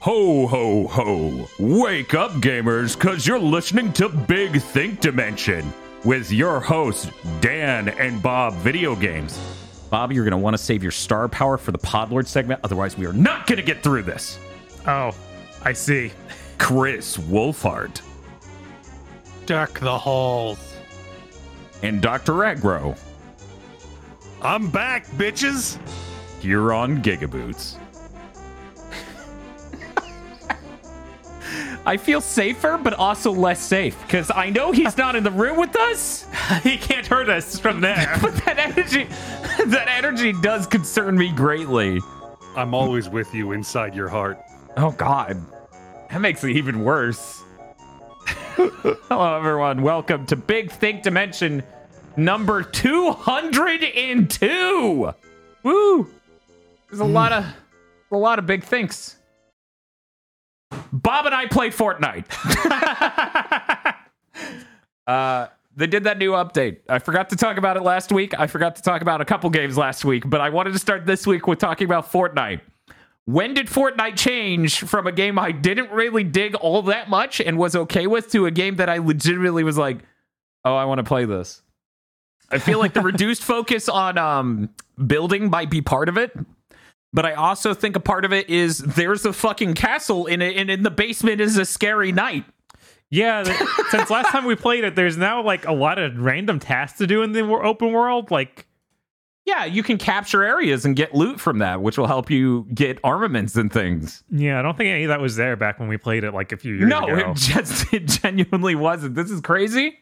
Ho, ho, ho. Wake up, gamers, because you're listening to Big Think Dimension with your hosts, Dan and Bob Video Games. Bob, you're going to want to save your star power for the Podlord segment, otherwise, we are not going to get through this. Oh, I see. Chris Wolfhard Duck the halls. and Dr. Aggro I'm back, bitches. You're on Gigaboots. I feel safer, but also less safe because I know he's not in the room with us. he can't hurt us from there. But that energy, that energy does concern me greatly. I'm always with you inside your heart. Oh God, that makes it even worse. Hello, everyone. Welcome to Big Think Dimension number two hundred and two. Woo! There's a mm. lot of a lot of big thinks. Bob and I played Fortnite. uh, they did that new update. I forgot to talk about it last week. I forgot to talk about a couple games last week, but I wanted to start this week with talking about Fortnite. When did Fortnite change from a game I didn't really dig all that much and was okay with to a game that I legitimately was like, oh, I want to play this? I feel like the reduced focus on um, building might be part of it, but I also think a part of it is there's a fucking castle in it, and in the basement is a scary knight. Yeah, since last time we played it, there's now like a lot of random tasks to do in the open world. Like, Yeah, you can capture areas and get loot from that, which will help you get armaments and things. yeah, I don't think any of that was there back when we played it like a few years No, ago. it just it genuinely wasn't. This is crazy.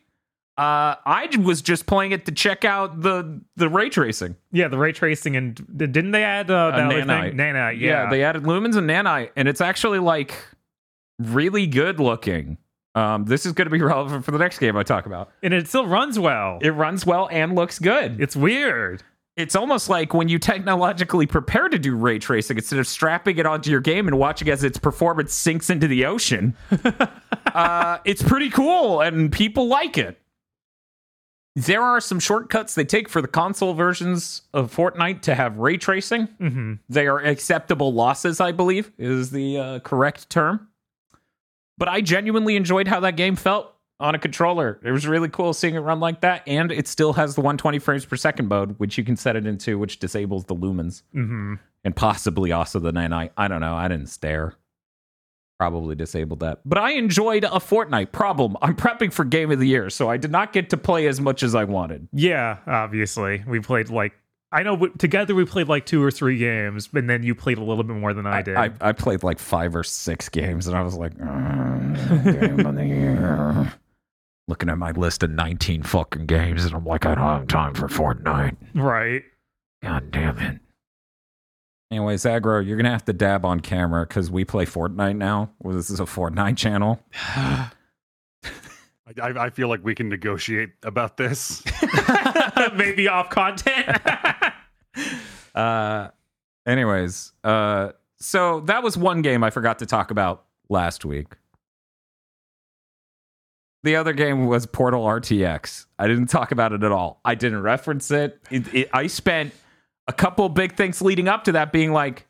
Uh, I was just playing it to check out the the ray tracing. yeah, the ray tracing and didn't they add uh, that other nanite. Nanite. Yeah, they added lumens and nanite, and it's actually like really good looking. Um, this is going to be relevant for the next game I talk about. and it still runs well. It runs well and looks good. it's weird. It's almost like when you technologically prepare to do ray tracing, instead of strapping it onto your game and watching as its performance sinks into the ocean, uh, it's pretty cool and people like it. There are some shortcuts they take for the console versions of Fortnite to have ray tracing. hmm They are acceptable losses, I believe, is the uh, correct term. But I genuinely enjoyed how that game felt on a controller. It was really cool seeing it run like that, and it still has the 120 frames per second mode, which you can set it into, which disables the lumens hmm and possibly also the nanite. I don't know. I didn't stare. Probably disabled that. But I enjoyed a Fortnite. Problem: I'm prepping for Game of the Year, so I did not get to play as much as I wanted. Yeah, obviously we played like I know w- together we played like two or three games, and then you played a little bit more than I did. I, I played like five or six games, and I was like, "Mm, Game of the Year. Looking at my list of 19 fucking games, and I'm like, I don't have time for Fortnite. right. God damn it. Anyways, Aggro, you're gonna have to dab on camera because we play Fortnite now. Well, this is a Fortnite channel. I, I, I feel like we can negotiate about this. Maybe off content. Uh, anyways, uh, so that was one game I forgot to talk about last week. The other game was Portal RTX. I didn't talk about it at all. I didn't reference it. it, it I spent a couple big things leading up to that being like,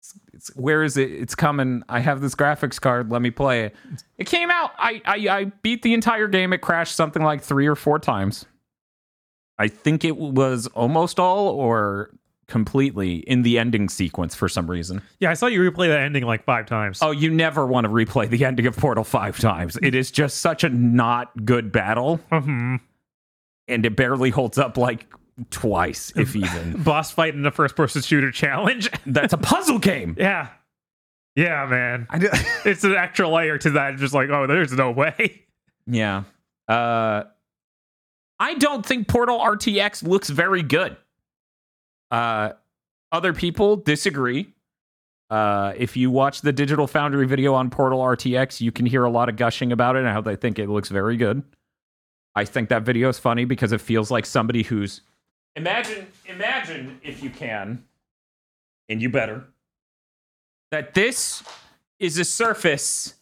it's, it's, where is it? It's coming. I have this graphics card. Let me play it. It came out. I, I I beat the entire game. It crashed something like three or four times. I think it was almost all or completely in the ending sequence for some reason. yeah, I saw you replay that ending like five times. Oh, you never want to replay the ending of Portal five times. It is just such a not good battle, hmm and it barely holds up like twice, if even. Boss fight in the first person shooter challenge. That's a puzzle game. yeah. Yeah, man. I did- It's an extra layer to that. Just like, oh, there's no way. yeah. Uh, I don't think Portal RTX looks very good. Uh, other people disagree. Uh, if you watch the Digital Foundry video on Portal RTX, you can hear a lot of gushing about it and how they think it looks very good. I think that video is funny because it feels like somebody who's imagine imagine if you can, and you better that this is a surface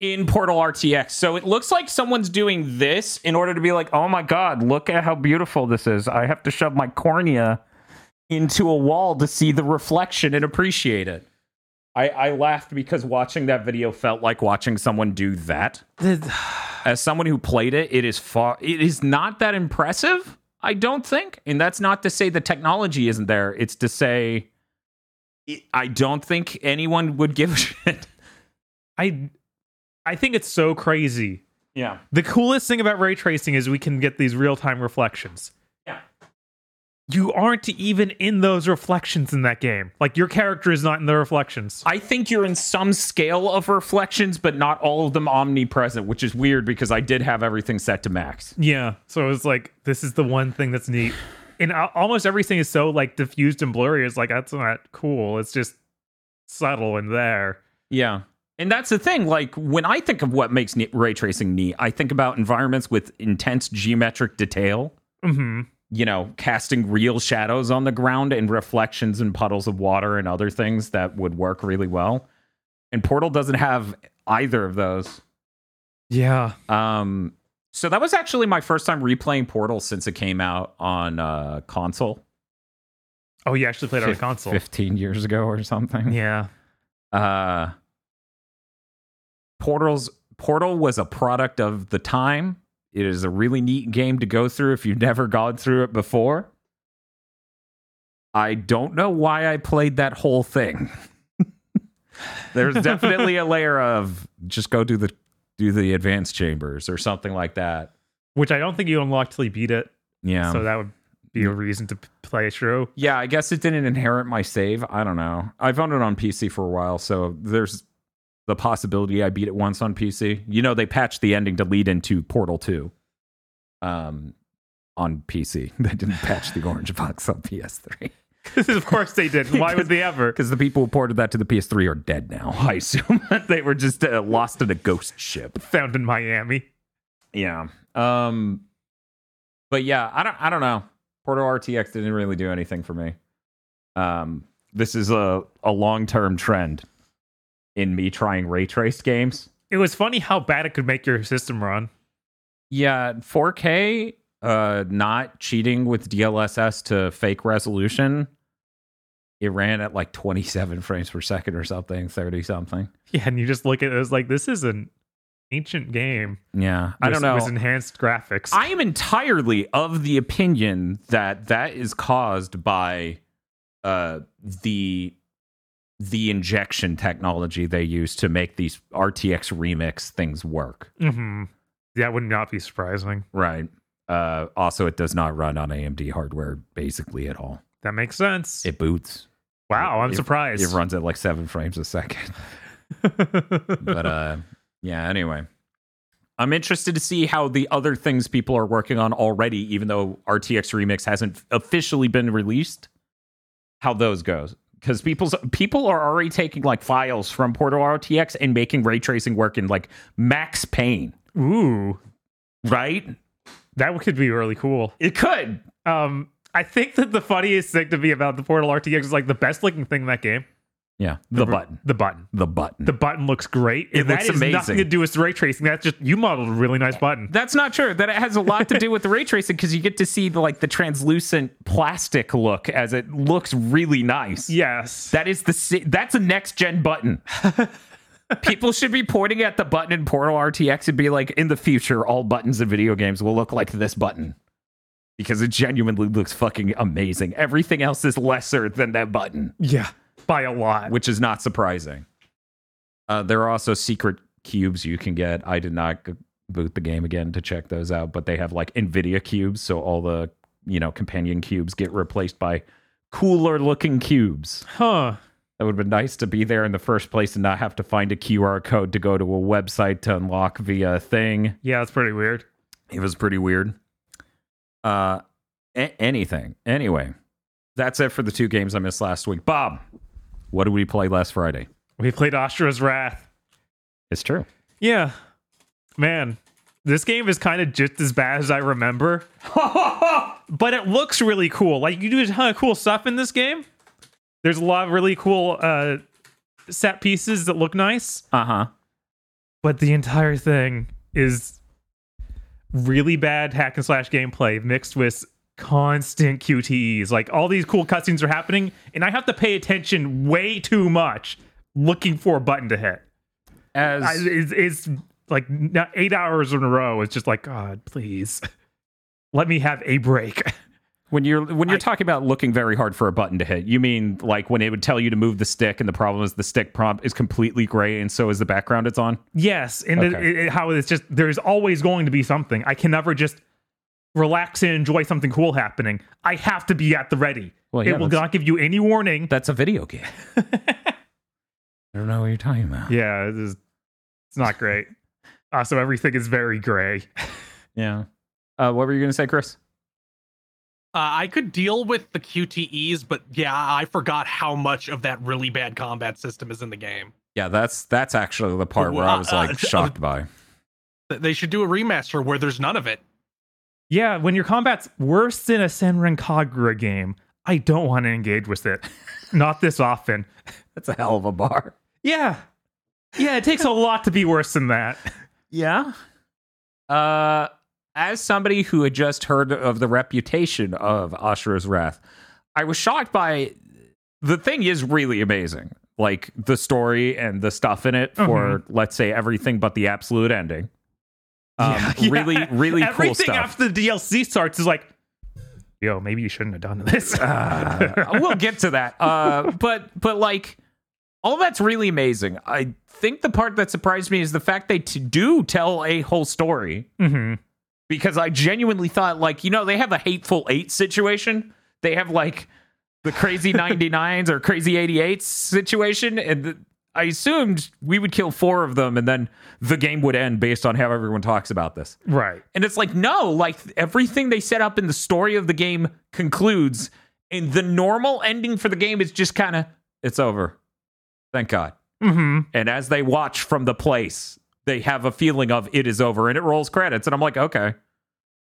in Portal RTX. So it looks like someone's doing this in order to be like, oh my god, look at how beautiful this is. I have to shove my cornea into a wall to see the reflection and appreciate it. I I, laughed because watching that video felt like watching someone do that. As someone who played it, it is far it is not that impressive, I don't think. And that's not to say the technology isn't there. It's to say I don't think anyone would give a shit. I I think it's so crazy. Yeah. The coolest thing about ray tracing is we can get these real time reflections. You aren't even in those reflections in that game. Like your character is not in the reflections. I think you're in some scale of reflections, but not all of them omnipresent, which is weird because I did have everything set to max. Yeah. So it was like this is the one thing that's neat. And al- almost everything is so like diffused and blurry. It's like that's not cool. It's just subtle and there. Yeah. And that's the thing. Like, when I think of what makes ne- ray tracing neat, I think about environments with intense geometric detail, hmm you know, casting real shadows on the ground and reflections and puddles of water and other things that would work really well. And Portal doesn't have either of those. Yeah. Um, so that was actually my first time replaying Portal since it came out on uh, console. Oh, you actually played on a console. 15 years ago or something. Yeah. uh portals portal was a product of the time it is a really neat game to go through if you've never gone through it before i don't know why i played that whole thing there's definitely a layer of just go do the do the advanced chambers or something like that Which I don't think you unlocked till you beat it. yeah So that would be a reason to play through. Yeah, I guess it didn't inherit my save. I don't know. I've owned it on PC for a while, so there's the possibility I beat it once on PC. You know, they patched the ending to lead into Portal 2 um, on PC. They didn't patch the orange box on PS3 of course they did. Why would they ever? because the people who ported that to the PS3 are dead now. I assume they were just uh, lost in a ghost ship. Found in Miami. Yeah. Um but yeah, I don't I don't know. Portal RTX didn't really do anything for me. Um this is a a long-term trend in me trying ray traced games. It was funny how bad it could make your system run. Yeah, 4K uh not cheating with DLSS to fake resolution. It ran at like 27 frames per second or something, 30 something. Yeah, and you just look at it as like this is an ancient game. Yeah, I with- don't know. With enhanced graphics. I am entirely of the opinion that that is caused by uh, the the injection technology they use to make these RTX remix things work. hmm That would not be surprising. Right. Uh, also, it does not run on AMD hardware basically at all. That makes sense. It boots. wow, I'm it- surprised. It runs at like seven frames a second. but uh yeah anyway i'm interested to see how the other things people are working on already even though rtx remix hasn't officially been released how those goes because people's people are already taking like files from portal rtx and making ray tracing work in like Max Payne Ooh, right that could be really cool. it could Um, I think that the funniest thing to me about the Portal RTX is like the best looking thing in that game. Yeah the button The button. the button The button looks great. It and looks amazing. nothing to do with ray tracing. That's just you modeled a really nice button. That's not true. That it has a lot to do with the ray tracing because you get to see the, like the translucent plastic look as it looks really nice. Yes. That is the that's a next gen button. People should be pointing at the button in Portal RTX and be like, in the future, all buttons in video games will look like this button because it genuinely looks fucking amazing. Everything else is lesser than that button, yeah. By a lot. which is not surprising. Uh, there are also secret cubes you can get. I did not boot the game again to check those out, but they have like Nvidia cubes, so all the you know companion cubes get replaced by cooler looking cubes. Huh. That would have been nice to be there in the first place and not have to find a QR code to go to a website to unlock via a thing. Yeah, it's pretty weird. It was pretty weird. Uh, a- anything. Anyway, that's it for the two games I missed last week. Bob, what did we play last Friday? We played Asura's Wrath. It's true. Yeah. Man, this game is kind of just as bad as I remember, but it looks really cool. Like, you do a ton of cool stuff in this game. There's a lot of really cool uh, set pieces that look nice, Uh huh. but the entire thing is really bad hack and slash gameplay mixed with constant QTEs. Like, all these cool cutscenes are happening, and I have to pay attention way too much looking for a button to hit. As I, it's, it's like eight hours in a row. It's just like God, please let me have a break. when you're when you're I- talking about looking very hard for a button to hit, you mean like when it would tell you to move the stick, and the problem is the stick prompt is completely gray, and so is the background it's on. yes, and Okay. it- how it's just there's always going to be something. I can never just relax and enjoy something cool happening. I have to be at the ready. Well, yeah, it will not give you any warning. That's a video game. I don't know what you're talking about. yeah, it is, it's not great. Uh, so everything is very gray. Yeah. Uh, what were you gonna say, Chris? Uh, I could deal with the QTEs, but yeah, I forgot how much of that really bad combat system is in the game. Yeah, that's that's actually the part where I was Uh, like uh, shocked by. They should do a remaster where there's none of it. Yeah, when your combat's worse than a Senran Kagura game, I don't want to engage with it. not this often. That's a hell of a bar. Yeah. Yeah, it takes a lot to be worse than that. Yeah. Uh, as somebody who had just heard of the reputation of Ashura's Wrath, I was shocked by the thing is really amazing. Like the story and the stuff in it for let's say everything but the absolute ending. Um, Yeah, really, yeah. really cool Everything stuff. after the DLC starts is like, yo, maybe you shouldn't have done this. Uh, we'll get to that. Uh, but but like all that's really amazing. I think the part that surprised me is the fact they t- do tell a whole story hmm because I genuinely thought like you know they have a hateful eight situation. They have like the crazy 99s or crazy 88s situation and the, I assumed we would kill four of them and then the game would end based on how everyone talks about this. Right. And it's like, no, like everything they set up in the story of the game concludes, and the normal ending for the game is just kind of, it's over. Thank God. hmm And as they watch from the place, they have a feeling of it is over and it rolls credits. And I'm like, okay.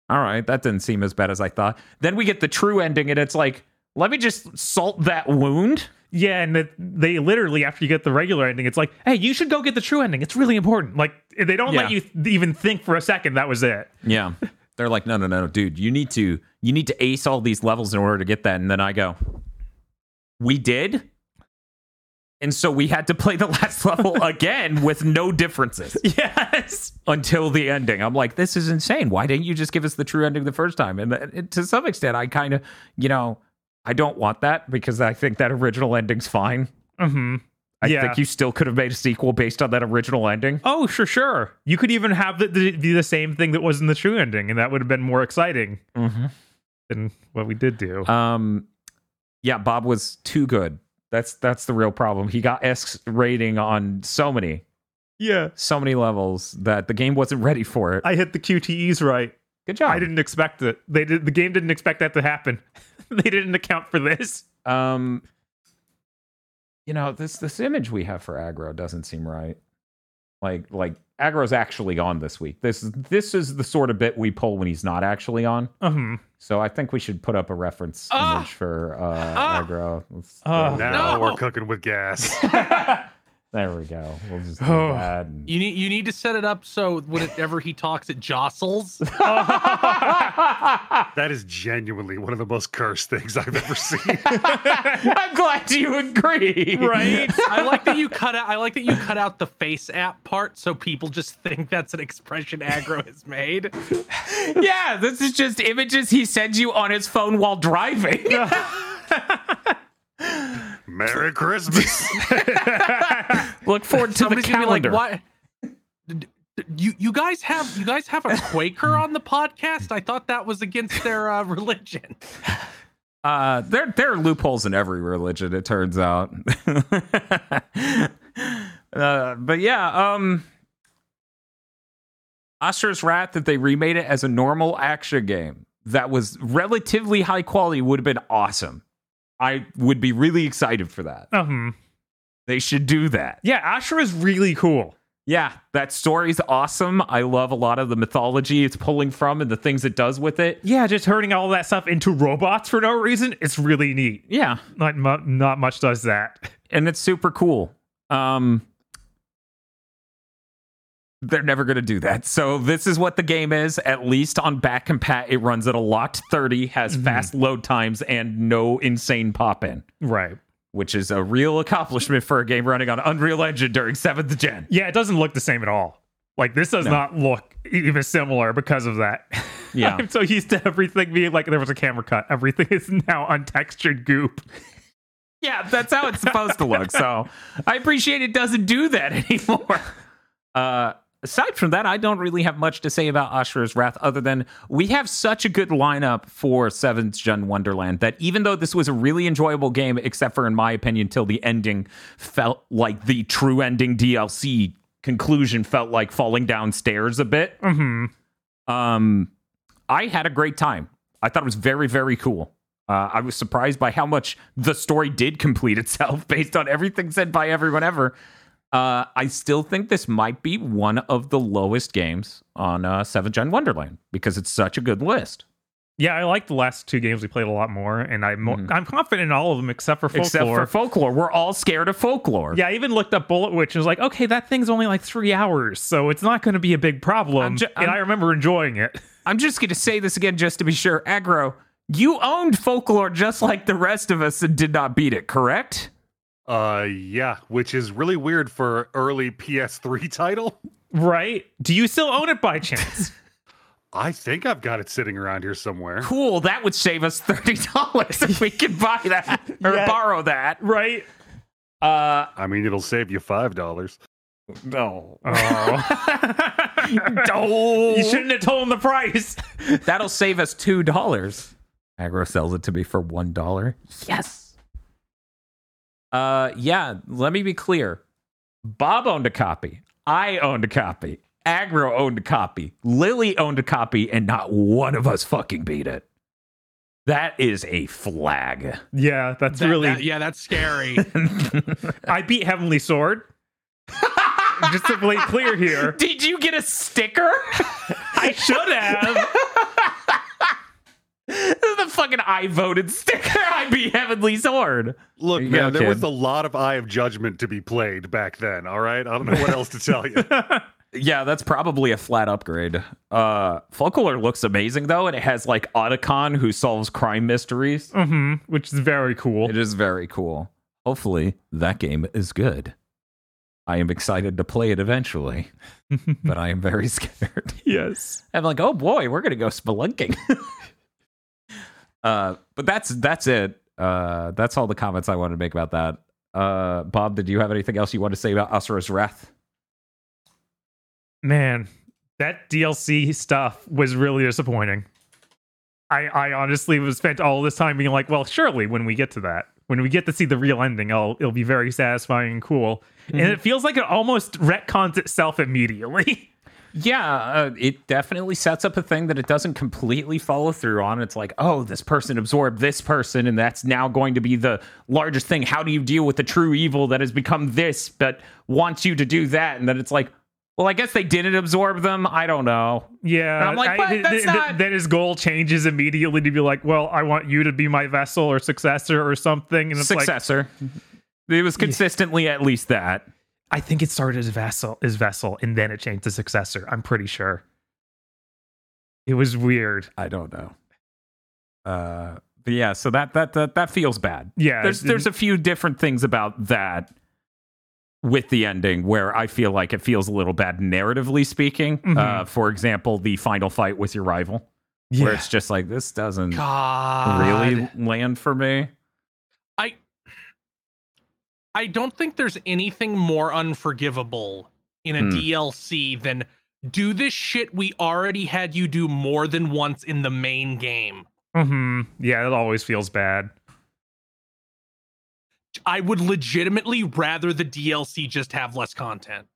All right. That didn't seem as bad as I thought. Then we get the true ending, and it's like, let me just salt that wound. Yeah, and they literally, after you get the regular ending, it's like, hey, you should go get the true ending. It's really important. Like, they don't let you th- even think for a second that was it. Yeah. They're like, no, no, no, dude, you need to you need to ace all these levels in order to get that. And then I go, we did. And so we had to play the last level again with no differences Yes. until the ending. I'm like, this is insane. Why didn't you just give us the true ending the first time? And, and to some extent, I kind of, you know, I don't want that because I think that original ending's fine. hmm I Yeah. think you still could have made a sequel based on that original ending. Oh, sure, sure. You could even have the, the, be the same thing that was in the true ending, and that would have been more exciting Mm-hmm. than what we did do. Um, yeah, Bob was too good. That's that's the real problem. He got S rating on so many, yeah. so many levels that the game wasn't ready for it. I hit the QTEs right. Good job. I didn't expect it. They did. The game didn't expect that to happen. they didn't account for this. Um, you know this this image we have for aggro doesn't seem right. Like like aggro's actually on this week. This this is the sort of bit we pull when he's not actually on. Uh-huh. So I think we should put up a reference Ah! image for uh, Ah! aggro. Let's- Ah. Now No. we're cooking with gas. there we go. We'll just do Oh. that. and- You need you need to set it up so whenever he talks, it jostles. that is genuinely one of the most cursed things I've ever seen. I'm glad you agree. Right? I like that you cut out. I like that you cut out the face app part, so people just think that's an expression aggro has made. Yeah, this is just images he sends you on his phone while driving. Merry Christmas. Look forward to Somebody's the gonna calendar. like, "Why? d- d- You you guys have you guys have a Quaker on the podcast? I thought that was against their uh, religion." Uh, there there are loopholes in every religion. It turns out. uh, but yeah, um, Asher's Wrath that they remade it as a normal action game that was relatively high quality would have been awesome. I would be really excited for that. uh-huh. They should do that. Yeah, Asher is really cool. Yeah, that story's awesome. I love a lot of the mythology it's pulling from and the things it does with it. Yeah, just turning all that stuff into robots for no reason. It's really neat. Yeah, Not mu- not much does that. and it's super cool. Um they're never going to do that. So this is what the game is. At least on back compat, it runs at a locked 30, has Mhm. fast load times and no insane pop in, Right. which is a real accomplishment for a game running on Unreal Engine during seventh gen. Yeah, it doesn't look the same at all. Like this does No. not look even similar because of that. Yeah. I'm so used to everything being like there was a camera cut. Everything is now untextured goop. Yeah, that's how it's supposed to look. So I appreciate it doesn't do that anymore. Uh, aside from that, I don't really have much to say about Ashura's Wrath other than we have such a good lineup for Seventh Gen Wonderland that even though this was a really enjoyable game, except for in my opinion, till the ending felt like the true ending DLC conclusion felt like falling downstairs a bit. hmm Um, I had a great time. I thought it was very, very cool. Uh, I was surprised by how much the story did complete itself based on everything said by everyone ever. Uh, I still think this might be one of the lowest games on uh, 7th Gen Wonderland because it's such a good list. Yeah, I like the last two games we played a lot more, and I'm mo- Mhm. I'm confident in all of them except for folklore. Except for folklore. We're all scared of folklore. yeah, I even looked up Bullet Witch and was like, okay, that thing's only like three hours, so it's not going to be a big problem. Ju- and I'm- I remember enjoying it. I'm just going to say this again just to be sure. Aggro, you owned folklore just like the rest of us and did not beat it, correct? Uh, yeah, which is really weird for early PS3 title. Right? Do you still own it by chance? I think I've got it sitting around here somewhere. Cool. That would save us $30 if we could buy that or Yeah. borrow that. right? Uh, I mean, it'll save you five dollars. no. Oh. no. you shouldn't have told him the price. That'll save us two dollars. Agro sells it to me for one dollar. Yes. Uh, yeah. Let me be clear. Bob owned a copy. I owned a copy. Agro owned a copy. Lily owned a copy, and not one of us fucking beat it. That is a flag. Yeah, that's That- really. that- yeah, that's scary. I beat Heavenly Sword. Just to be clear here, Did you get a sticker? I should have. This is the fucking I voted sticker. I be Heavenly Sword. Look, man, go, there was a lot of Eye of Judgment to be played back then. All right, I don't know what else to tell you. Yeah, that's probably a flat upgrade. Uh Folklore looks amazing though, and it has like Otacon who solves crime mysteries. hmm which is very cool. It is very cool. Hopefully that game is good. I am excited to play it eventually, but I am very scared. yes. I'm like, oh boy, we're gonna go spelunking. Uh, but that's that's it. Uh, that's all the comments I wanted to make about that. Uh, Bob, did you have anything else you want to say about Asura's Wrath? Man, that DLC stuff was really disappointing. I I honestly was spent all this time being like, well, surely when we get to that, when we get to see the real ending, I'll, it'll be very satisfying and cool. And it feels like it almost retcons itself immediately. Yeah, uh, it definitely sets up a thing that it doesn't completely follow through on. It's like, oh, this person absorbed this person, and that's now going to be the largest thing. How do you deal with the true evil that has become this, but wants you to do that? And then it's like, well, I guess they didn't absorb them. I don't know. Yeah, And I'm like, but th- th- not- then his goal changes immediately to be like, well, I want you to be my vessel or successor or something. And it's like, Successor. it was consistently at least that. I think it started as vessel, as vessel, and then it changed to successor. I'm pretty sure. It was weird. I don't know. Uh, but yeah, so that that that that feels bad. Yeah, there's there's a few different things about that with the ending where I feel like it feels a little bad narratively speaking. Mhm. Uh, for example, the final fight with your rival, yeah. where it's just like this doesn't God. really land for me. I I don't think there's anything more unforgivable in a Hmm. DLC than do this shit we already had you do more than once in the main game. hmm Yeah, it always feels bad. I would legitimately rather the DLC just have less content.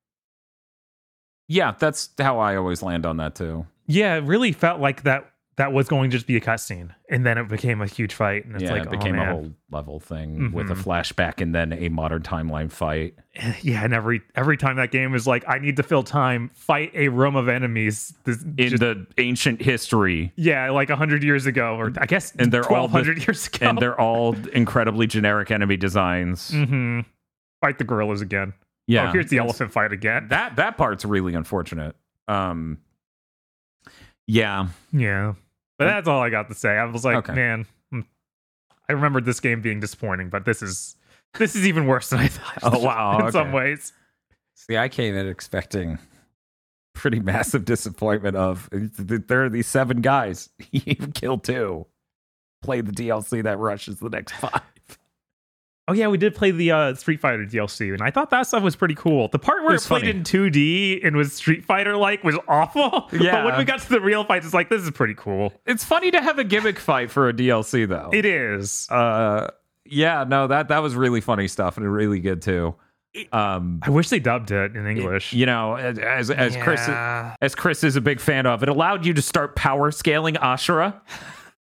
Yeah, that's how I always land on that too. Yeah, it really felt like that that was going to just be a cutscene, and then it became a huge fight, and it's yeah, like, it became oh, a whole level thing with a Mhm. flashback and then a modern timeline fight. yeah. And every every time that game is like, I need to fill time, fight a room of enemies. This, In just- the ancient history, yeah, like a hundred years ago, or I guess And they're all hundred years ago. and they're all incredibly generic enemy designs. hmm fight the gorillas again. Yeah, oh, here's the elephant fight again. That that part's really unfortunate. Um, yeah, Yeah. But that's all I got to say. I was like, Okay. man, hmm. I remembered this game being disappointing, but this is This is even worse than I thought. Oh, wow, in okay. some ways. See, I came in expecting pretty massive disappointment of there are these seven guys. You kill two. Play the DLC that rushes the next five. Oh yeah, we did play the uh, Street Fighter DLC, and I thought that stuff was pretty cool. The part where It it played funny. in 2D and was Street Fighter like was awful. Yeah. but when we got to the real fights, it's like this is pretty cool. It's funny to have a gimmick fight for a DLC though. It is. uh yeah, no, that that was really funny stuff and really good too. Um I wish they dubbed it in English. you know, as as Chris as Chris is a big fan of, it allowed you to start power scaling Ashura.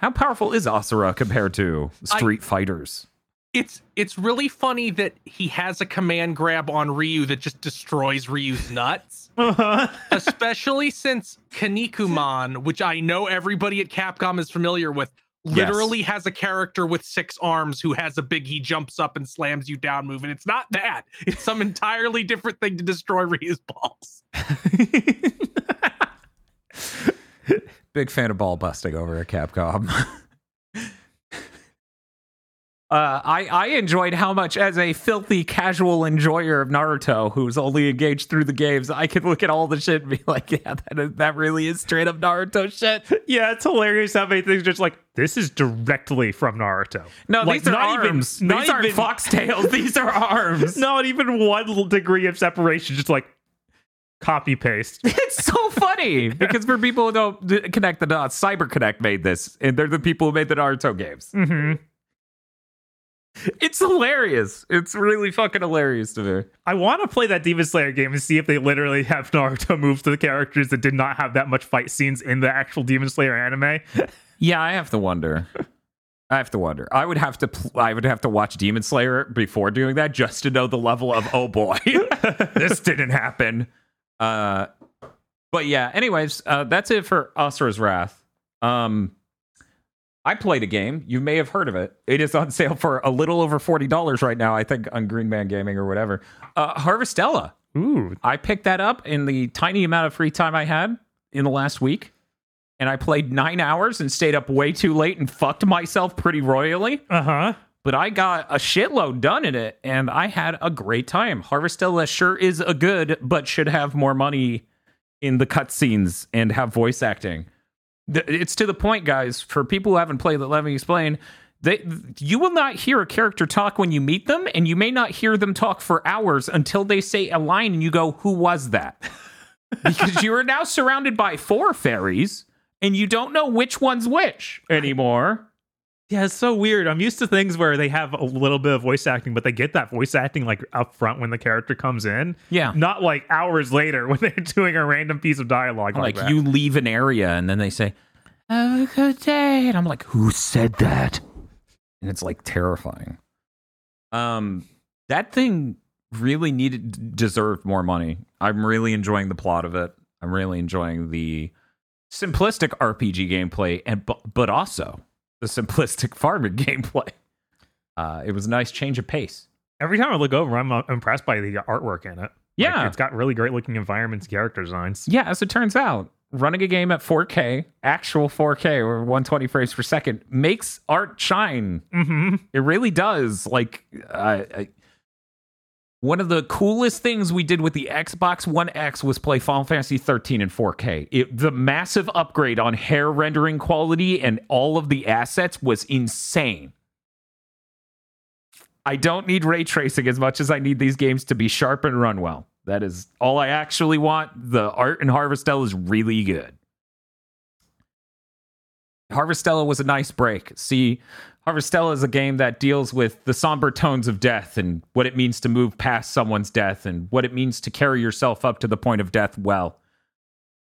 How powerful is Asura compared to Street Fighters? It's it's really funny that he has a command grab on Ryu that just destroys Ryu's nuts. Uh-huh. Especially since Kinnikuman, which I know everybody at Capcom is familiar with, literally has a character with six arms who has a big he jumps up and slams you down move. And it's not that. It's some entirely different thing to destroy Ryu's balls. Big fan of ball busting over at Capcom. Uh, I, I enjoyed how much, as a filthy casual enjoyer of Naruto who's only engaged through the games, I could look at all the shit and be like, yeah, that, is, that really is straight up Naruto shit. yeah, it's hilarious how many things just like this is directly from Naruto. No, Like, these are not even- arms. not these aren't even- foxtails. These are arms. Not even one little degree of separation. Just like copy paste. It's so funny because for people who don't connect the dots, CyberConnect made this, and they're the people who made the Naruto games. hmm It's hilarious. It's really fucking hilarious to me. I want to play that Demon Slayer game and see if they literally have Naruto moves to the characters that did not have that much fight scenes in the actual Demon Slayer anime. Yeah, I have to wonder. I have to wonder. I would have to. Pl- I would have to watch Demon Slayer before doing that just to know the level of. Oh boy, this didn't happen. Uh, but yeah. Anyways, uh, that's it for Asura's Wrath. Um, I played a game. You may have heard of it. It is on sale for a little over forty dollars right now. I think on Green Man Gaming or whatever. Uh, Harvestella. Ooh, I picked that up in the tiny amount of free time I had in the last week. And I played nine hours and stayed up way too late and fucked myself pretty royally. uh huh. But I got a shitload done in it and I had a great time. Harvestella sure is a good, but should have more money in the cutscenes and have voice acting. It's to the point, guys, for people who haven't played let me explain. They, you will not hear a character talk when you meet them, and you may not hear them talk for hours until they say a line and you go, Who was that? because you are now surrounded by four fairies and you don't know which one's which anymore. Yeah, it's so weird. I'm used to things where they have a little bit of voice acting, but they get that voice acting like up front when the character comes in. Yeah. Not like hours later when they're doing a random piece of dialogue like, like that. you leave an area and then they say have a good day and i'm like who said that and it's like terrifying um that thing really needed deserved more money i'm really enjoying the plot of it i'm really enjoying the simplistic rpg gameplay and bu- but also the simplistic farming gameplay uh it was a nice change of pace Every time I look over, I'm uh, impressed by the artwork in it. Like, Yeah. it's got really great looking environments, character designs. Yeah, as it turns out, running a game at 4K, actual 4K or 120 frames per second, makes art shine. Mm-hmm. It really does. Like, I, one of the coolest things we did with the Xbox One X was play Final Fantasy 13 in 4K. It, the massive upgrade on hair rendering quality and all of the assets was insane. I don't need ray tracing as much as I need these games to be sharp and run well. That is all I actually want. The art in Harvestella is really good. Harvestella was a nice break. See, Harvestella is a game that deals with the somber tones of death and what it means to move past someone's death and what it means to carry yourself up to the point of death well.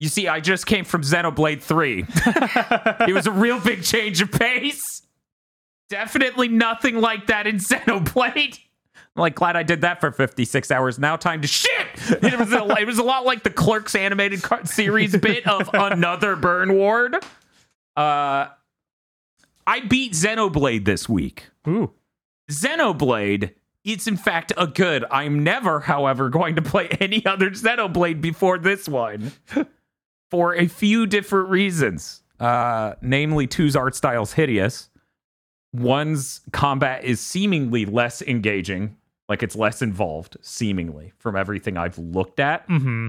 You see, I just came from Xenoblade 3. it was a real big change of pace. Definitely nothing like that in Xenoblade. I'm like glad I did that for 56 hours. Now time to shit. It was a, it was a lot like the Clerks animated series bit of another Burn Ward. Uh, I beat Xenoblade this week. Ooh. Xenoblade, it's in fact a good. I'm never, however, going to play any other Xenoblade before this one for a few different reasons. Uh, namely, two's art style's hideous. one's combat is seemingly less engaging, like it's less involved, seemingly from everything I've looked at. hmm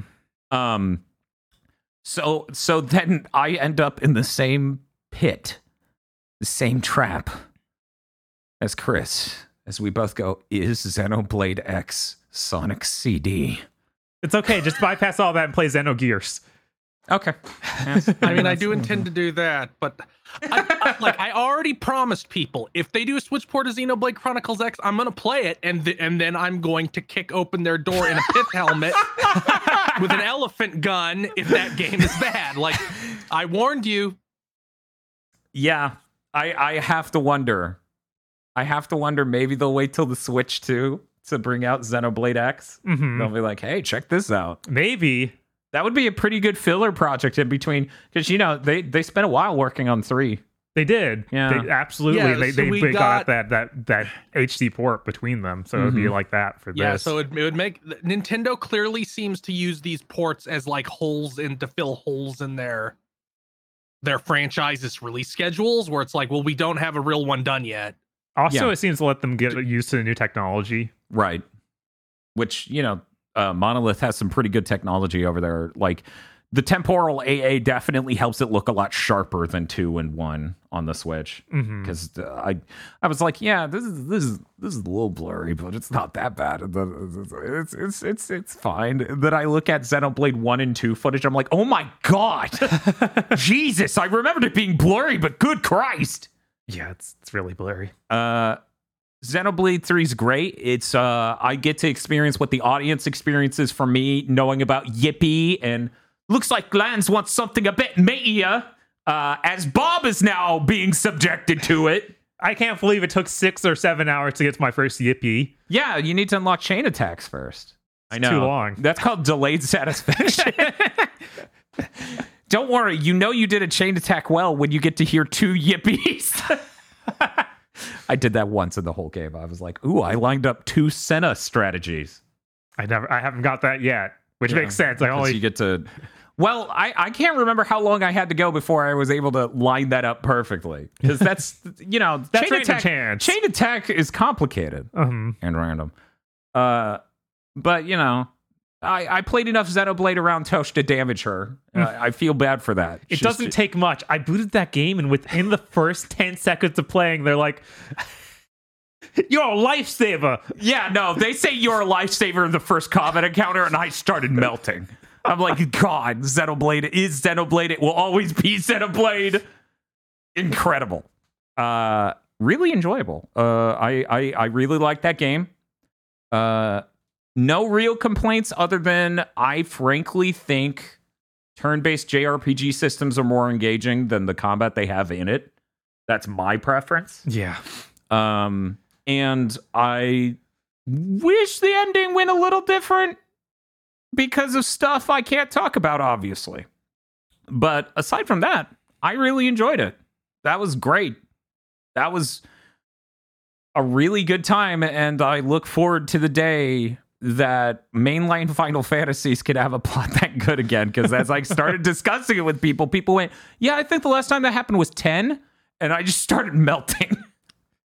Um, so so then I end up in the same pit, the same trap as Chris, as we both go. Is Xenoblade X Sonic CD? It's okay. Just bypass all that and play Xenogears. Okay. I mean, I do intend to do that, but I, I- like I already promised people, if they do a Switch port of Xenoblade Chronicles X, I'm gonna play it, and th- and then I'm going to kick open their door in a pith helmet with an elephant gun if that game is bad. Like I warned you. Yeah, I I have to wonder. I have to wonder. Maybe they'll wait till the Switch too to bring out Xenoblade X. hmm They'll be like, "Hey, check this out." Maybe. That would be a pretty good filler project in between, because you know they they spent a while working on three. They did. Yeah. They, absolutely. Yeah, they so they, they got, got- that that that HD port between them, so it'd be Mhm. like that for Yeah, this. Yeah, so it, it would make Nintendo clearly seems to use these ports as like holes in to fill holes in their their franchises release schedules, where it's like, well, we don't have a real one done yet. also, yeah. it seems to let them get used to the new technology. Right. Which, you know, uh, Monolith has some pretty good technology over there. Like the temporal AA definitely helps it look a lot sharper than 2 and 1 on the Switch hmm cuz I I was like, yeah, this is this is this is a little blurry, but it's not that bad. It's it's it's it's fine. Then I look at Xenoblade 1 and 2 footage, I'm like, "Oh my god. Jesus, I remembered it being blurry, but good Christ." Yeah, it's it's really blurry. Uh Xenoblade 3 is great. It's uh I get to experience what the audience experiences for me, knowing about Yippee and looks like Lanz wants something a bit meatier. Uh, as Bob is now being subjected to it. I can't believe it took six or seven hours to get to my first Yippee. Yeah, you need to unlock chain attacks first. I know. too long. That's called delayed satisfaction. Don't worry, you know you did a chain attack well when you get to hear two yippies. I did that once in the whole game. I was like, ooh, I lined up two Senna strategies. I never, I haven't got that yet, which Yeah, makes sense. I Because only you get to. Well, I, I can't remember how long I had to go before I was able to line that up perfectly. Because that's, you know, That's chain attack, chance. chain attack is complicated um, and random. Uh, but, you know, I, I played enough Xenoblade around Tosh to damage her. Uh, I feel bad for that. it She's doesn't take much. I booted that game, and within the first ten seconds of playing, they're like, "You're a lifesaver." Yeah, no, they say you're a lifesaver in the first combat encounter, and I started melting. I'm like, God, Xenoblade is Xenoblade. It will always be Xenoblade. Incredible. Uh, really enjoyable. Uh, I, I, I really like that game. Uh, no real complaints other than I frankly think turn-based JRPG systems are more engaging than the combat they have in it. That's my preference. Yeah, Um, and I wish the ending went a little different because of stuff I can't talk about, obviously. But aside from that, I really enjoyed it. That was great. That was a really good time, and I look forward to the day that mainline Final Fantasies could have a plot that good again. Because as I started discussing it with people, people went, "Yeah, I think the last time that happened was 10. and I just started melting.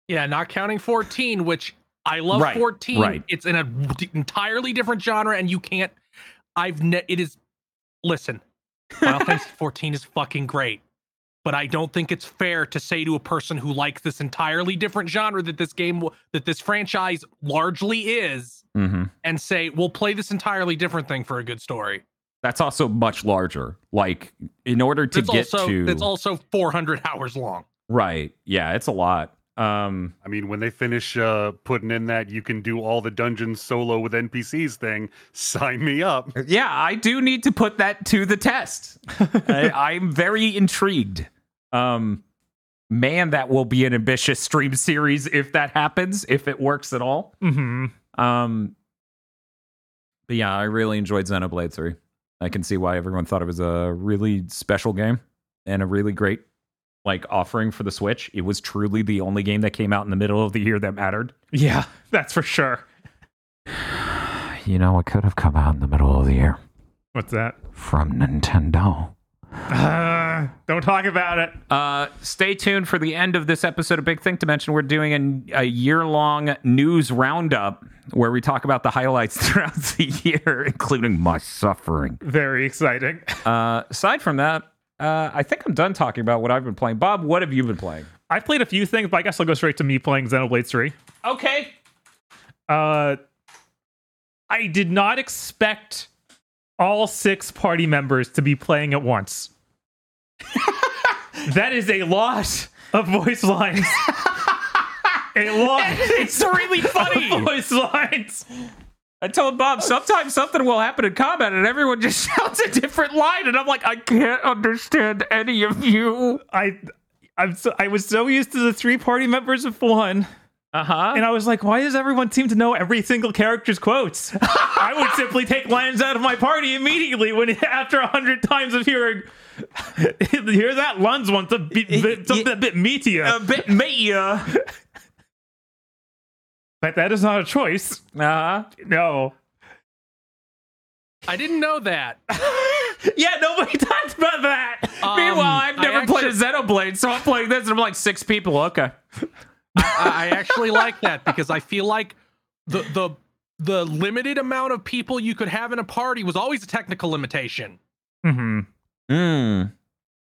Yeah, not counting 14, which I love Right, 14. right. It's in an entirely different genre, and you can't. I've ne- it is. Listen, Final Fantasy 14 is fucking great, but I don't think it's fair to say to a person who likes this entirely different genre that this game, that this franchise largely is, Mm-hmm. and say we'll play this entirely different thing for a good story. That's also much larger. Like in order to It's get also to it's also 400 hours long. right, yeah, it's a lot. Um, I mean, when they finish uh, putting in that you can do all the dungeons solo with NPCs thing, sign me up. yeah, I do need to put that to the test. I, I'm very intrigued. Um, man, that will be an ambitious stream series if that happens, if it works at all. hmm Um, but yeah, I really enjoyed Xenoblade 3. I can see why everyone thought it was a really special game and a really great like offering for the Switch. It was truly the only game that came out in the middle of the year that mattered. Yeah, that's for sure. You know, it could have come out in the middle of the year What's that? from Nintendo. Uh, don't talk about it. Uh, stay tuned for the end of this episode of Big Think Dimension. We're doing a, a year long news roundup where we talk about the highlights throughout the year, including my suffering. Very exciting. Uh, aside from that, uh, I think I'm done talking about what I've been playing. Bob, what have you been playing? I've played a few things, but I guess I'll go straight to me playing Xenoblade 3. Okay. Uh, I did not expect all six party members to be playing at once. that is a lot of voice lines. a lot It's really funny. voice lines. I told Bob sometimes something will happen in combat and everyone just shouts a different line, and I'm like, I can't understand any of you. I I'm so, I was so used to the three party members of one. Uh huh. And I was like, why does everyone seem to know every single character's quotes? I would simply take lines out of my party immediately when after a hundred times of hearing hear that Lanz wants a bit, bit, something a bit meatier. A bit meatier. But that is not a choice. Uh huh. No. I didn't know that. Yeah, nobody talks about that. Um, Meanwhile, I've never actually- played a Xenoblade, so I'm playing this, and I'm like six people. Okay. I, I actually like that because I feel like the the the limited amount of people you could have in a party was always a technical limitation. hmm Mm.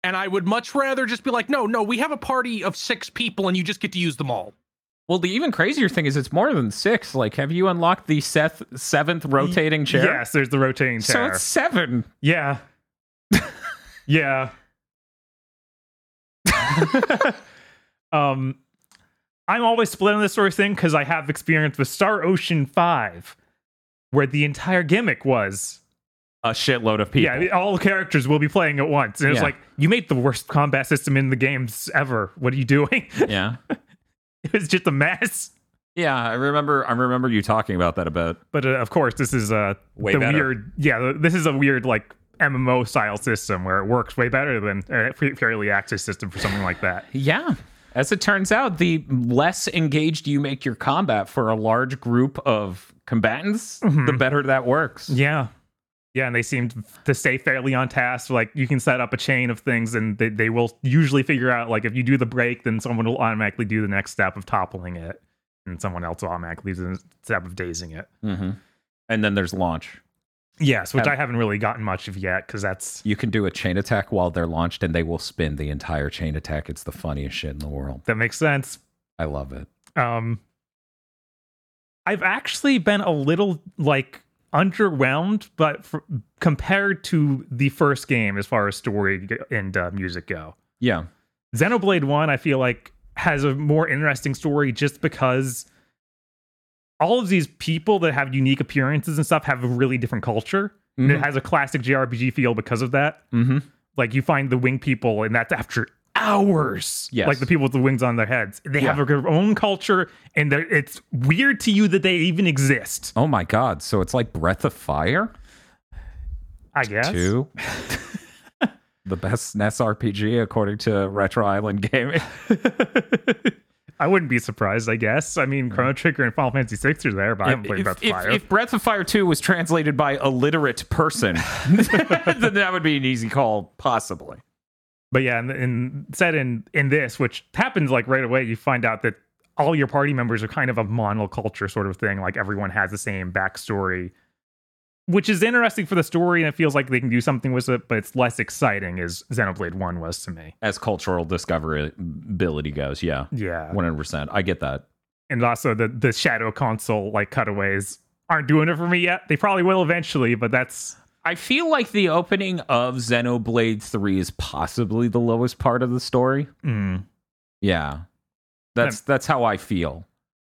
And I would much rather just be like, no, no, we have a party of six people and you just get to use them all. Well, the even crazier thing is it's more than six. Like, have you unlocked the Seth seventh rotating chair? Yes, there's the rotating chair. So it's seven. Yeah. yeah. um I'm always split on this sort of thing because I have experience with Star Ocean 5, where the entire gimmick was A shitload of people. yeah, all characters will be playing at once. And it's like, you made the worst combat system in the games ever. What are you doing? yeah. it was just a mess. Yeah, I remember. I remember you talking about that a bit. But uh, of course, this is uh, Way the better. weird. Yeah, this is a weird like MMO style system where it works way better than a fairly access system for something like that. Yeah. As it turns out, the less engaged you make your combat for a large group of combatants, the better that works. Yeah. Yeah, and they seem to stay fairly on task. Like you can set up a chain of things, and they, they will usually figure out like if you do the break, then someone will automatically do the next step of toppling it, and someone else will automatically do the step of dazing it. hmm And then there's launch. Yes, which Have- I haven't really gotten much of yet because that's You can do a chain attack while they're launched, and they will spin the entire chain attack. It's the funniest shit in the world. that makes sense. I love it. Um, I've actually been a little like underwhelmed, but for, compared to the first game, as far as story and uh, music go, Yeah. Xenoblade 1, I feel like, has a more interesting story just because all of these people that have unique appearances and stuff have a really different culture. And it Mhm. has a classic JRPG feel because of that. Mm-hmm. Like you find the wing people, and that's after hours. Yes. Like the people with the wings on their heads. They Yeah. have their own culture, and it's weird to you that they even exist. Oh my god! So it's like Breath of Fire I guess. two. the best NES RPG according to Retro Island Gaming. I wouldn't be surprised, I guess. I mean, Chrono Trigger and Final Fantasy VI are there, but I haven't played if, Breath of if- Fire. if Breath of Fire 2 was translated by a literate person, then that would be an easy call, possibly. But yeah, and, and said in in this, which happens like right away, you find out that all your party members are kind of a monoculture sort of thing. Like everyone has the same backstory, which is interesting for the story, and it feels like they can do something with it, but it's less exciting as Xenoblade One was to me. As cultural discoverability goes, yeah. Yeah, 100%. I get that. and also the the Shadow console like cutaways aren't doing it for me yet. They probably will eventually, but that's I feel like the opening of Xenoblade 3 is possibly the lowest part of the story. mm, Yeah. That's that's how I feel.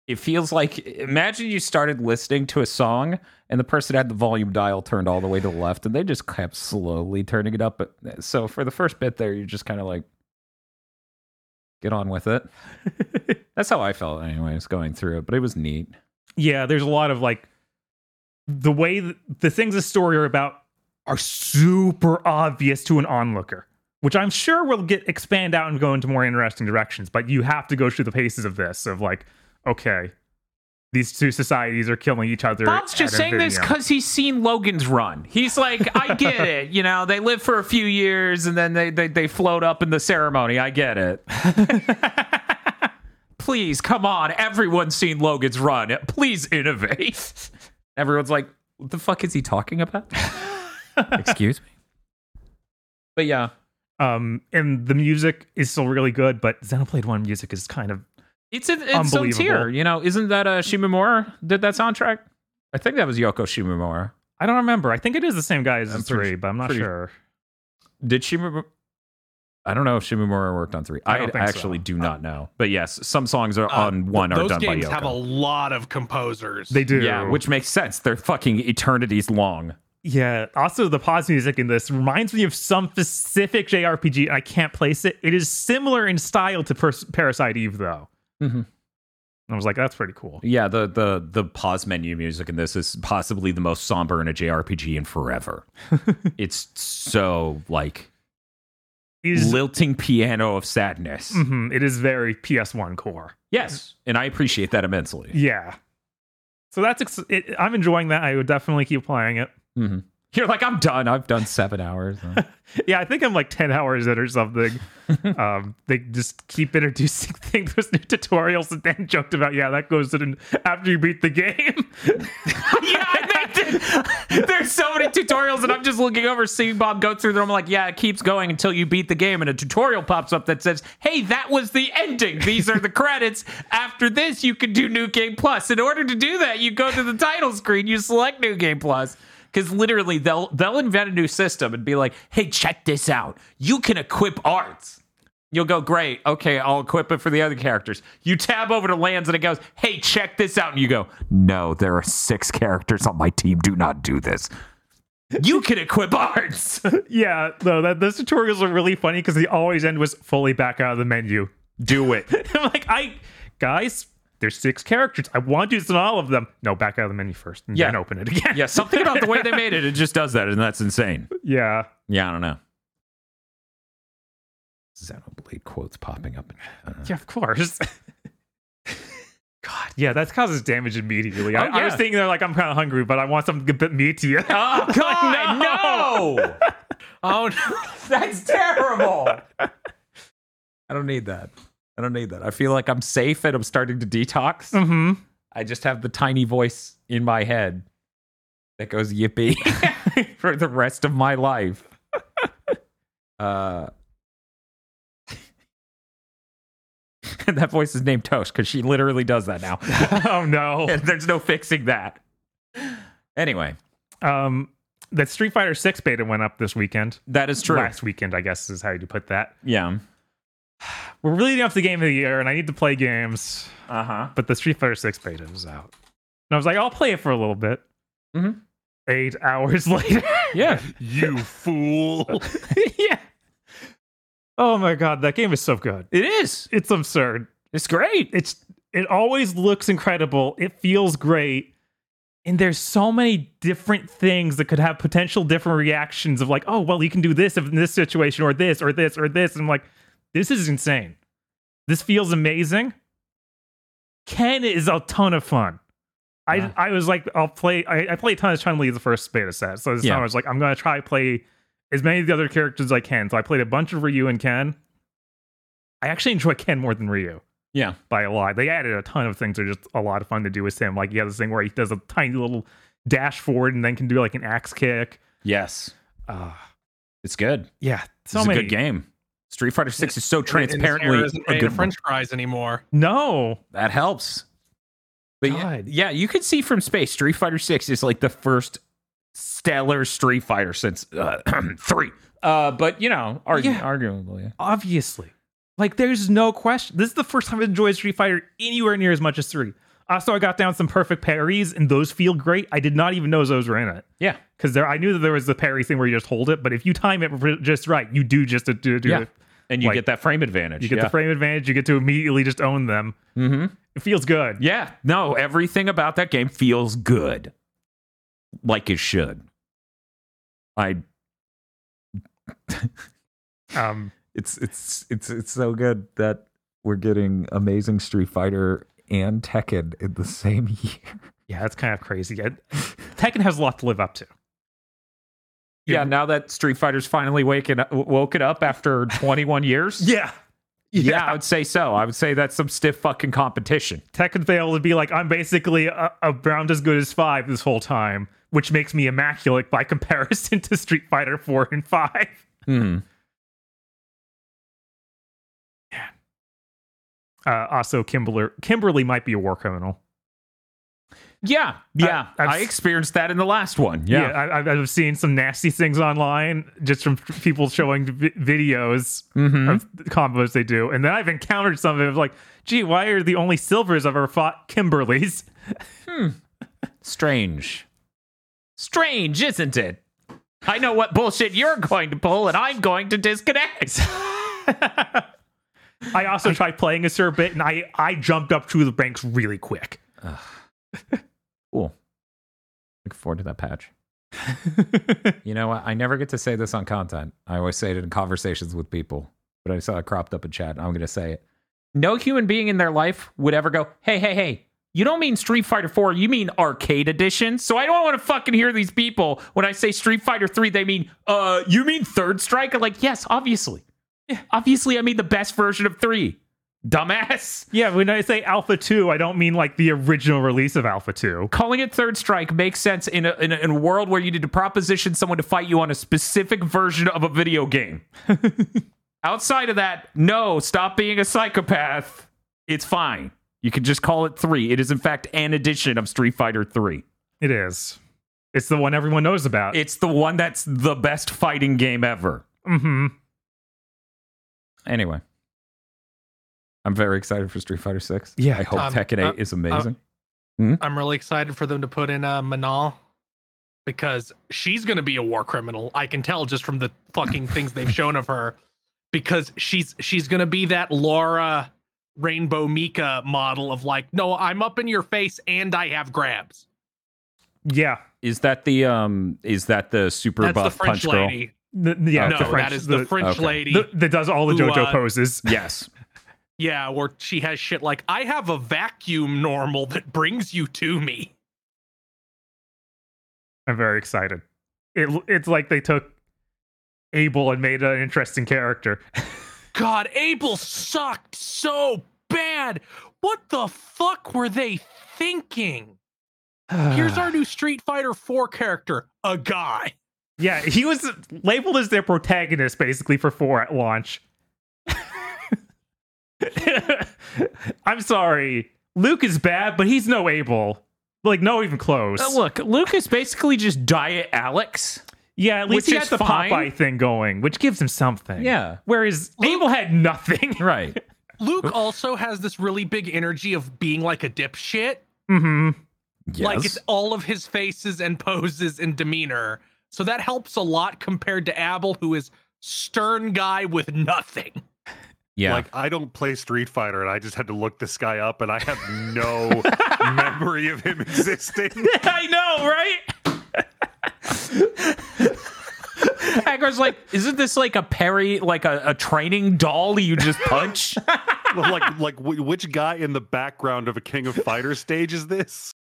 It feels like imagine you started listening to a song and the person had the volume dial turned all the way to the left and they just kept slowly turning it up. But so for the first bit there, you're just kind of like get on with it. That's how I felt anyways going through it, but it was neat. yeah. There's a lot of like the way th- the things the story are about are super obvious to an onlooker, which I'm sure will get expand out and go into more interesting directions. But you have to go through the paces of this of like, okay, these two societies are killing each other. Bob's just saying this because he's seen Logan's run. He's like, I get it. You know, they live for a few years and then they, they, they float up in the ceremony. I get it. Please, come on. Everyone's seen Logan's run. Please innovate. Everyone's like, what the fuck is he talking about? Excuse me. But yeah, um, and the music is still really good, but Xenoblade One music is kind of it's in its own Unbelievable. tier. You know, isn't that uh, Shimomura did that soundtrack? I think that was Yoko Shimomura. I don't remember. I think it is the same guy as I'm three, pretty- but I'm not pretty- sure. Did Shimomura? I don't know if Shimomura worked on three. I I, don't so. actually do not know. But yes, some songs are Uh, on one are done by yoko games Yoko. have a lot of composers. They do. yeah, which makes sense. They're fucking eternities long. Yeah. Also, the pause music in this reminds me of some specific JRPG. I can't place it. It is similar in style to Pers- Parasite Eve, though. Mhm. I was like, that's pretty cool. Yeah, the the the pause menu music in this is possibly the most somber in a JRPG in forever. it's so like It is, lilting piano of sadness. Mhm, it is very PS1 core. Yes, and I appreciate that immensely. Yeah. So that's ex- it, I'm enjoying that. I would definitely keep playing it. Hmm You're like, I'm done. I've done seven hours. Yeah, I think I'm like 10 hours in or something. um, they just keep introducing things with new tutorials and then joked about, yeah, that goes in after you beat the game. yeah, I think there's so many tutorials, and I'm just looking over, seeing Bob go through them. I'm like, yeah, it keeps going until you beat the game, and a tutorial pops up that says, "Hey, that was the ending. These are the credits. After this, you can do New Game Plus. In order to do that, you go to the title screen, you select New Game Plus." Because literally, they'll they'll invent a new system and be like, "Hey, check this out. You can equip arts." You'll go, great. Okay, I'll equip it for the other characters. You tab over to Lanz and it goes, hey, check this out. And you go, no, there are six characters on my team. Do not do this. You can equip arts. yeah, no, that those tutorials are really funny because they always end with fully back out of the menu. do it. I'm like, I guys, there's six characters. I want to use all of them. No, back out of the menu first and Yeah. then open it again. Yeah, something about the way they made it, it just does that. And that's insane. yeah. Yeah, I don't know. Xenoblade quotes popping up. I don't. Yeah, of course. God, yeah, that causes damage immediately. I, Oh, I was thinking there like I'm kind of hungry, but I want something a bit meaty. Oh, God, no. Oh no. That's terrible. I don't need that. I don't need that. I feel like I'm safe and I'm starting to detox. mm-hmm. I just have the tiny voice in my head that goes yippee for the rest of my life. Uh, that voice is named Toast because she literally does that now. oh no. and there's no fixing that. Anyway, Um, that Street Fighter Six beta went up this weekend. that is true. Last weekend, I guess is how you put that. Yeah. We're really off the game of the year, and I need to play games. Uh huh. But the Street Fighter Six beta is out, and I was like, I'll play it for a little bit. Mm-hmm. Eight hours later. Yeah. You fool. yeah. Oh my god, that game is so good. It is. It's absurd. It's great. It's it always looks incredible. It feels great. And there's so many different things that could have potential different reactions of like, oh, well, you can do this in this situation, or this, or this, or this. And I'm like, this is insane. This feels amazing. Ken is a ton of fun. I Yeah. I was like, I'll play. I, I played a ton of Chun Li the first beta set, so this Yeah. time I was like, I'm gonna try play as many of the other characters as I can. So I played a bunch of Ryu and Ken. I actually enjoy Ken more than Ryu Yeah. by a lot. They added a ton of things that are just a lot of fun to do with him. Like he has this thing where he does a tiny little dash forward and then can do like an axe kick. Yes. Uh, It's good. yeah, so it's many. a good game. Street Fighter Six is so And his hair transparently isn't a good of French fries anymore. No, That helps. But yeah, God. yeah, you can see from space, Street Fighter Six is like the first stellar Street Fighter since uh, three. Uh, but you know, argu- Yeah. arguably, obviously. Like there's no question. This is the first time I've enjoyed Street Fighter anywhere near as much as three. Also, I got down some perfect parries, and those feel great. I did not even know those were in it yeah, because there. I knew that there was the parry thing where you just hold it, but if you time it just right, you do just do, do Yeah. it. and you Like, get that frame advantage. You get yeah. the frame advantage. You get to immediately just own them. Mm-hmm. It feels good. Yeah, no, everything about that game feels good, like it should. I, Um, it's it's it's it's so good that we're getting amazing Street Fighter and Tekken in the same year. Yeah, that's kind of crazy. Yeah, Tekken has a lot to live up to. Yeah, now that Street Fighter's finally waking up, woken up after 21 years. Yeah. Yeah, I would say so. I would say that's some stiff fucking competition. Tekken failed to be like, I'm basically a, around as good as five this whole time, which makes me immaculate by comparison to Street Fighter 4 and 5. Hmm. Uh, also, Kimberly, Kimberly might be a war criminal. Yeah, yeah. I s- experienced that in the last one. Yeah. I, I've, I've seen some nasty things online just from people showing vi- videos Mhm. of the combos they do. And then I've encountered some of it. Like, gee, why are the only silvers I've ever fought Kimberly's? Hmm. Strange. Strange, isn't it? I know what bullshit you're going to pull, and I'm going to disconnect. I also tried playing a Sir bit and I, I jumped up through the ranks really quick. Cool. Looking forward to that patch. You know what? I never get to say this on content. I always say it in conversations with people, but I saw it cropped up in chat. and I'm going to say it. No human being in their life would ever go, hey, hey, hey, you don't mean Street Fighter 4, you mean arcade edition. So I don't want to fucking hear these people when I say Street Fighter 3, they mean, uh, you mean Third Strike? I'm like, yes, obviously. Yeah, obviously, I mean the best version of 3. Dumbass. Yeah, when I say Alpha 2, I don't mean like the original release of Alpha 2. calling it third strike makes sense in a, in a, in a world where you need to proposition someone to fight you on a specific version of a video game. Outside of that, no, stop being a psychopath. It's fine. You can just call it three. It is, in fact, an edition of Street Fighter 3. It is. It's the one everyone knows about. It's the one that's the best fighting game ever. mm-hmm. Anyway, I'm very excited for Street Fighter 6. Yeah. I hope Um, Tekken 8 uh, is amazing. I'm really excited for them to put in uh, Manon because she's going to be a war criminal. I can tell just from the fucking things they've shown of her because she's she's going to be that Laura Rainbow Mika model of like, no, I'm up in your face and I have grabs. Yeah. is that the um is that the super That's the buff French punch girl? The- lady. yeah, no, the French, that is the, French okay. lady. that does all the who, JoJo uh, poses. Yes. yeah, where she has shit like, I have a vacuum normal that brings you to me. I'm very excited. It, it's like they took Abel and made an interesting character. God, Abel sucked so bad. What the fuck were they thinking? Here's our new Street Fighter 4 character, a guy. Yeah, he was labeled as their protagonist basically for four at launch. I'm sorry. Luke is bad, but he's no Abel. Like, no, even close. Uh, look, Luke is basically just Diet Alex. yeah, at least which he has the fine. Popeye thing going, which gives him something. Yeah. Whereas Abel had nothing. Right. Luke also has this really big energy of being like a dipshit. Mm-hmm. Like it's all of his faces and poses and demeanor. So that helps a lot compared to Abel, who is stern guy with nothing. yeah. Like I don't play Street Fighter, and I just had to look this guy up, and I have no memory of him existing. I know, right? Aggar's like, isn't this like a parry, like a, a training doll you just punch? like, like wh- which guy in the background of a King of Fighters stage is this?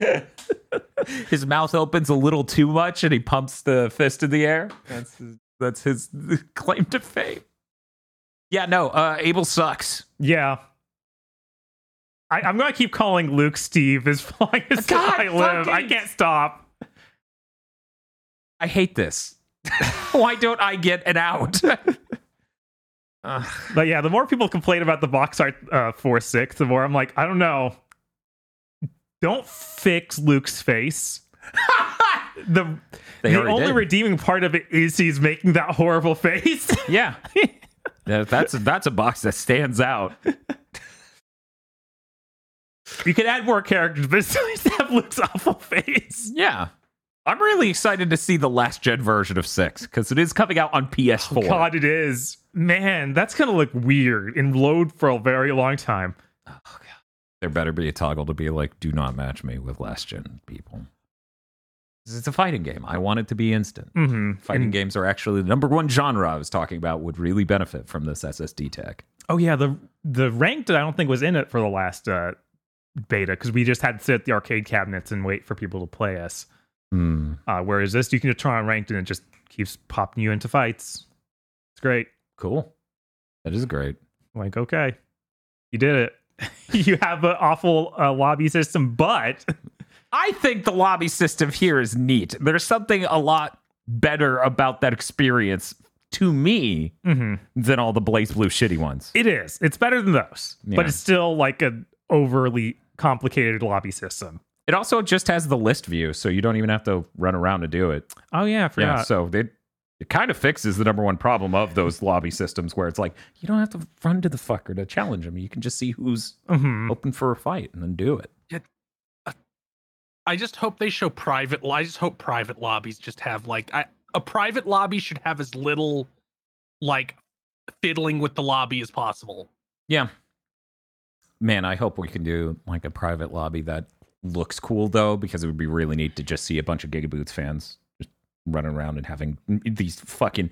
his mouth opens a little too much and he pumps the fist in the air. That's his, that's his claim to fame. Yeah, no, uh, Abel sucks. Yeah. I, I'm gonna keep calling Luke Steve as long as God I live. I can't stop. I hate this. Why don't I get an out? But yeah, the more people complain about the box art uh, for six, the more I'm like, I don't know. Don't fix Luke's face. the They the only did. redeeming part of it is he's making that horrible face. yeah. That's a, that's a box that stands out. you could add more characters, but still just have Luke's awful face. Yeah. I'm really excited to see the last gen version of 6 because it is coming out on PS4. God, it is. Man, that's gonna look weird and load for a very long time. Oh, There better be a toggle to be like, do not match me with last gen people. It's a fighting game. I want it to be instant. Mm-hmm. Fighting games are actually the number one genre I was talking about would really benefit from this SSD tech. Oh yeah, the the ranked I don't think was in it for the last uh, beta because we just had to sit at the arcade cabinets and wait for people to play us. Hmm. Uh, whereas this, you can just turn on ranked and it just keeps popping you into fights. It's great. Cool. That is great. Like, okay, you did it. you have an awful uh, lobby system, but I think the lobby system here is neat. There's something a lot better about that experience to me Mhm. than all the BlazBlue shitty ones. it is. It's better than those, Yeah. but it's still like an overly complicated lobby system. It also just has the list view, so you don't even have to run around to do it. Oh yeah, I Yeah, so they it kind of fixes the number one problem of those lobby systems where it's like you don't have to run to the fucker to challenge him. You can just see who's Mhm. open for a fight and then do it. Yeah. I just hope they show private. I just hope private lobbies just have like I, a private lobby should have as little like fiddling with the lobby as possible. Yeah. Man, I hope we can do like a private lobby that looks cool though, because it would be really neat to just see a bunch of Gigaboots fans running around and having these fucking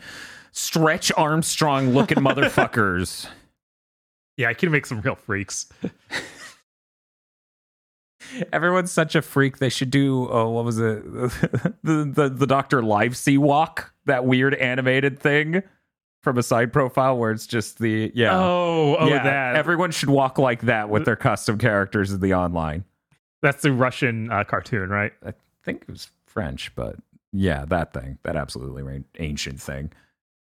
stretch Armstrong looking motherfuckers. Yeah, I can make some real freaks. Everyone's such a freak. They should do oh, what was it? the the the Doctor Livesey walk, that weird animated thing from a side profile where it's just the yeah. Oh, oh, yeah, that. everyone should walk like that with their custom characters in the online. That's the Russian uh, cartoon, right? I think it was French, but yeah, that thing, that absolutely ancient thing.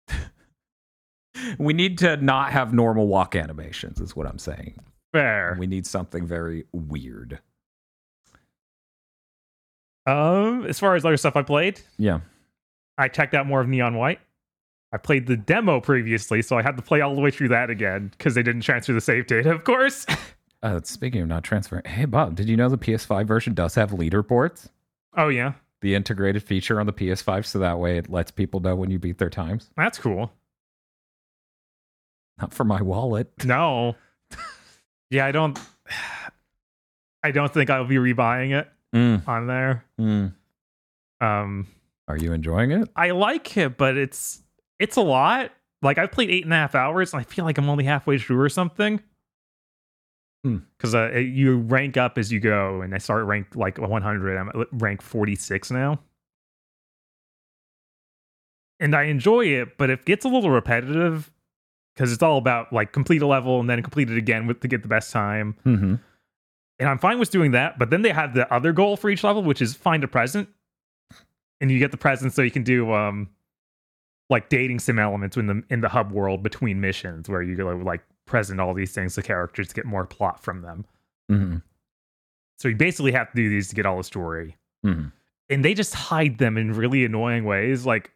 we need to not have normal walk animations, is what I'm saying. Fair. We need something very weird. Um, as far as other stuff I played, Yeah. I checked out more of Neon White. I played the demo previously, so I had to play all the way through that again because they didn't transfer the save data, of course. Uh, speaking of not transferring, hey Bob, did you know the PS5 version does have leaderboards? oh yeah, The integrated feature on the PS5, so that way it lets people know when you beat their times. that's cool. Not for my wallet. No, yeah, I don't. I don't think I'll be rebuying it Mm, on there. mm. Um, Are you enjoying it? I like it, but it's it's a lot. Like I've played eight and a half hours, and I feel like I'm only halfway through or something. Hmm. Because uh, you rank up as you go, and I start rank like 100. I'm at rank 46 now, and I enjoy it, but it gets a little repetitive because it's all about like complete a level and then complete it again with to get the best time. Mm-hmm. And I'm fine with doing that, but then they have the other goal for each level, which is find a present. And you get the present so you can do um like dating sim elements in the in the hub world between missions where you go like present all these things the characters get more plot from them. Mm-hmm. So you basically have to do these to get all the story. Mhm. And they just hide them in really annoying ways. Like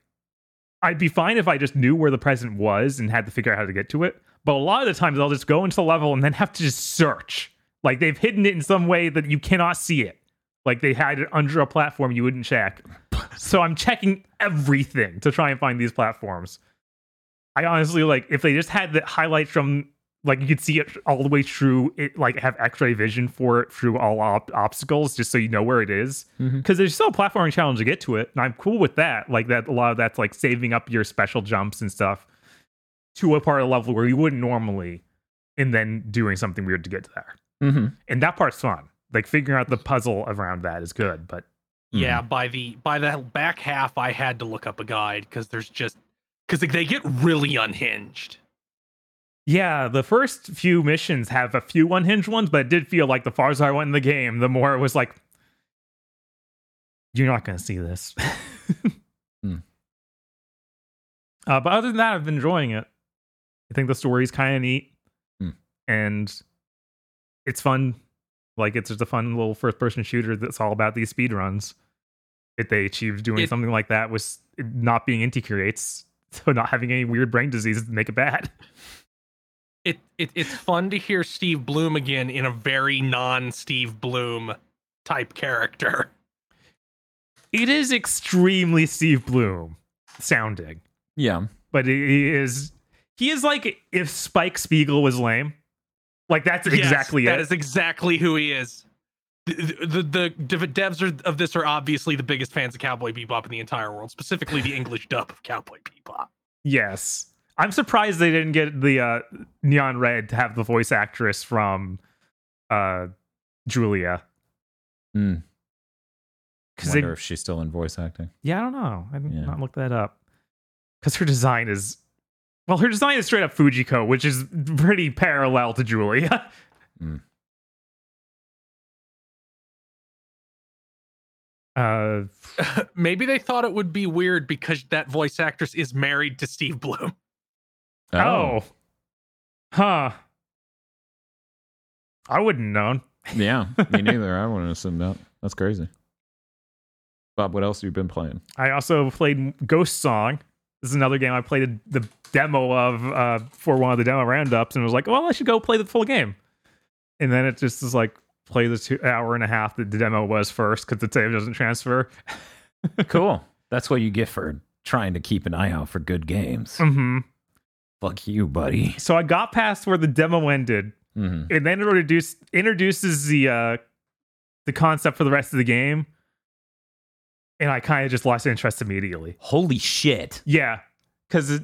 I'd be fine if I just knew where the present was and had to figure out how to get to it. But a lot of the times I'll just go into the level and then have to just search. Like they've hidden it in some way that you cannot see it. Like they had it under a platform you wouldn't check. So I'm checking everything to try and find these platforms. I honestly like if they just had the highlights from like you could see it all the way through it like have x-ray vision for it through all op- obstacles just so you know where it is. Because there's still a platforming challenge to get to it and i'm cool with that like that a lot of that's like saving up your special jumps and stuff to a part of the level where you wouldn't normally and then doing something weird to get to there. Mm-hmm. and that part's fun. Like figuring out the puzzle around that is good but Yeah, by the by the back half, I had to look up a guide because there's just because they get really unhinged. Yeah, the first few missions have a few unhinged ones, but it did feel like the farther I went in the game, the more it was like, you're not going to see this. Hmm. uh, but other than that, I've been enjoying it. I think the story's kind of neat, Hmm. and it's fun. Like it's just a fun little first-person shooter that's all about these speed runs. If they achieved doing It- something like that was not being anti-curates, so not having any weird brain diseases to make it bad. It, it it's fun to hear Steve Blum again in a very non Steve Blum type character. it is extremely Steve Blum sounding, Yeah. but he is he is like if Spike Spiegel was lame. Like that's Yes, exactly That it. is exactly who he is. The, the, the, the devs are, of this are obviously the biggest fans of Cowboy Bebop in the entire world, specifically the English dub of Cowboy Bebop. yes. I'm surprised they didn't get the uh, Neon Red to have the voice actress from uh, Julia. Hmm. Because Wonder if she's still in voice acting. yeah, I don't know. I did Yeah. not look that up. Because her design is, well, her design is straight up Fujiko, which is pretty parallel to Julia. Mm. Uh, Maybe they thought it would be weird because that voice actress is married to Steve Blum. Oh. Huh. I wouldn't known. yeah. Me neither. I wouldn't assume that. That's crazy. Bob, what else have you been playing? I also played Ghost Song. This is another game I played the demo of uh, for one of the demo roundups and was like, well, I should go play the full game. And then it just is like, play the two hour and a half that the demo was first because the save doesn't transfer. Cool. That's what you get for trying to keep an eye out for good games. hmm Fuck you, buddy. So I got past where the demo ended hmm and then it introduce, introduces the uh, the concept for the rest of the game. And I kind of just lost interest immediately. Holy shit. Yeah, because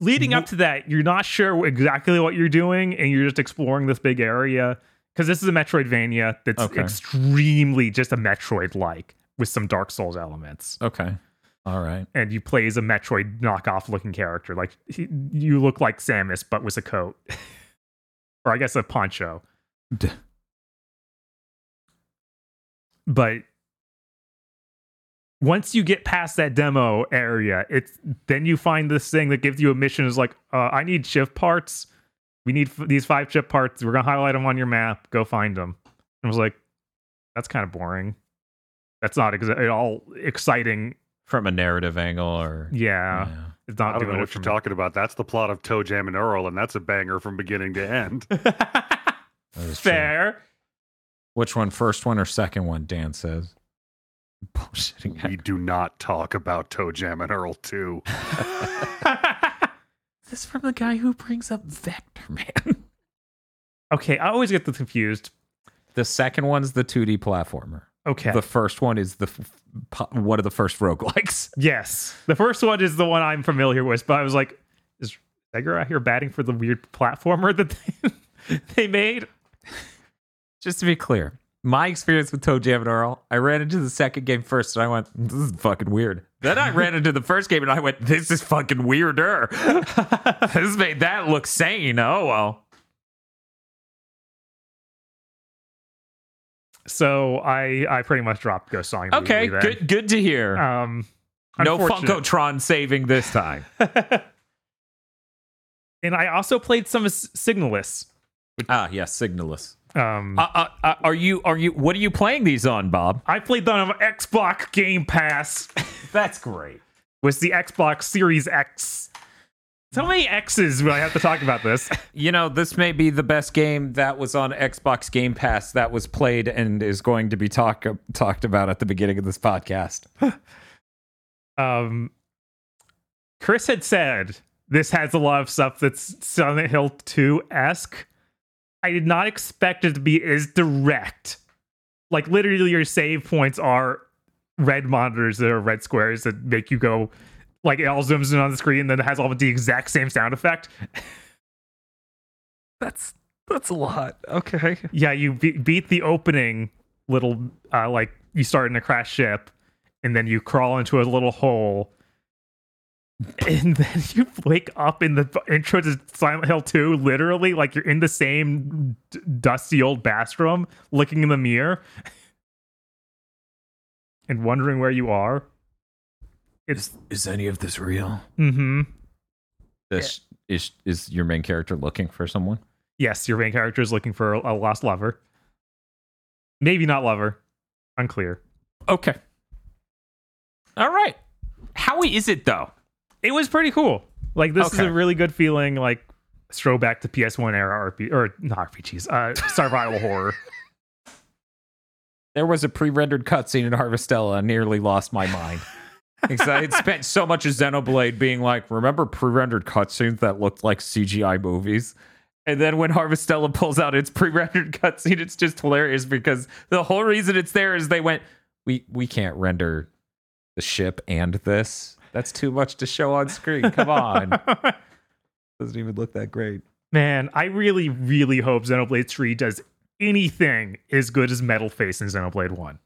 leading up to that, you're not sure exactly what you're doing, and you're just exploring this big area. Because this is a Metroidvania that's Okay. extremely just a Metroid like with some Dark Souls elements, Okay. All right. and you play as a Metroid knockoff looking character. Like he, you look like Samus, but with a coat, or I guess a poncho. But once you get past that demo area it's then you find this thing that gives you a mission is like uh, i need shift parts we need f- these five chip parts we're gonna highlight them on your map go find them i was like that's kind of boring that's not exa- at all exciting From a narrative angle or. yeah, it's not I don't doing know it what you're me. talking about. That's the plot of ToeJam and Earl, and that's a banger from beginning to end. That is true. fair Which one, first one or second one? Dan says. Bullshitting. we do not talk about ToeJam and Earl 2. this from the guy who brings up Vectorman. okay i always get this confused the second one's the 2D platformer. Okay The first one is the f- one of the first roguelikes. Yes. The first one is the one I'm familiar with, but I was like, is Edgar out here batting for the weird platformer that they, they made? Just to be clear, my experience with ToeJam and Earl, I ran into the second game first and I went, this is fucking weird. Then I ran into the first game and I went, this is fucking weirder. this made that look sane. Oh, well. So I I pretty much dropped Ghost Song. Okay, good good to hear. Um, no. Funkotron saving this time. and I also played some Signalis. ah, yes, Signalis. Um, Uh, uh, uh, are you are you what are you playing these on, Bob? I played them on Xbox Game Pass. That's great. was the Xbox Series X. So many X's when I have to talk about this. You know, this may be the best game that was on Xbox Game Pass that was played and is going to be talk, talked about at the beginning of this podcast. um Chris had said this has a lot of stuff that's Silent Hill 2 esque. I did not expect it to be as direct. Like literally your save points are red monitors that are red squares that make you go like it all zooms in on the screen and then it has all the exact same sound effect. That's that's a lot. Okay. Yeah, you be- beat the opening little uh like you start in a crash ship and then you crawl into a little hole and then you wake up in the intro to Silent Hill 2 literally like you're in the same d- dusty old bathroom looking in the mirror and wondering where you are. It's Is any of this real? Mm-hmm. This is is your main character looking for someone? Yes, your main character is looking for a, a lost lover. Maybe not lover. Unclear. Okay. All right. How is it though? it was pretty cool. Like this is a really good feeling, like throwback to PS1 era RP or not RPGs, uh, survival horror. There was a pre-rendered cutscene in Harvestella. I nearly lost my mind. Because I had spent so much of Xenoblade being like, remember pre-rendered cutscenes that looked like CGI movies? And then when Harvestella pulls out its pre-rendered cutscene, it's just hilarious because the whole reason it's there is they went, we we can't render the ship and this. That's too much to show on screen. Come on. Doesn't even look that great. Man, I really, really hope Xenoblade 3 does anything as good as Metal Face in Xenoblade 1.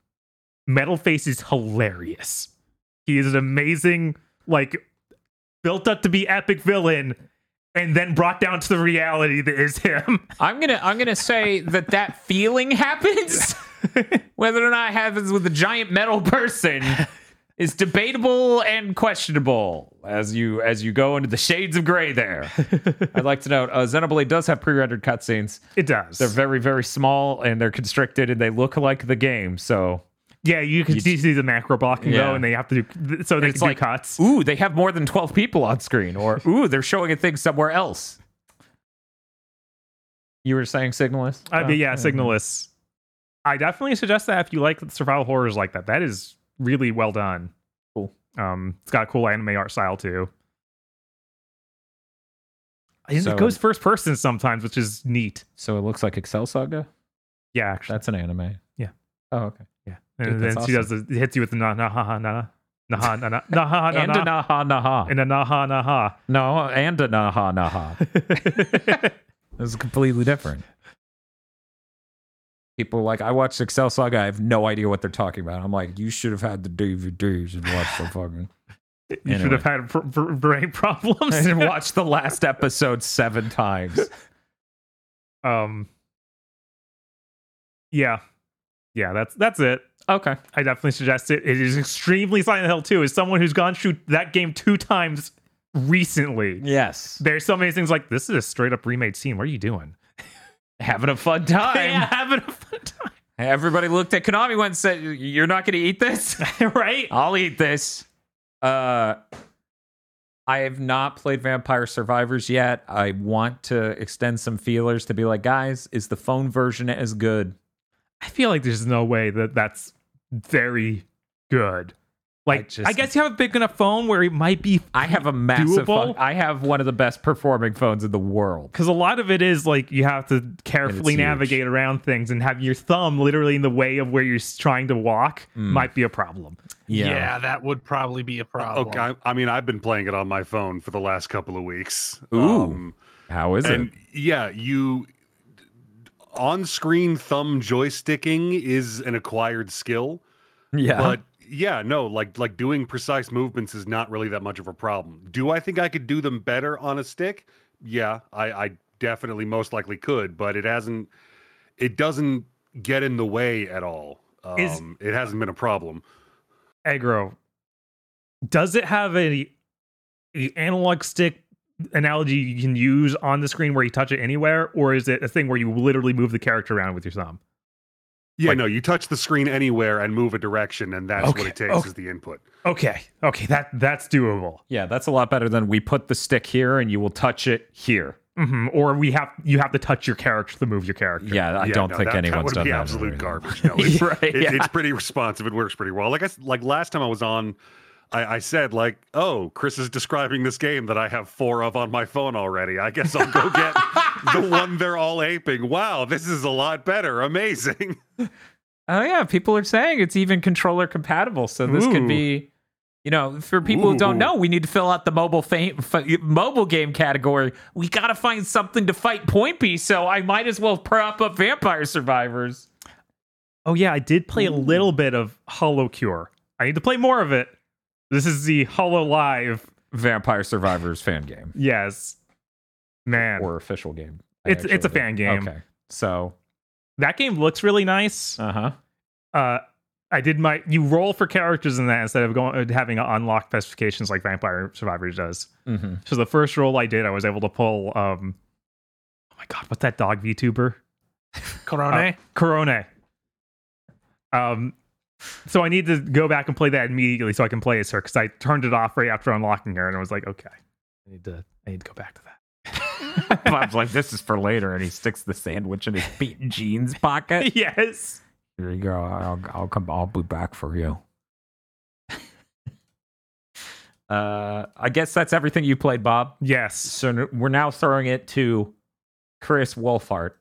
Metal Face is hilarious. He is an amazing, like, built up to be epic villain, and then brought down to the reality that is him. I'm gonna I'm gonna say that that feeling happens. Whether or not it happens with a giant metal person is debatable and questionable as you as you go into the shades of gray. There, I'd like to note uh, Xenoblade does have pre-rendered cutscenes. It does. They're very very small and they're constricted and they look like the game. So yeah, you can You- see the macro blocking Yeah. though, and they have to do so they It's can like- do cuts. ooh, they have more than twelve people on screen, or ooh, they're showing a thing somewhere else. You were saying Signalis? I mean, yeah, Oh, Signalis. I definitely suggest that if you like survival horrors like that, that is really well done. Cool. Um, it's got a cool anime art style too. So- it goes first person sometimes, which is neat. So it looks like Excel Saga. Yeah, actually, That's an anime. Yeah. Oh, okay. Dude, And that's then she does the hits you with the na na ha ha na na ha na na na ha and a na naha naha. and a na ha na ha. No, and a naha naha. Is completely different. People are like, I watched Excel Saga. I have no idea what they're talking about. I'm like, you should have had the DVDs and watched the fucking. You Anyway. should have had br- br- brain problems. and watched the last episode seven times. um, yeah, yeah. That's that's it. Okay. I definitely suggest it. It is extremely Silent Hill 2. As someone who's gone through that game two times recently, Yes. there's so many things like this is a straight up remade scene. What are you doing? Having a fun time. Yeah, having a fun time, Everybody looked at Konami once and said, You're not going to eat this? right? I'll eat this. Uh, I have not played Vampire Survivors yet. I want to extend some feelers to be like, guys, is the phone version as good? I feel like there's no way that that's very good. Like, I, just- guess you have a big enough phone where it might be. I have a massive. Phone- I have one of the best performing phones in the world. Because a lot of it is like you have to carefully huge. navigate around things and have your thumb literally in the way of where you're trying to walk Mm. might be a problem. Yeah. that would probably be a problem. Okay, I, I mean, I've been playing it on my phone for the last couple of weeks. Ooh. Um, How is and it? yeah, you on-screen thumb joysticking is an acquired skill, Yeah. but yeah, no, like like doing precise movements is not really that much of a problem. Do I think I could do them better on a stick? Yeah, I, I definitely most likely could, but it hasn't. It doesn't get in the way at all. Um, Is- it hasn't been a problem. Agro, does it have a, a analog stick analogy you can use on the screen where you touch it anywhere, or is it a thing where you literally move the character around with your thumb? Yeah, Like- no, you touch the screen anywhere and move a direction, and that's Okay, what it takes okay. as the input. Okay, okay, that that's doable. yeah, that's a lot better than we put the stick here and you will touch it here. hmm Or we have you have to touch your character to move your character. Yeah, I Yeah, don't no, think that, anyone's that would done be that. absolute already. garbage. No, it's, right. it- yeah. it's pretty responsive. It works pretty well. Like I s- like last time I was on, I, I said like, "Oh, Chris is describing this game that I have four of on my phone already. I guess I'll go get the one they're all aping. Wow, this is a lot better. Amazing." Oh yeah, people are saying it's even controller compatible. So this could be, you know, for people who don't know, we need to fill out the mobile fame, f- mobile game category. We got to find something to fight Point B. So I might as well prop up Vampire Survivors. Oh yeah, I did play a little bit of HoloCure. I need to play more of it. This is the Hololive. Vampire Survivors fan game Yes, man, or official game. It's- it's a actually. fan game. Okay, so that game looks really nice. uh huh. uh I did my you roll for characters in that instead of going uh, having unlocked specifications like Vampire Survivors does. Mm-hmm. So the first roll I did, I was able to pull um oh my god, what's that dog VTuber? Korone? Korone. Um so I need to go back and play that immediately so I can play as her because I turned it off right after unlocking her and I was like, okay, I need to I need to go back to that. Bob's like, this is for later, and he sticks the sandwich in his beaten jeans pocket. yes. Here you go. I'll, I'll come. I'll be back for you. uh, I guess that's everything you played, Bob. Yes. So we're now throwing it to Chris Wolfhart.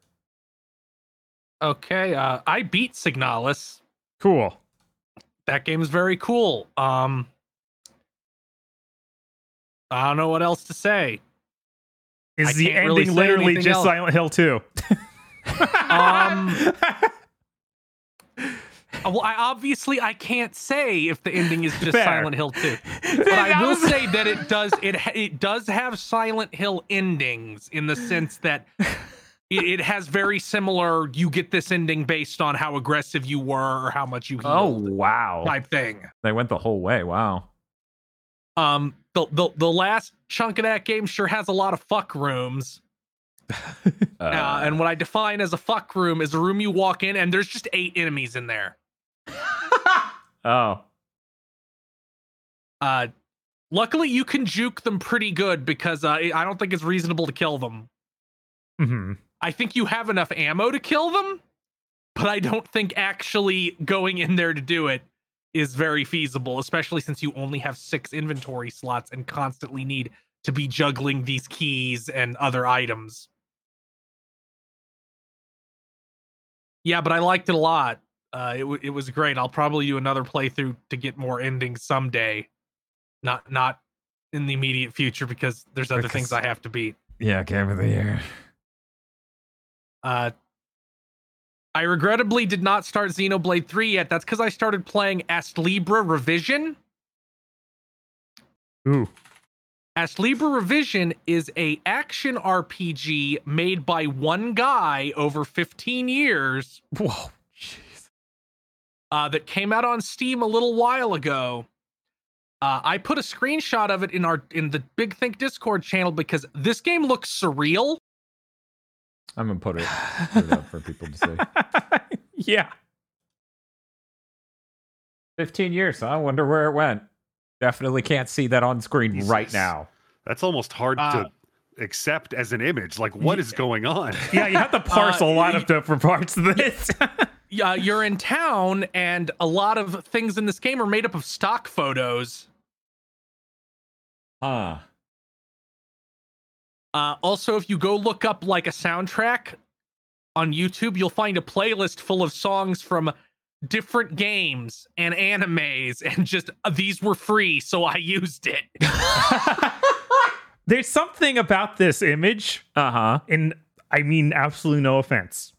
Okay, uh, I beat Signalis. Cool. That game's very cool. Um, I don't know what else to say. Is I the ending really literally just else. Silent Hill 2? Um, well, I obviously I can't say if the ending is just Fair. Silent Hill 2. But I will say that it does it it does have Silent Hill endings in the sense that it, it has very similar. You get this ending based on how aggressive you were or how much you Oh wow, type thing. they went the whole way. Wow. Um, the, the the last chunk of that game sure has a lot of fuck rooms. Uh, Uh, and what I define as a fuck room is a room you walk in and there's just eight enemies in there. oh, Uh, luckily you can juke them pretty good because uh, I don't think it's reasonable to kill them. Mhm. I think you have enough ammo to kill them, but I don't think actually going in there to do it is very feasible, especially since you only have six inventory slots and constantly need to be juggling these keys and other items. Yeah, but I liked it a lot. Uh, it w- it was great. I'll probably do another playthrough to get more endings someday. Not not in the immediate future because there's other things I have to beat. yeah, game of the year. Uh, I regrettably did not start Xenoblade 3 yet. That's because I started playing Astlibra Revision. Ooh. Astlibra Revision is a action RPG made by one guy over 15 years Whoa, jeez. uh, that came out on Steam a little while ago. Uh, I put a screenshot of it in our in the Big Think Discord channel because this game looks surreal. I'm gonna put it, put it up for people to see. yeah. 15 years. I wonder where it went. Definitely can't see that on screen right now. That's almost hard Uh, to accept as an image. Like, what is going on? Yeah, you have to parse Uh, a lot y- of different parts of this. Yeah, you're in town, and a lot of things in this game are made up of stock photos. Huh. Uh, also, if you go look up like a soundtrack on YouTube, you'll find a playlist full of songs from different games and animes, and just uh, these were free, so I used it. There's something about this image, Uh huh. and I mean absolutely no offense.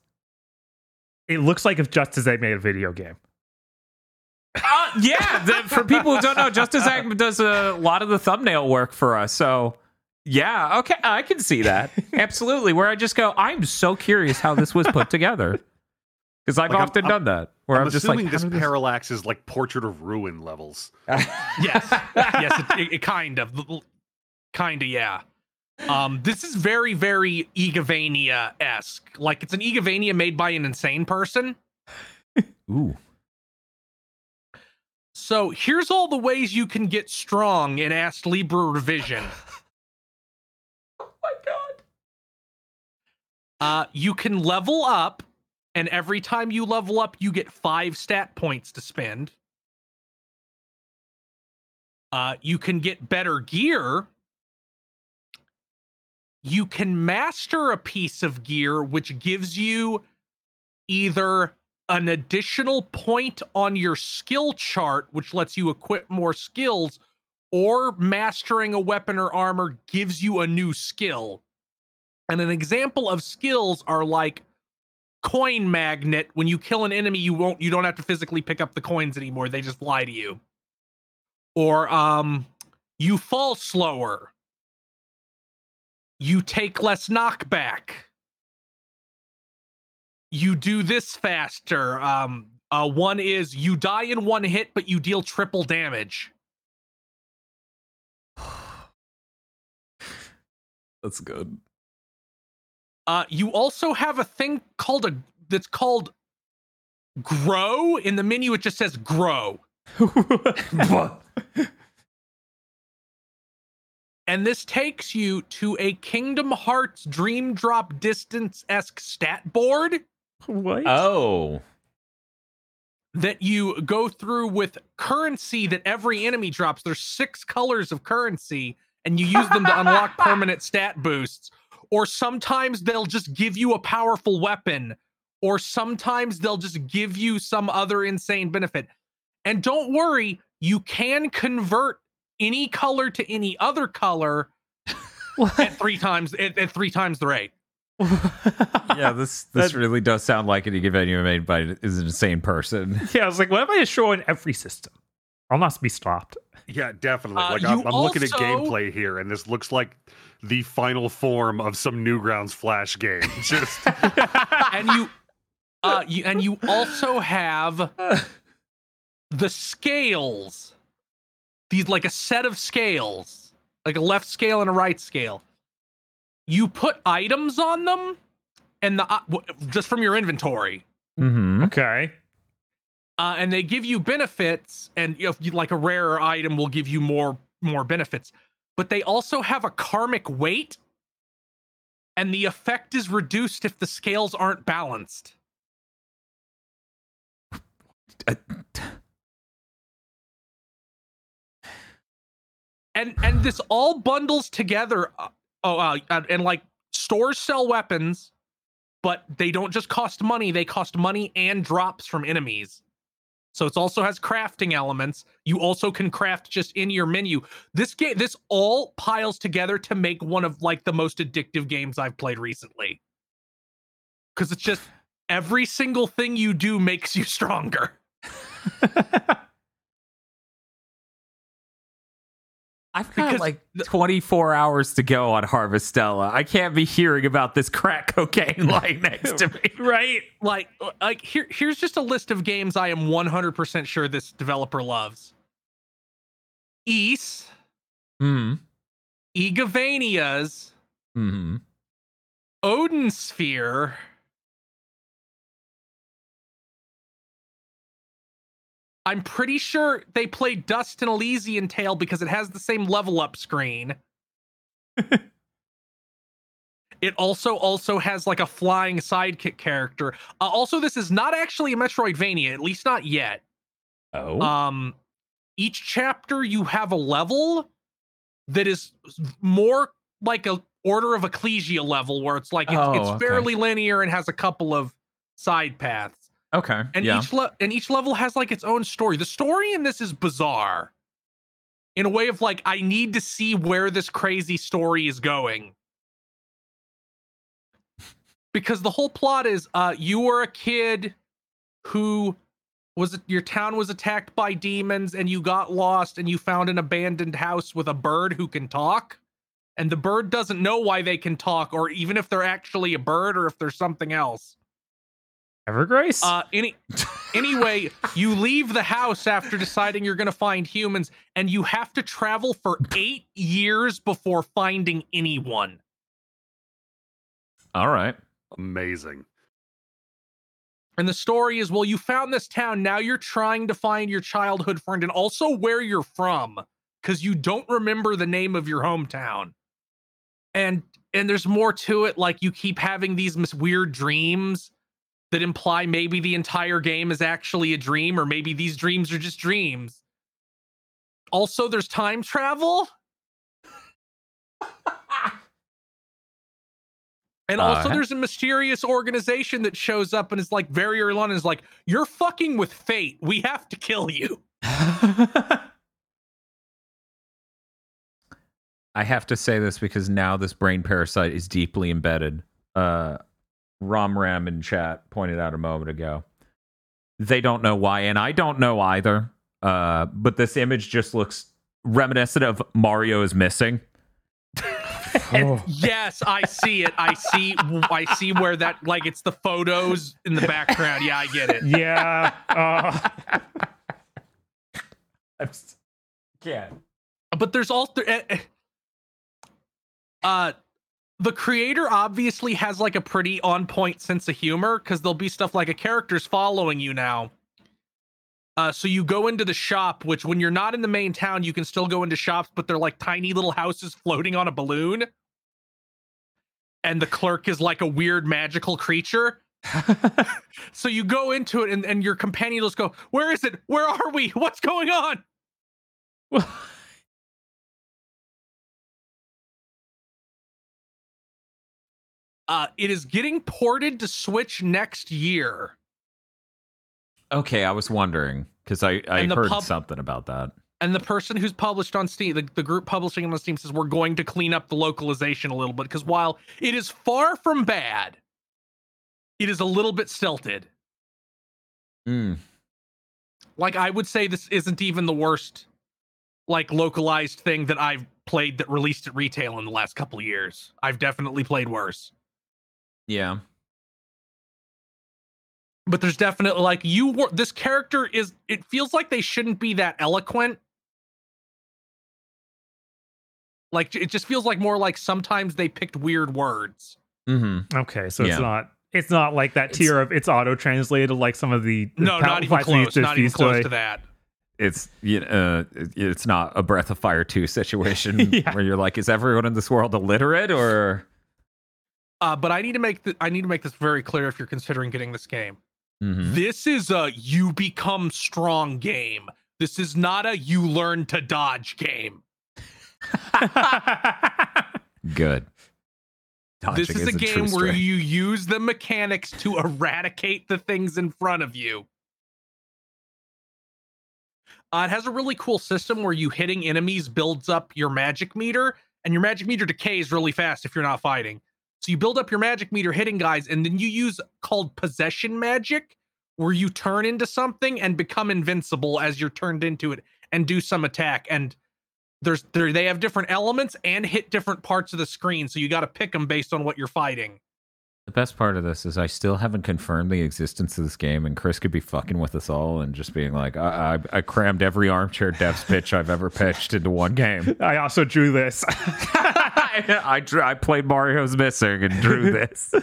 It looks like if Justice Egg made a video game. Uh, yeah, the, for people who don't know, Justice Egg does a lot of the thumbnail work for us. So, yeah, okay, I can see that absolutely. Where I just go, I'm so curious how this was put together because I've Like, often I'm- done that. Where I'm, I'm just assuming like, this parallax is like Portrait of Ruin levels. yes, yes, it, it, kind of, kind of, yeah. Um, this is very, very Igavania esque. Like it's an Igavania made by an insane person. Ooh, So here's all the ways you can get strong in Astlibra Revision. oh my god. Uh, you can level up, and every time you level up, you get five stat points to spend. Uh, you can get better gear. You can master a piece of gear, which gives you either an additional point on your skill chart, which lets you equip more skills, or mastering a weapon or armor gives you a new skill. And an example of skills are like coin magnet. When you kill an enemy, you won't you don't have to physically pick up the coins anymore. They just fly to you. Or um you fall slower. You take less knockback. You do this faster. Um uh one is you die in one hit, but you deal triple damage. That's good. Uh, you also have a thing called a that's called grow. In the menu, it just says grow, and this takes you to a Kingdom Hearts Dream Drop Distance esque stat board what? Oh, that you go through with currency that every enemy drops. There's six colors of currency, and you use them to unlock permanent stat boosts. Or sometimes they'll just give you a powerful weapon, or sometimes they'll just give you some other insane benefit. And don't worry, you can convert any color to any other color at three times at, at three times the rate. yeah, this this That- really does sound like an game made by is an insane person. yeah, I was like, what if I just show in every system? I'll not be stopped. Yeah, definitely. Uh, like I'm, I'm looking at gameplay here, and this looks like the final form of some Newgrounds Flash game. Just and you uh you, and you also have the scales these like a set of scales like a left scale and a right scale you put items on them and the uh, w- just from your inventory Mm-hmm. Okay. Uh, and they give you benefits and you like a rarer item will give you more more benefits. But they also have a karmic weight and the effect is reduced if the scales aren't balanced. And and this all bundles together uh, oh uh, and like stores sell weapons but they don't just cost money they cost money and drops from enemies so it also has crafting elements. You also can craft just in your menu. This game this all piles together to make one of like the most addictive games i've played recently. Because it's just every single thing you do makes you stronger I've got Because like the- 24 hours to go on Harvestella. I can't be hearing about this crack cocaine lying next to me. right. like like here here's just a list of games I am 100% sure this developer loves. East, Mm. Hmm. Igavanias, Mm-hmm. Odin Sphere, I'm pretty sure they played Dust and Elysian Tail because it has the same level up screen. it also also has like a flying sidekick character. Uh, also, this is not actually a Metroidvania, at least not yet. Oh. Um, each chapter you have a level that is more like a Order of Ecclesia level, where it's like it's, Oh, it's okay. fairly linear and has a couple of side paths, okay. and yeah. each le- and each level has like its own story. The story in this is bizarre, in a way of like I need to see where this crazy story is going. Because the whole plot is uh you were a kid who was your town was attacked by demons and you got lost and you found an abandoned house with a bird who can talk and the bird doesn't know why they can talk or even if they're actually a bird or if they're something else Evergrace? uh any anyway you leave the house after deciding you're going to find humans and you have to travel for 8 years before finding anyone All right. amazing. And the story is well, you found this town. Now you're trying to find your childhood friend and also where you're from because you don't remember the name of your hometown. And and there's more to it. Like you keep having these mis- weird dreams that imply maybe the entire game is actually a dream, or maybe these dreams are just dreams. Also, there's time travel. And also, Uh, there's a mysterious organization that shows up and is like very early on and is like, You're fucking with fate. We have to kill you. I have to say this because now this brain parasite is deeply embedded. Uh, Rom Ram in chat pointed out a moment ago. They don't know why, and I don't know either. Uh, but this image just looks reminiscent of Mario is missing. Oh. Yes, I see it. I see I see where that like it's the photos in the background. Yeah, I get it. yeah. Uh, I just can't. But there's also uh, uh the creator obviously has like a pretty on point sense of humor because there'll be stuff like a character's following you now. Uh, so you go into the shop, which when you're not in the main town, you can still go into shops, but they're like tiny little houses floating on a balloon. And the clerk is like a weird magical creature. So you go into it, and, and your companion just go, Where is it? Where are we? What's going on? Uh, it is getting ported to Switch next year. okay, I was wondering because I, I heard pub- something about that. and the person who's published on Steam, the, the group publishing on Steam says we're going to clean up the localization a little bit because while it is far from bad, it is a little bit stilted. Mm. Like I would say this isn't even the worst like localized thing that I've played that released at retail in the last couple of years. I've definitely played worse. Yeah. But there's definitely like you were this character is it feels like they shouldn't be that eloquent. Like it just feels like more like sometimes they picked weird words. Mm-hmm. Okay, so Yeah. it's not it's not like that It's- tier of it's auto translated like some of the No, the not even close. Not even close toy. to that. It's you know, uh, it's not a Breath of Fire two situation Yeah. where you're like, is everyone in this world illiterate or? Uh, but I need to make th- I need to make this very clear if you're considering getting this game. Mhm. This is a you become strong game. This is not a you learn to dodge game. Good. this is a game where strength. you use the mechanics to eradicate the things in front of you. Uh, it has a really cool system where you hitting enemies builds up your magic meter, and your magic meter decays really fast if you're not fighting. So you build up your magic meter hitting guys, and then you use called possession magic, where you turn into something and become invincible as you're turned into it and do some attack. And there's there they have different elements and hit different parts of the screen, so you got to pick them based on what you're fighting. The best part of this is I still haven't confirmed the existence of this game, and Chris could be fucking with us all and just being like, I, I, I crammed every armchair devs pitch I've ever pitched into one game. I also drew this. I, drew, I played Mario's Missing and drew this.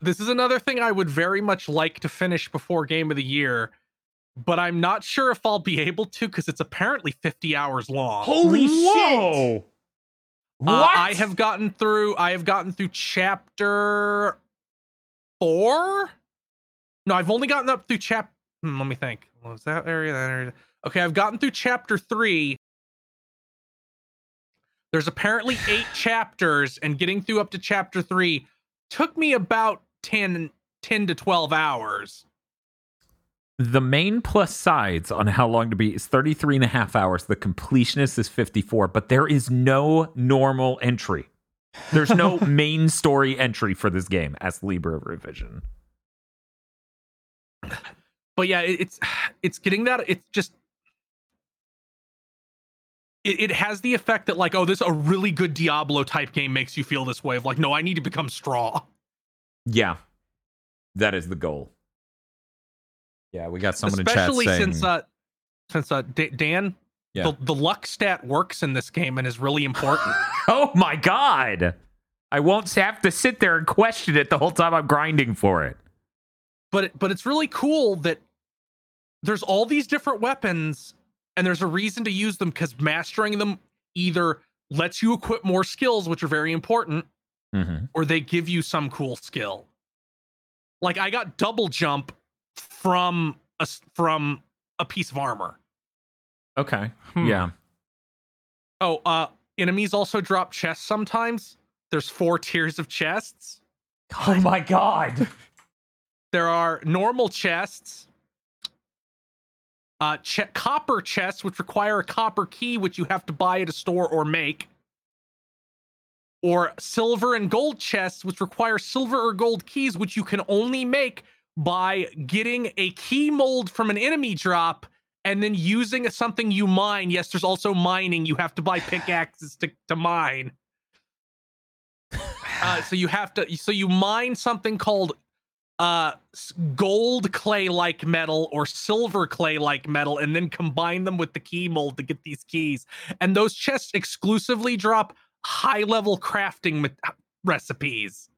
This is another thing I would very much like to finish before game of the year, but I'm not sure if I'll be able to because it's apparently 50 hours long. Holy Whoa! Shit! Uh, I have gotten through. I have gotten through chapter four. No, I've only gotten up through chap. hmm, let me think. Was that area? That area? Okay, I've gotten through chapter three. There's apparently eight chapters, and getting through up to chapter three took me about 10, 10 to 12 hours. The main plus sides on how long to beat is 33 and a half hours. The completionist is 54, but there is no normal entry. There's no main story entry for this game Astlibra Revision. but yeah, it, it's it's getting that. It's just it, it has the effect that like, oh, this a really good Diablo type game makes you feel this way of like, no, I need to become straw. Yeah, that is the goal. Yeah, we got someone in chat Especially saying, since uh since uh D- Dan, Yeah. the, the luck stat works in this game and is really important. "Oh my god, I won't have to sit there and question it the whole time I'm grinding for it." but it, but it's really cool that there's all these different weapons and there's a reason to use them because mastering them either lets you equip more skills, which are very important, Mm-hmm. or they give you some cool skill. Like I got double jump from a from a piece of armor. Okay, Hmm. yeah. Oh, uh enemies also drop chests sometimes. There's four tiers of chests. Oh my god. There are normal chests, uh, che- copper chests, which require a copper key, which you have to buy at a store or make, or silver and gold chests, which require silver or gold keys, which you can only make by getting a key mold from an enemy drop and then using something you mine. Yes, there's also mining. You have to buy pickaxes to, to mine. Uh, so you have to, so you mine something called uh gold clay like metal or silver clay like metal and then combine them with the key mold to get these keys and those chests exclusively drop high level crafting recipes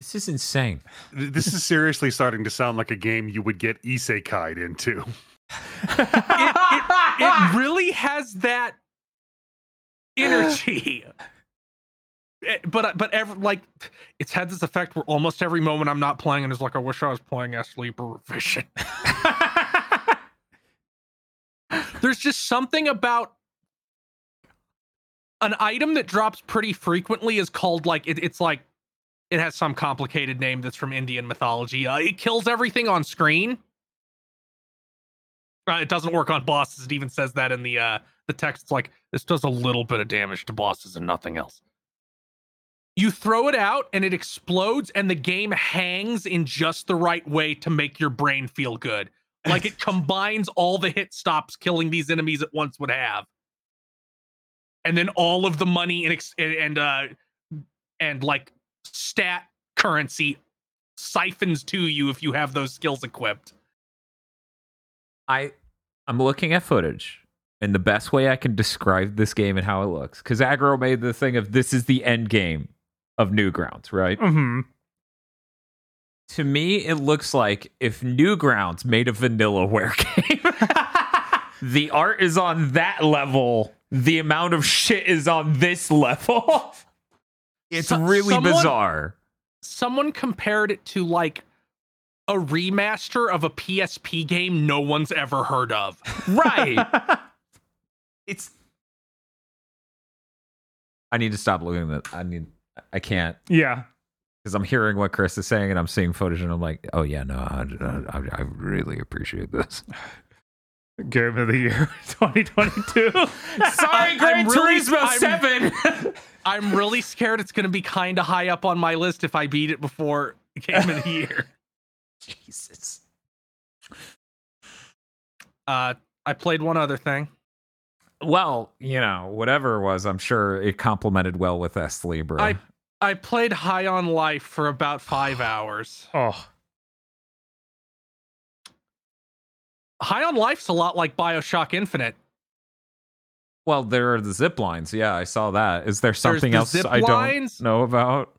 This is insane. This is seriously starting to sound like a game you would get isekai'd into. it really has that energy Eh, but but every like it's had this effect where almost every moment i'm not playing and it's like i wish i was playing Astlibra Revision there's just something about an item that drops pretty frequently is called like it, it's like it has some complicated name that's from indian mythology uh, it kills everything on screen Uh, it doesn't work on bosses. It even says that in the uh the text. It's like this does a little bit of damage to bosses and nothing else. You throw it out and it explodes, and the game hangs in just the right way to make your brain feel good. Like it combines all the hit stops killing these enemies at once would have, and then all of the money and ex- and and, uh and like stat currency siphons to you if you have those skills equipped. I I'm looking at footage, and the best way I can describe this game and how it looks, because Aggro made the thing of this is the end game of Newgrounds, right? hmm To me, it looks like if Newgrounds made a vanillaware game. the art is on that level. The amount of shit is on this level. It's So- really someone- bizarre. Someone compared it to like a remaster of a PSP game no one's ever heard of. Right. it's I need to stop looking at I need I can't yeah. because I'm hearing what Chris is saying and I'm seeing footage and I'm like, oh yeah, no, I, I, I really appreciate this. Game of the year 2022. Sorry, I'm Gran really- Turismo I'm- Seven. I'm really scared it's going to be kind of high up on my list if I beat it before Game of the Year. Jesus. Uh, I played one other thing. Well, you know, whatever it was, I'm sure it complemented well with Astlibra. I- I played High on Life for about five hours. oh, High on Life's a lot like Bioshock Infinite. well, there are the zip lines. Yeah, I saw that. Is there something the else zip I don't know about?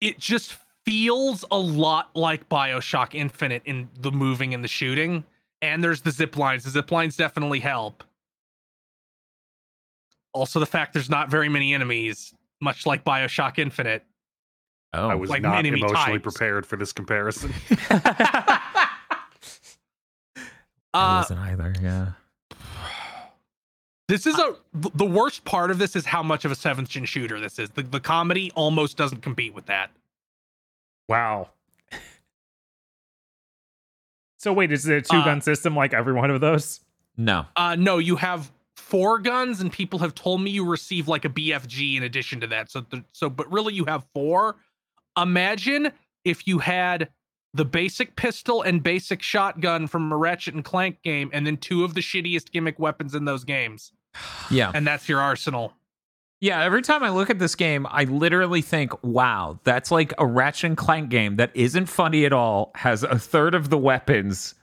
It just feels a lot like Bioshock Infinite in the moving and the shooting. And there's the zip lines. The zip lines definitely help. Also, the fact there's not very many enemies, much like Bioshock Infinite. Oh, I was like not emotionally types. prepared for this comparison. I Uh, wasn't either. Yeah. This is a the worst part of this is how much of a seventh gen shooter this is. The, the comedy almost doesn't compete with that. wow. So wait, is it a two gun Uh, system like every one of those? No. Uh no, you have four guns and people have told me you receive like a BFG in addition to that. So the, so but really you have four. Imagine if you had the basic pistol and basic shotgun from a Ratchet and Clank game and then two of the shittiest gimmick weapons in those games. Yeah. And that's your arsenal. Yeah, every time I look at this game, I literally think, wow, that's like a Ratchet and Clank game that isn't funny at all, has a third of the weapons,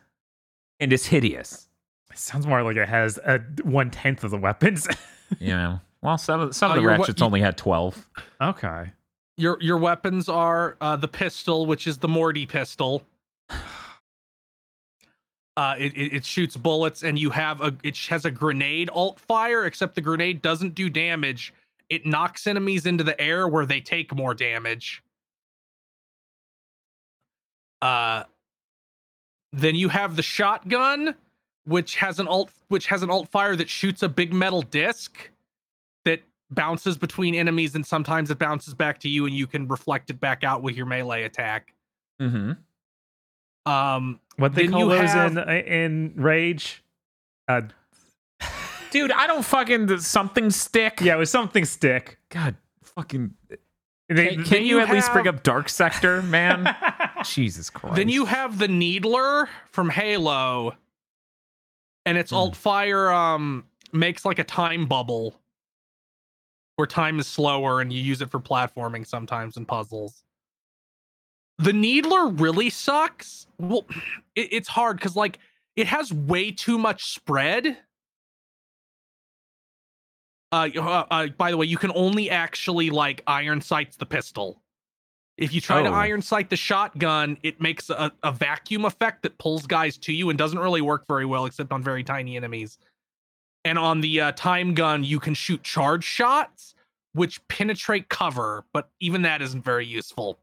and is hideous. It sounds more like it has a one tenth of the weapons. You know? Well, some of some Oh, of the you're what- Ratchets you- only had twelve. okay. Your your weapons are uh, the pistol, which is the Morty pistol. Uh, it, it it shoots bullets, and you have a it has a grenade alt fire. Except the grenade doesn't do damage. It knocks enemies into the air where they take more damage. Uh, then you have the shotgun, which has an alt which has an alt fire that shoots a big metal disc bounces between enemies and sometimes it bounces back to you and you can reflect it back out with your melee attack. Mm-hmm. Um What they Then call those have- in in Rage? Uh, Dude, I don't fucking something stick. yeah, it was something stick. God, fucking. They, Can, can you, you at least bring up Dark Sector, man? Jesus Christ. then you have the needler from Halo and its Hmm. alt fire um makes like a time bubble where time is slower and you use it for platforming sometimes and puzzles. The needler really sucks. Well, it, it's hard because like it has way too much spread. Uh, uh, uh, by the way, you can only actually like iron sights the pistol. If you try to Oh. iron sight the shotgun, it makes a, a vacuum effect that pulls guys to you and doesn't really work very well except on very tiny enemies. And on the uh, time gun, you can shoot charge shots, which penetrate cover, but even that isn't very useful.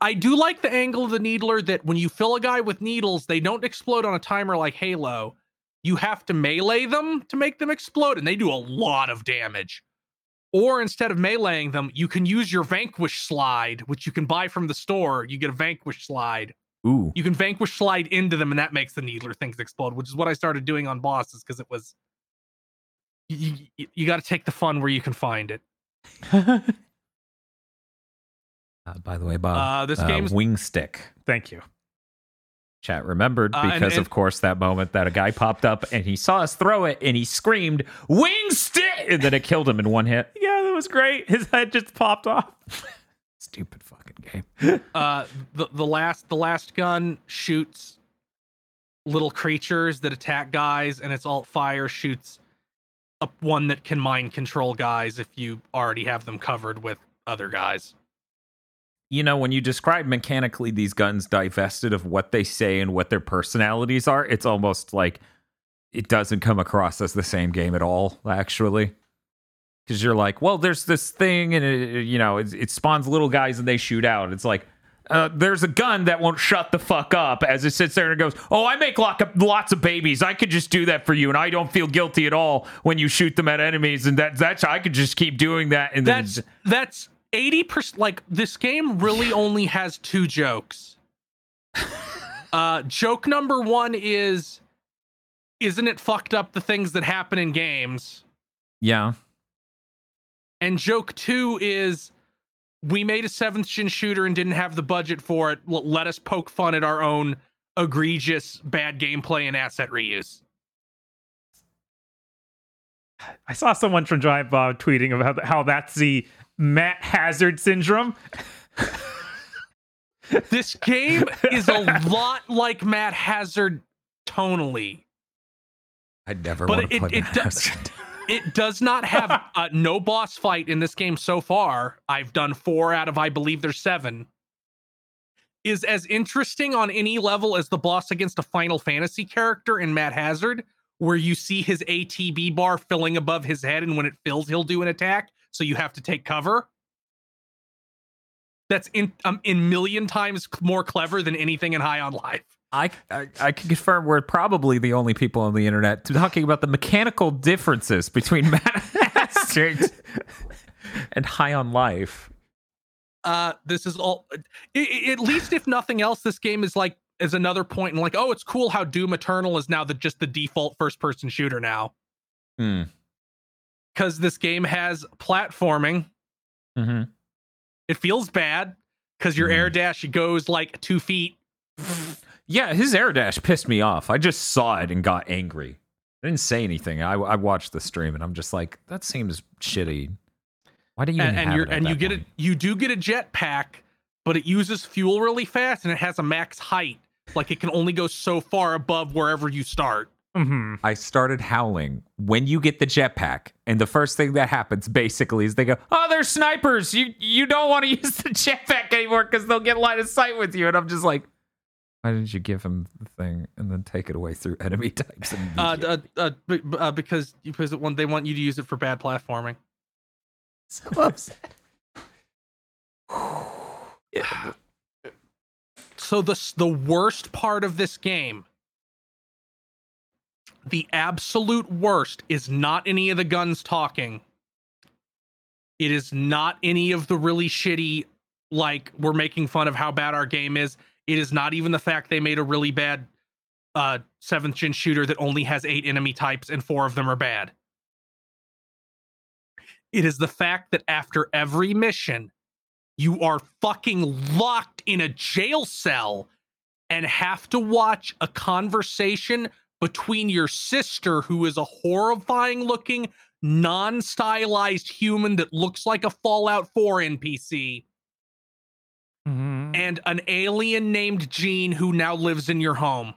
I do like the angle of the needler that when you fill a guy with needles, they don't explode on a timer like Halo. You have to melee them to make them explode, and they do a lot of damage. Or instead of meleeing them, you can use your Vanquish slide, which you can buy from the store. You get a Vanquish slide. Ooh. You can vanquish slide into them, and that makes the needler things explode, which is what I started doing on bosses because it was. You, you, you got to take the fun where you can find it. Uh, by the way, Bob, Uh, this uh, game's wing stick. Thank you. Chat remembered Uh, and- because, and- of course, that moment that a guy popped up and he saw us throw it and he screamed, "Wing stick!" and then it killed him in one hit. Yeah, that was great. His head just popped off. Stupid fucking uh the, the last the last gun shoots little creatures that attack guys and its alt fire shoots up one that can mind control guys if you already have them covered with other guys You know, when you describe mechanically these guns divested of what they say and what their personalities are, it's almost like it doesn't come across as the same game at all, actually. Because you're like, well, there's this thing, and it, you know, it, it spawns little guys and they shoot out. It's like, uh, there's a gun that won't shut the fuck up as it sits there and goes, Oh, I make lock up lots of babies. I could just do that for you, and I don't feel guilty at all when you shoot them at enemies, and that that's I could just keep doing that. And then that's that's 80% like this game really only has two jokes uh joke number one is isn't it fucked up the things that happen in games yeah, And joke two is we made a seventh gen shooter and didn't have the budget for it. L- Let us poke fun at our own egregious bad gameplay and asset reuse. I saw someone from Giant Bomb tweeting about how that's the Matt Hazard syndrome. This game is a lot like Matt Hazard tonally. I'd never But want to it- play it Matt does- Hazard. It does not have uh, no boss fight in this game so far. I've done four out of, I believe there's seven. Is as interesting on any level as the boss against a Final Fantasy character in Matt Hazard, where you see his ATB bar filling above his head, and when it fills, he'll do an attack. So you have to take cover. That's in um, in million times more clever than anything in High on Life. I, I I can confirm we're probably the only people on the internet talking about the mechanical differences between Hazard and High on Life. uh this is all i- i- at least if nothing else this game is like is another point and like oh it's cool how doom eternal is now the just the default first person shooter now Hmm. because this game has platforming hmm it feels bad because your Mhm. air dash goes like two feet Yeah, his air dash pissed me off. I just saw it and got angry. I didn't say anything. I, I watched the stream and I'm just like, that seems shitty. Why do you and, even and have you're it at and you get point? it you do get a jet pack, but it uses fuel really fast and it has a max height like it can only go so far above wherever you start hmm I started howling when you get the jetpack, and the first thing that happens basically is they go, "Oh, they're snipers. You you don't want to use the jetpack anymore because they'll get line of sight with you." And I'm just like, "Why didn't you give him the thing and then take it away through enemy types?" uh, uh, uh, b- b- uh because because it want, they want you to use it for bad platforming so upset. Yeah. So the the worst part of this game, the absolute worst, is not any of the guns talking. It is not any of the really shitty, like we're making fun of how bad our game is. It is not even the fact they made a really bad uh seventh gen shooter that only has eight enemy types and four of them are bad. It is the fact that after every mission, you are fucking locked in a jail cell and have to watch a conversation between your sister, who is a horrifying looking, non stylized human that looks like a Fallout 4 NPC, hmm and an alien named Gene who now lives in your home.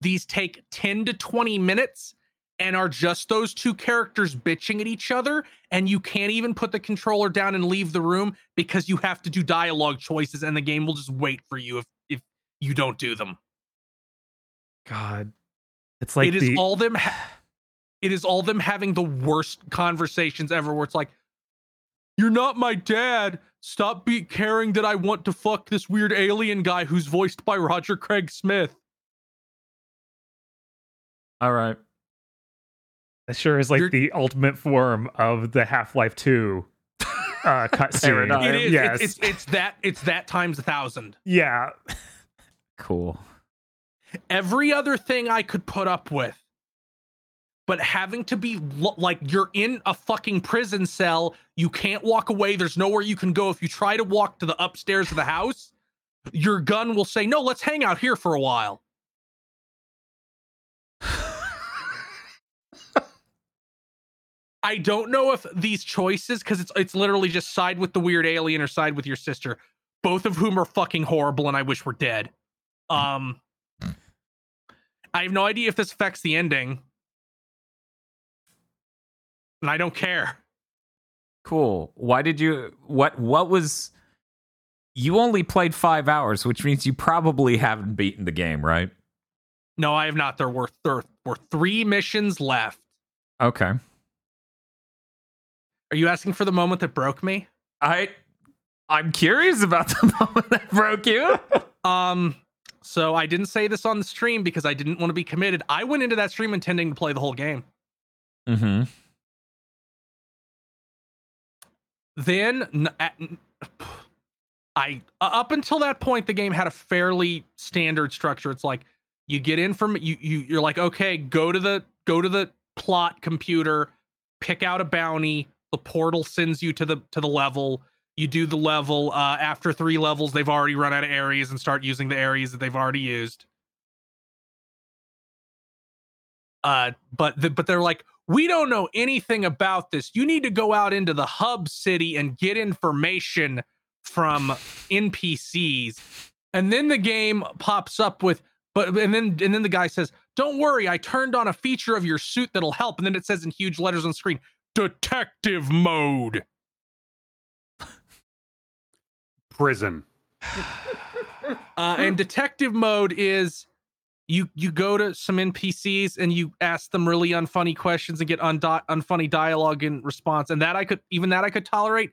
These take 10 to 20 minutes and are just those two characters bitching at each other. And you can't even put the controller down and leave the room because you have to do dialogue choices, and the game will just wait for you if, if you don't do them. God, it's like it is the all them. Ha- it is all them having the worst conversations ever. Where it's like, "You're not my dad. Stop be caring that I want to fuck this weird alien guy who's voiced by Roger Craig Smith." All right. That sure is like You're- the ultimate form of the Half Life Two uh, cutscene. It is. Yes. It's, it's it's that. It's that times a thousand. yeah. Cool. Every other thing I could put up with. But having to be lo- like you're in a fucking prison cell, you can't walk away. There's nowhere you can go. If you try to walk to the upstairs of the house, your gun will say, "No, let's hang out here for a while." I don't know if these choices, because it's it's literally just side with the weird alien or side with your sister, both of whom are fucking horrible, and I wish were dead. Um, I have no idea if this affects the ending, and I don't care. Cool. Why did you what what was you only played 5 hours, which means you probably haven't beaten the game, right? No, I have not. There were there were three missions left. Okay. Are you asking for the moment that broke me? I I'm curious about the moment that broke you. Um, so I didn't say this on the stream because I didn't want to be committed. I went into that stream intending to play the whole game. mm-hmm. Then I up until that point the game had a fairly standard structure. It's like you get in from you you you're like okay, go to the go to the plot computer, pick out a bounty, the portal sends you to the to the level. You do the level uh after 3 levels they've already run out of areas and start using the areas that they've already used. Uh but the, but they're like we don't know anything about this. You need to go out into the hub city and get information from NPCs. And then the game pops up with but and then and then the guy says, "Don't worry, I turned on a feature of your suit that'll help." And then it says in huge letters on screen, "Detective mode." Prison. Uh, and detective mode is you you go to some NPCs and you ask them really unfunny questions and get undo- unfunny dialogue in response, and that I could even that I could tolerate.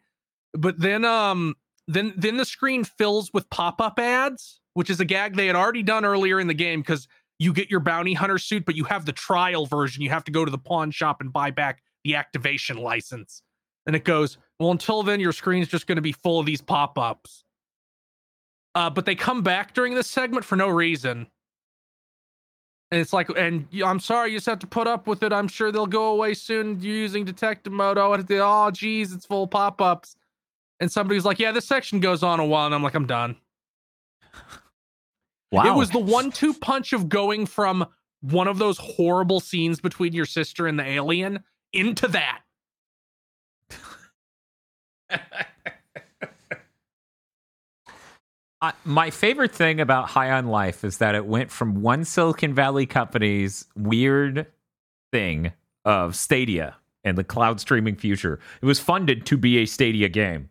But then um then then the screen fills with pop up ads, which is a gag they had already done earlier in the game because you get your bounty hunter suit, but you have the trial version. You have to go to the pawn shop and buy back the activation license. And it goes, well, until then, your screen's just going to be full of these pop ups. Uh, but they come back during this segment for no reason. And it's like, and I'm sorry, you just have to put up with it. I'm sure they'll go away soon using detective mode. Oh, it- oh, geez, it's full pop ups. And somebody's like, yeah, this section goes on a while. And I'm like, I'm done. Wow. It was the one two punch of going from one of those horrible scenes between your sister and the alien into that. I, my favorite thing about High on Life is that it went from one Silicon Valley company's weird thing of Stadia and the cloud streaming future. It was funded to be a Stadia game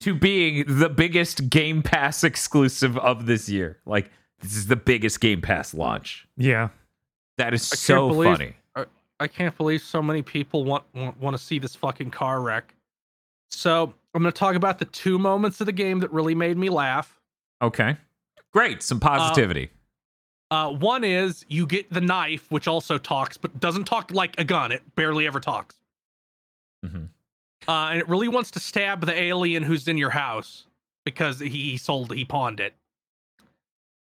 to being the biggest Game Pass exclusive of this year. Like this is the biggest Game Pass launch. Yeah. That is I so believe- funny. I can't believe so many people want want, want to see this fucking car wreck. So I'm going to talk about the two moments of the game that really made me laugh. Okay. Great. Some positivity. Uh, one is you get the knife, which also talks, but doesn't talk like a gun. It barely ever talks. Mhm. Uh, and it really wants to stab the alien who's in your house because he sold, he pawned it.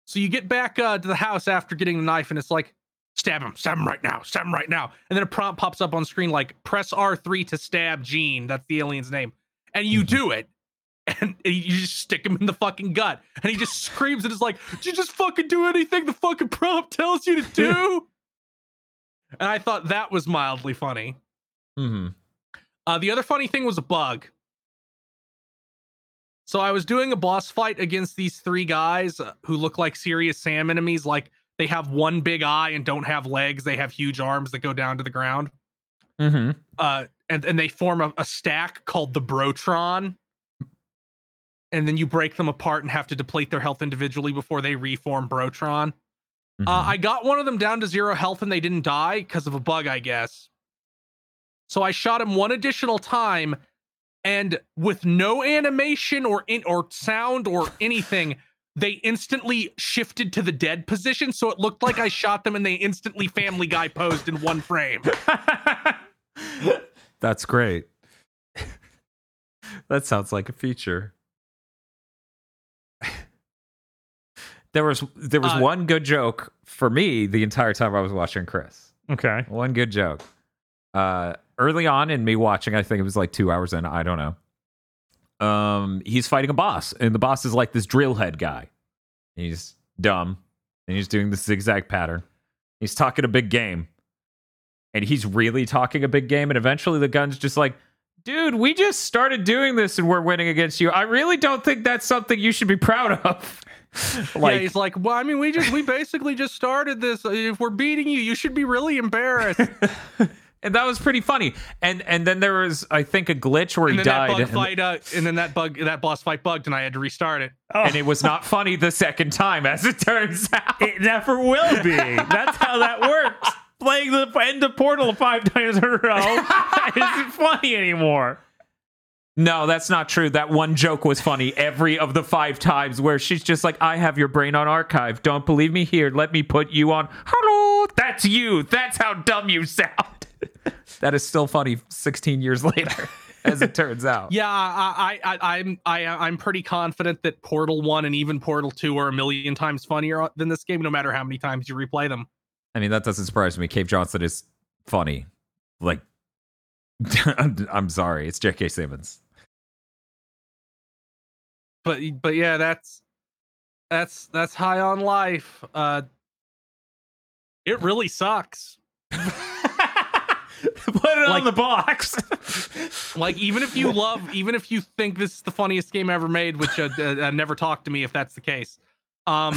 So you get back uh, to the house after getting the knife, and it's like, stab him, stab him right now, stab him right now. And then a prompt pops up on screen like, press R3 to stab Gene. That's the alien's name. And you Mhm. do it. And you just stick him in the fucking gut. And he just screams and is like, Did you just fucking do anything the fucking prompt tells you to do? and I thought that was mildly funny. Mhm. Uh, the other funny thing was a bug. So I was doing a boss fight against these three guys uh, who look like serious Sam enemies. Like they have one big eye and don't have legs. They have huge arms that go down to the ground. Mhm. Uh, and and they form a, a stack called the Brotron. And then you break them apart and have to deplete their health individually before they reform Brotron. Uh, Mhm. I got one of them down to zero health and they didn't die because of a bug, I guess. So I shot him one additional time, and with no animation or in, or sound or anything, they instantly shifted to the dead position. So it looked like I shot them and they instantly Family Guy posed in one frame. That's great. that sounds like a feature. There was there was Uh, one good joke for me the entire time I was watching Chris. Okay. One good joke. Uh, early on in me watching, I think it was like two hours in. I don't know. Um, he's fighting a boss, and the boss is like this drill head guy. He's dumb, and he's doing the zigzag pattern. He's talking a big game, and he's really talking a big game. And eventually, the gun's just like, "Dude, we just started doing this, and we're winning against you. I really don't think that's something you should be proud of." yeah, he's like, well, I mean, we just we basically just started this. If we're beating you, you should be really embarrassed. and that was pretty funny. And and then there was, I think, a glitch where and he then died. and- fight, uh, and then that bug, that boss fight bugged, and I had to restart it. and it was not funny the second time, as it turns out. It never will be. That's how that works. Playing the end of Portal five times in a row isn't funny anymore. No, that's not true. That one joke was funny every of the five times where she's just like, I have your brain on archive. Don't believe me? Here, let me put you on. Hello, that's you. That's how dumb you sound. that is still funny 16 years later, as it turns out. Yeah, I, I, I, I'm, I, I'm pretty confident that Portal One and even Portal Two are a million times funnier than this game, no matter how many times you replay them. I mean, that doesn't surprise me. Cave Johnson is funny. Like, I'm sorry. It's J.K. Simmons. But, but yeah, that's, that's, that's high on life. Uh, it really sucks. Put it Like- on the box. Like even if you love, even if you think this is the funniest game ever made, which uh, uh, uh, never talk to me if that's the case. Um,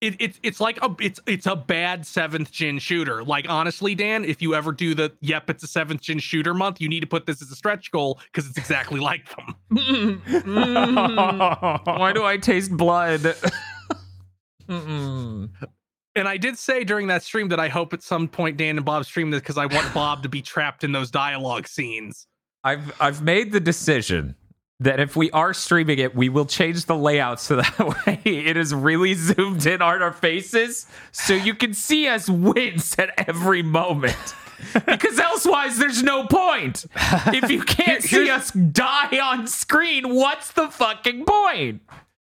it, it's it's like a it's it's a bad seventh gen shooter. Like honestly, Dan, if you ever do the yep, it's a seventh gen shooter month, you need to put this as a stretch goal because it's exactly like them. Mm. Why do I taste blood? And I did say during that stream that I hope at some point Dan and Bob stream this because I want Bob to be trapped in those dialogue scenes. I've I've made the decision that if we are streaming it, we will change the layout so that way it is really zoomed in on our faces, so you can see us wince at every moment. Because elsewise, there's no point. If you can't see us die on screen, what's the fucking point?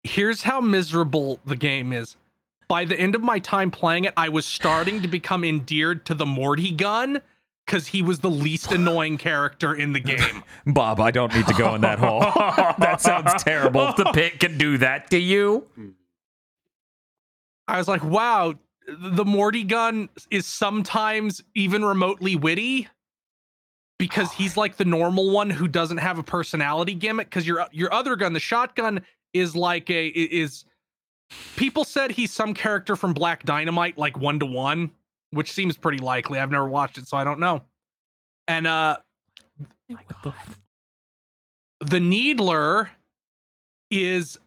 here's how miserable the game is. By the end of my time playing it, I was starting to become endeared to the Morty gun because he was the least annoying character in the game. Bob, I don't need to go in that hole. that sounds terrible. If the pit can do that to you. I was like, wow, the Morty gun is sometimes even remotely witty because he's like the normal one who doesn't have a personality gimmick. Because your your other gun, the shotgun, is like a is. People said he's some character from Black Dynamite, like one to one, which seems pretty likely. I've never watched it, so I don't know. And uh, the Needler is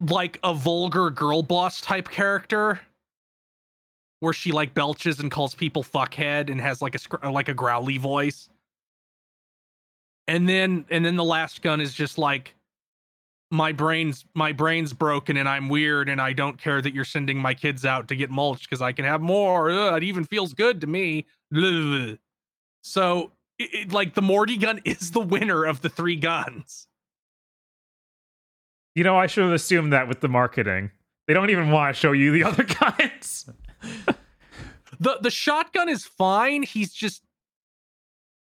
like a vulgar girl boss type character where she like belches and calls people fuckhead and has like a like a growly voice. And then and then the last gun is just like my brain's my brain's broken and I'm weird and I don't care that you're sending my kids out to get mulched because I can have more. Ugh, it even feels good to me. Ugh. So it, it- like the Morty gun is the winner of the three guns. You know, I should have assumed that with the marketing. They don't even want to show you the other guns. the the shotgun is fine. He's just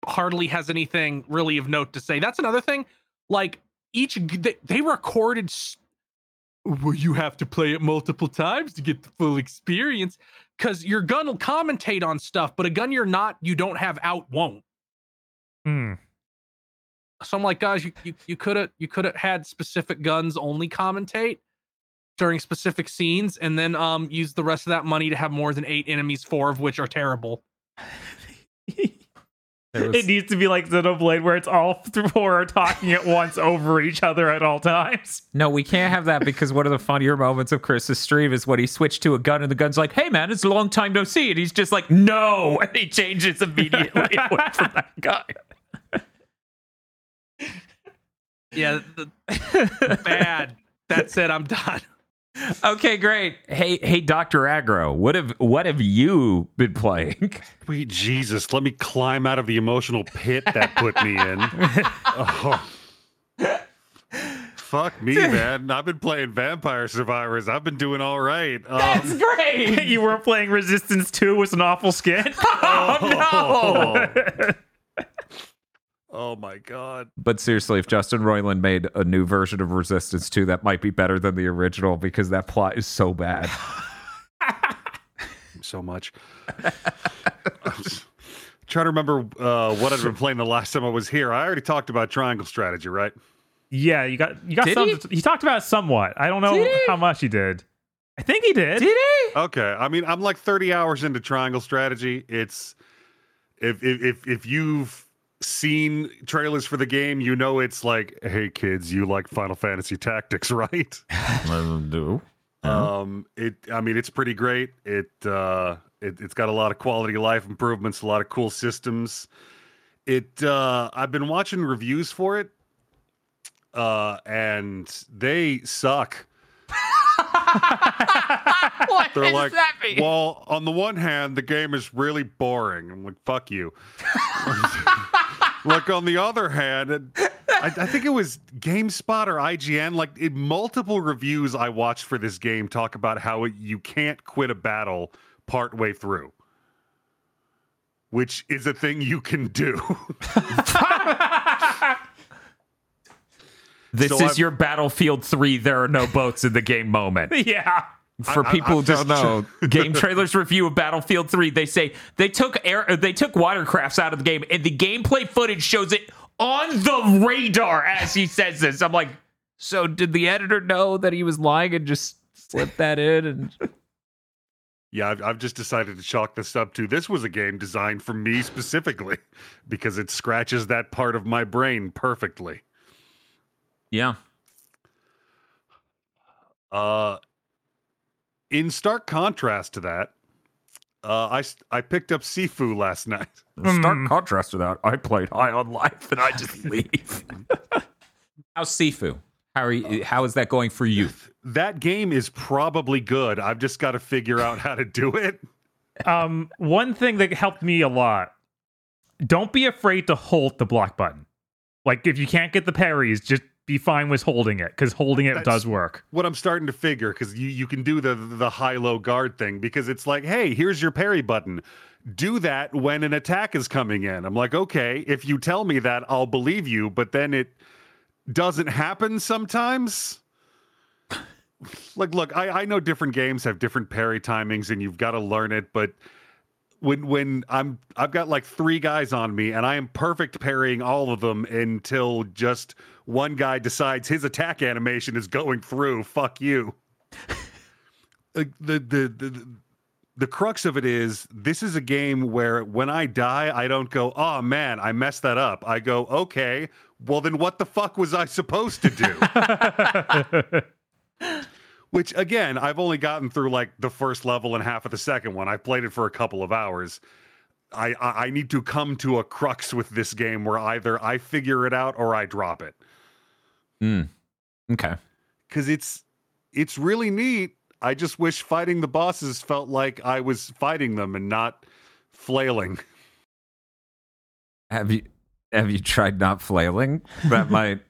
hardly has anything really of note to say. That's another thing. Like each they, they recorded. Well, you have to play it multiple times to get the full experience. Because your gun will commentate on stuff, but a gun you're not, you don't have out won't. Hmm. So I'm like, guys, you you you could have you could have had specific guns only commentate during specific scenes, and then um use the rest of that money to have more than eight enemies, four of which are terrible. There was- It needs to be like Xenoblade, where it's all four are talking at once over each other at all times. No, we can't have that because one of the funnier moments of Chris's stream is when he switched to a gun and the gun's like, "Hey man, it's a long time no see," and he's just like, "No," and he changes immediately away from that guy. Yeah, the, bad. That's it. I'm done. Okay, great. Hey, hey, Doctor Aggro, what have what have you been playing? Sweet Jesus, let me climb out of the emotional pit that put me in. oh. Fuck me, man. I've been playing Vampire Survivors. I've been doing all right. That's Um, great. you weren't playing Resistance 2 with an awful skin? oh no. Oh my god. But seriously, if Justin Roiland made a new version of Resistance 2, that might be better than the original because that plot is so bad. So much. Trying to remember uh, what I'd been playing the last time I was here. I already talked about triangle strategy, right? yeah, you got you got Did some he? he? talked about it somewhat. I don't know how much he did. I think he did. Did he? Okay. I mean, I'm like 30 hours into triangle strategy. It's if if if, if you've seen trailers for the game, you know it's like, hey kids, you like Final Fantasy Tactics, right? I do. Um, it. I mean, it's pretty great. It. Uh, it. It's got a lot of quality of life improvements, a lot of cool systems. It. Uh, I've been watching reviews for it, uh, and they suck. what They're does like, that mean? well, on the one hand, the game is really boring. I'm like, fuck you. like on the other hand, I, I think it was GameSpot or IGN. Like in multiple reviews I watched for this game talk about how it, you can't quit a battle partway through, which is a thing you can do. this so is I've- your Battlefield 3 there are no boats in the game moment. Yeah. For I- I- people who I'm don't know, game trailers review of Battlefield 3, they say they took air uh, they took watercrafts out of the game and the gameplay footage shows it on the radar as he says this. I'm like, so did the editor know that he was lying and just slip that in and yeah, I've, I've just decided to chalk this up to this was a game designed for me specifically because it scratches that part of my brain perfectly. Yeah. Uh, in stark contrast to that, uh, I s- I picked up Sifu last night. In stark Hmm. contrast to that, I played High on Life and I just leave. How's Sifu? How are you, how is that going for you? That game is probably good. I've just got to figure out how to do it. Um, one thing that helped me a lot: don't be afraid to hold the block button. Like if you can't get the parries, just be fine with holding it because holding it That's- does work. What I'm starting to figure because you you can do the the high low guard thing because it's like, hey, here's your parry button. Do that when an attack is coming in. I'm like, okay, if you tell me that, I'll believe you. But then it doesn't happen sometimes. like, look, I, I know different games have different parry timings, and you've got to learn it. But when when I'm I've got like three guys on me, and I am perfect parrying all of them until just one guy decides his attack animation is going through. Fuck you. Like, the, the the the crux of it is this is a game where when I die, I don't go, oh man, I messed that up. I go, okay, well then what the fuck was I supposed to do? Which again, I've only gotten through like the first level and half of the second one. I played it for a couple of hours. I, I I need to come to a crux with this game where either I figure it out or I drop it Mm. Okay. because it's it's really neat. I just wish fighting the bosses felt like I was fighting them and not flailing. Have you have you tried not flailing? That might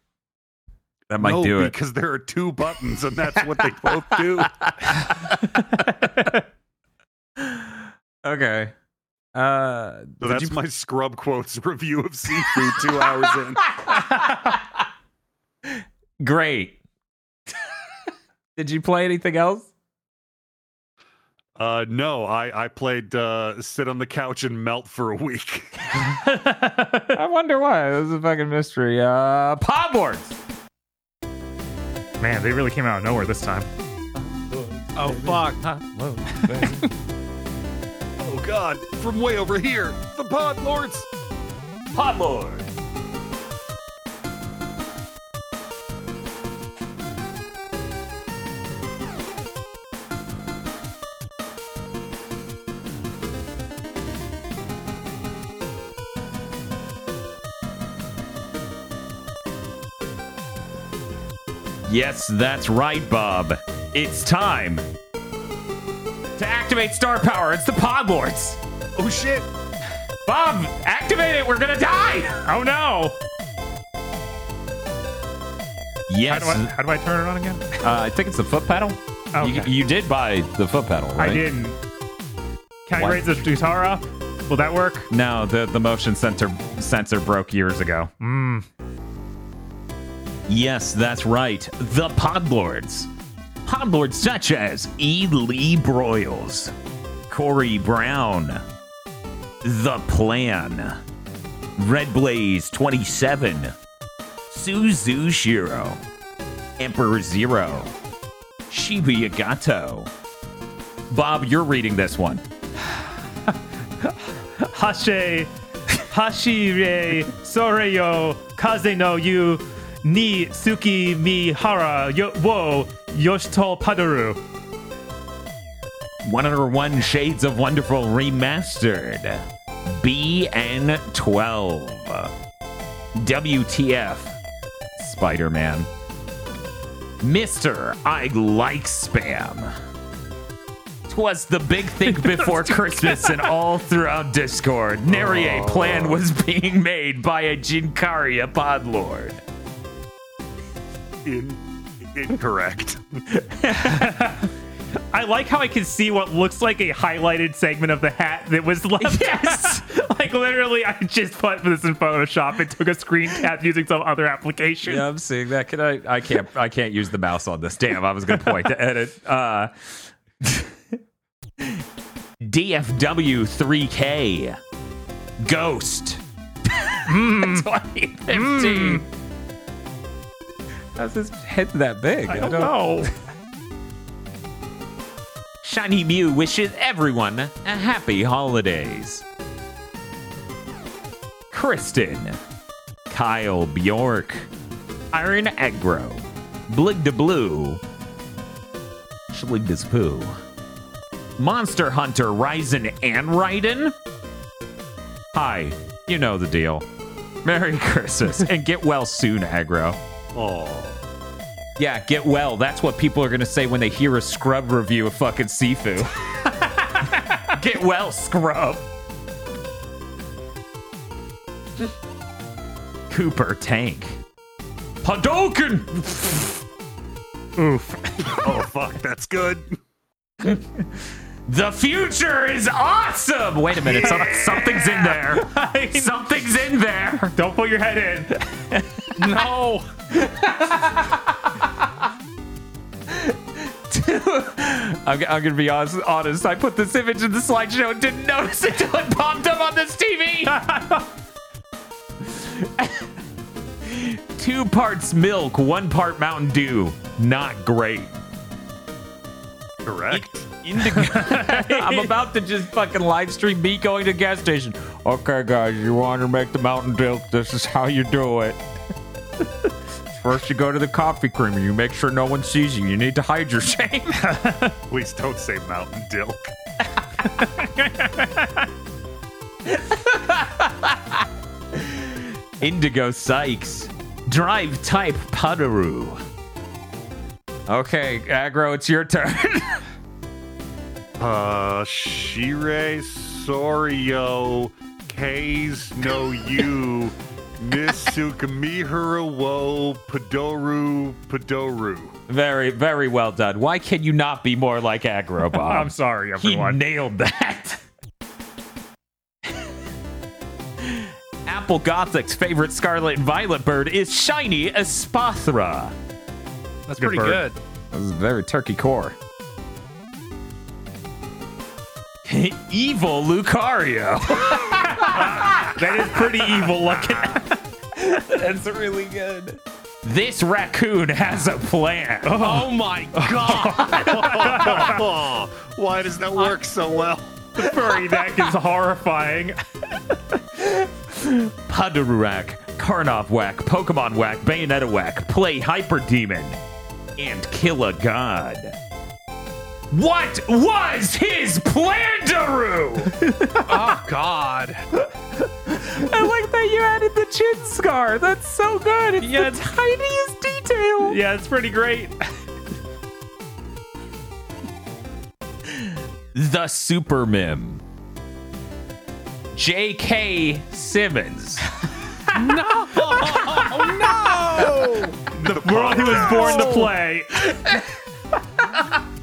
that might no, do it. because there are two buttons and that's what they both do. okay. Uh, So that's you- my scrub quotes review of Sifu two hours in. Great. did you play anything else? Uh, no, I I played uh, sit on the couch and melt for a week. I wonder why. This is a fucking mystery. Uh, Podlords. Man, they really came out of nowhere this time. Oh fuck. oh God, from way over here, the pod lords. Podlords. Yes, that's right, Bob. It's time to activate star power. It's the Podlords. Oh shit! Bob, activate it. We're gonna die. Oh no! How Yes, do I, how do I turn it on again? uh, I think it's the foot pedal. You, Okay. you did buy the foot pedal, right? I didn't. Can I What? raise the guitar up? Will that work? No, the the motion sensor sensor broke years ago. Mm. Yes, that's right. The Podlords. Podlords such as E. Lee Broyles, Corey Brown, The Plan, Red Blaze 27, Suzu Shiro, Emperor Zero, Shiba Yagato. Bob, you're reading this one. Hashe, Hashire, Soreyo, Kaze no Yu, Ni Suki Mi Hara, yo, Wo, Yoshito Padaru. 101 Shades of Wonderful Remastered. BN12. WTF. Spider Man. Mr. I Like Spam. Twas the big think before Christmas and all throughout Discord. Nary a plan oh. was being made by a Jinkaria podlord. In, incorrect. I like how I can see what looks like a highlighted segment of the hat that was left. Yes! like literally, I just put this in Photoshop and took a screen cap using some other application. Yeah, I'm seeing that. Can I? I can't. I can't use the mouse on this. Damn, I was gonna point to edit. Uh, DFW 3K Ghost 2015. How's his head that big? I don't know. Shiny Mew wishes everyone a happy holidays. Kristen, Kyle Bjork, Iron Aggro, Blig de Blue, Schlig Poo, Monster Hunter Ryzen and Raiden. Hi, you know the deal. Merry Christmas and get well soon, Aggro. Oh, Yeah, get well. That's what people are gonna say when they hear a scrub review of fucking Sifu. get well, scrub. Cooper Tank. Hadouken! Oof. oh fuck, that's good. The future is awesome! Wait a minute, some- something's in there. Something's in there. don't put your head in. No. I'm, I'm gonna be honest, honest. I put this image in the slideshow and didn't notice it until it popped up on this TV. Two parts milk, one part Mountain Dew. Not great. Correct. Indigo. I'm about to just fucking live stream me going to gas station. Okay, guys, you want to make the Mountain Dew? This is how you do it. First, you go to the coffee creamer. You make sure no one sees you. You need to hide your shame. Please don't say Mountain Dilk. Indigo Sykes. Drive type Putaru. Okay, Aggro, it's your turn. Uh, Shire Sorio K's no you Misukamihara wo Padoru Padoru. very, very well done. Why can you not be more like Aggro, Bob? I'm sorry, everyone. He everyone. nailed that. Apple Gothic's favorite Scarlet and Violet bird is Shiny Espathra. That's Good pretty bird. good. This is very turkey core. Evil Lucario. that is pretty evil looking. That's really good. This raccoon has a plan. Oh, oh my god. Oh, why does that work so well? the furry neck is horrifying. Pudaruak, Karnov Whack, Pokemon Whack, Bayonetta Whack, Play Hyper Demon, and Kill a God. What was his plan, Daru? oh god. I like that you added the chin scar. That's so good. It's Yeah, the tiniest detail. Yeah, it's pretty great. The Super Mim. J.K. Simmons. No. no. the, world he was born to play.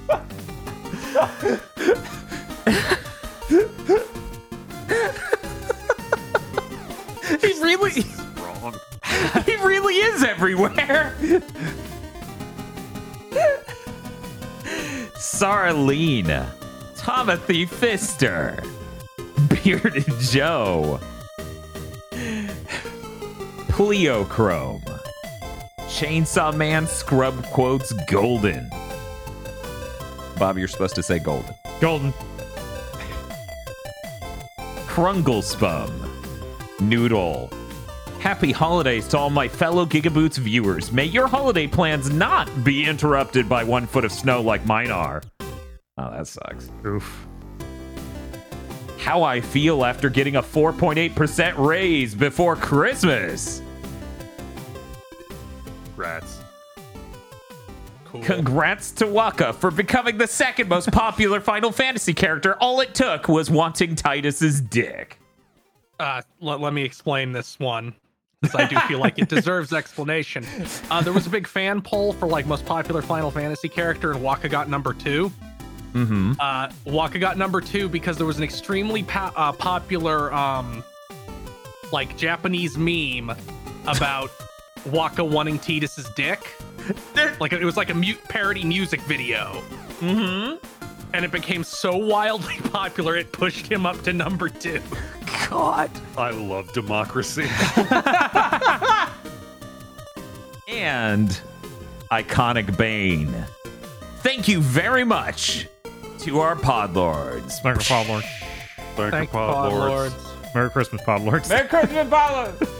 He really, wrong. he really is everywhere. Sarlene, Timothy Fister, Bearded Joe, Pleochrome, Chainsaw Man Scrub Quotes Golden. Bob, you're supposed to say golden. Golden. Krunglespum, Noodle. Happy holidays to all my fellow Gigaboots viewers. May your holiday plans not be interrupted by one foot of snow like mine are. Oh, that sucks. Oof. How I feel after getting a 4.8% raise before Christmas. Rats. Cool. Congrats to Wakka for becoming the second most popular Final Fantasy character. All it took was wanting Tidus's dick. uh, let, let me explain this one because I do feel like it deserves explanation. Uh, there was a big fan poll for like most popular Final Fantasy character, and Wakka got number two. Mm-hmm. Uh, Wakka got number two because there was an extremely pa- uh, popular, um, like Japanese meme about Wakka wanting Tidus's dick. Like it was like a mute parody music video, Mm-hmm. and it became so wildly popular it pushed him up to number two. God. I love democracy. and iconic Bane. Thank you very much to our podlords. Merry Pod Lord. Thank, Thank you, you, Pod Pod Lords. Lords. Merry Christmas, Pod Lords. Merry Christmas, podlords!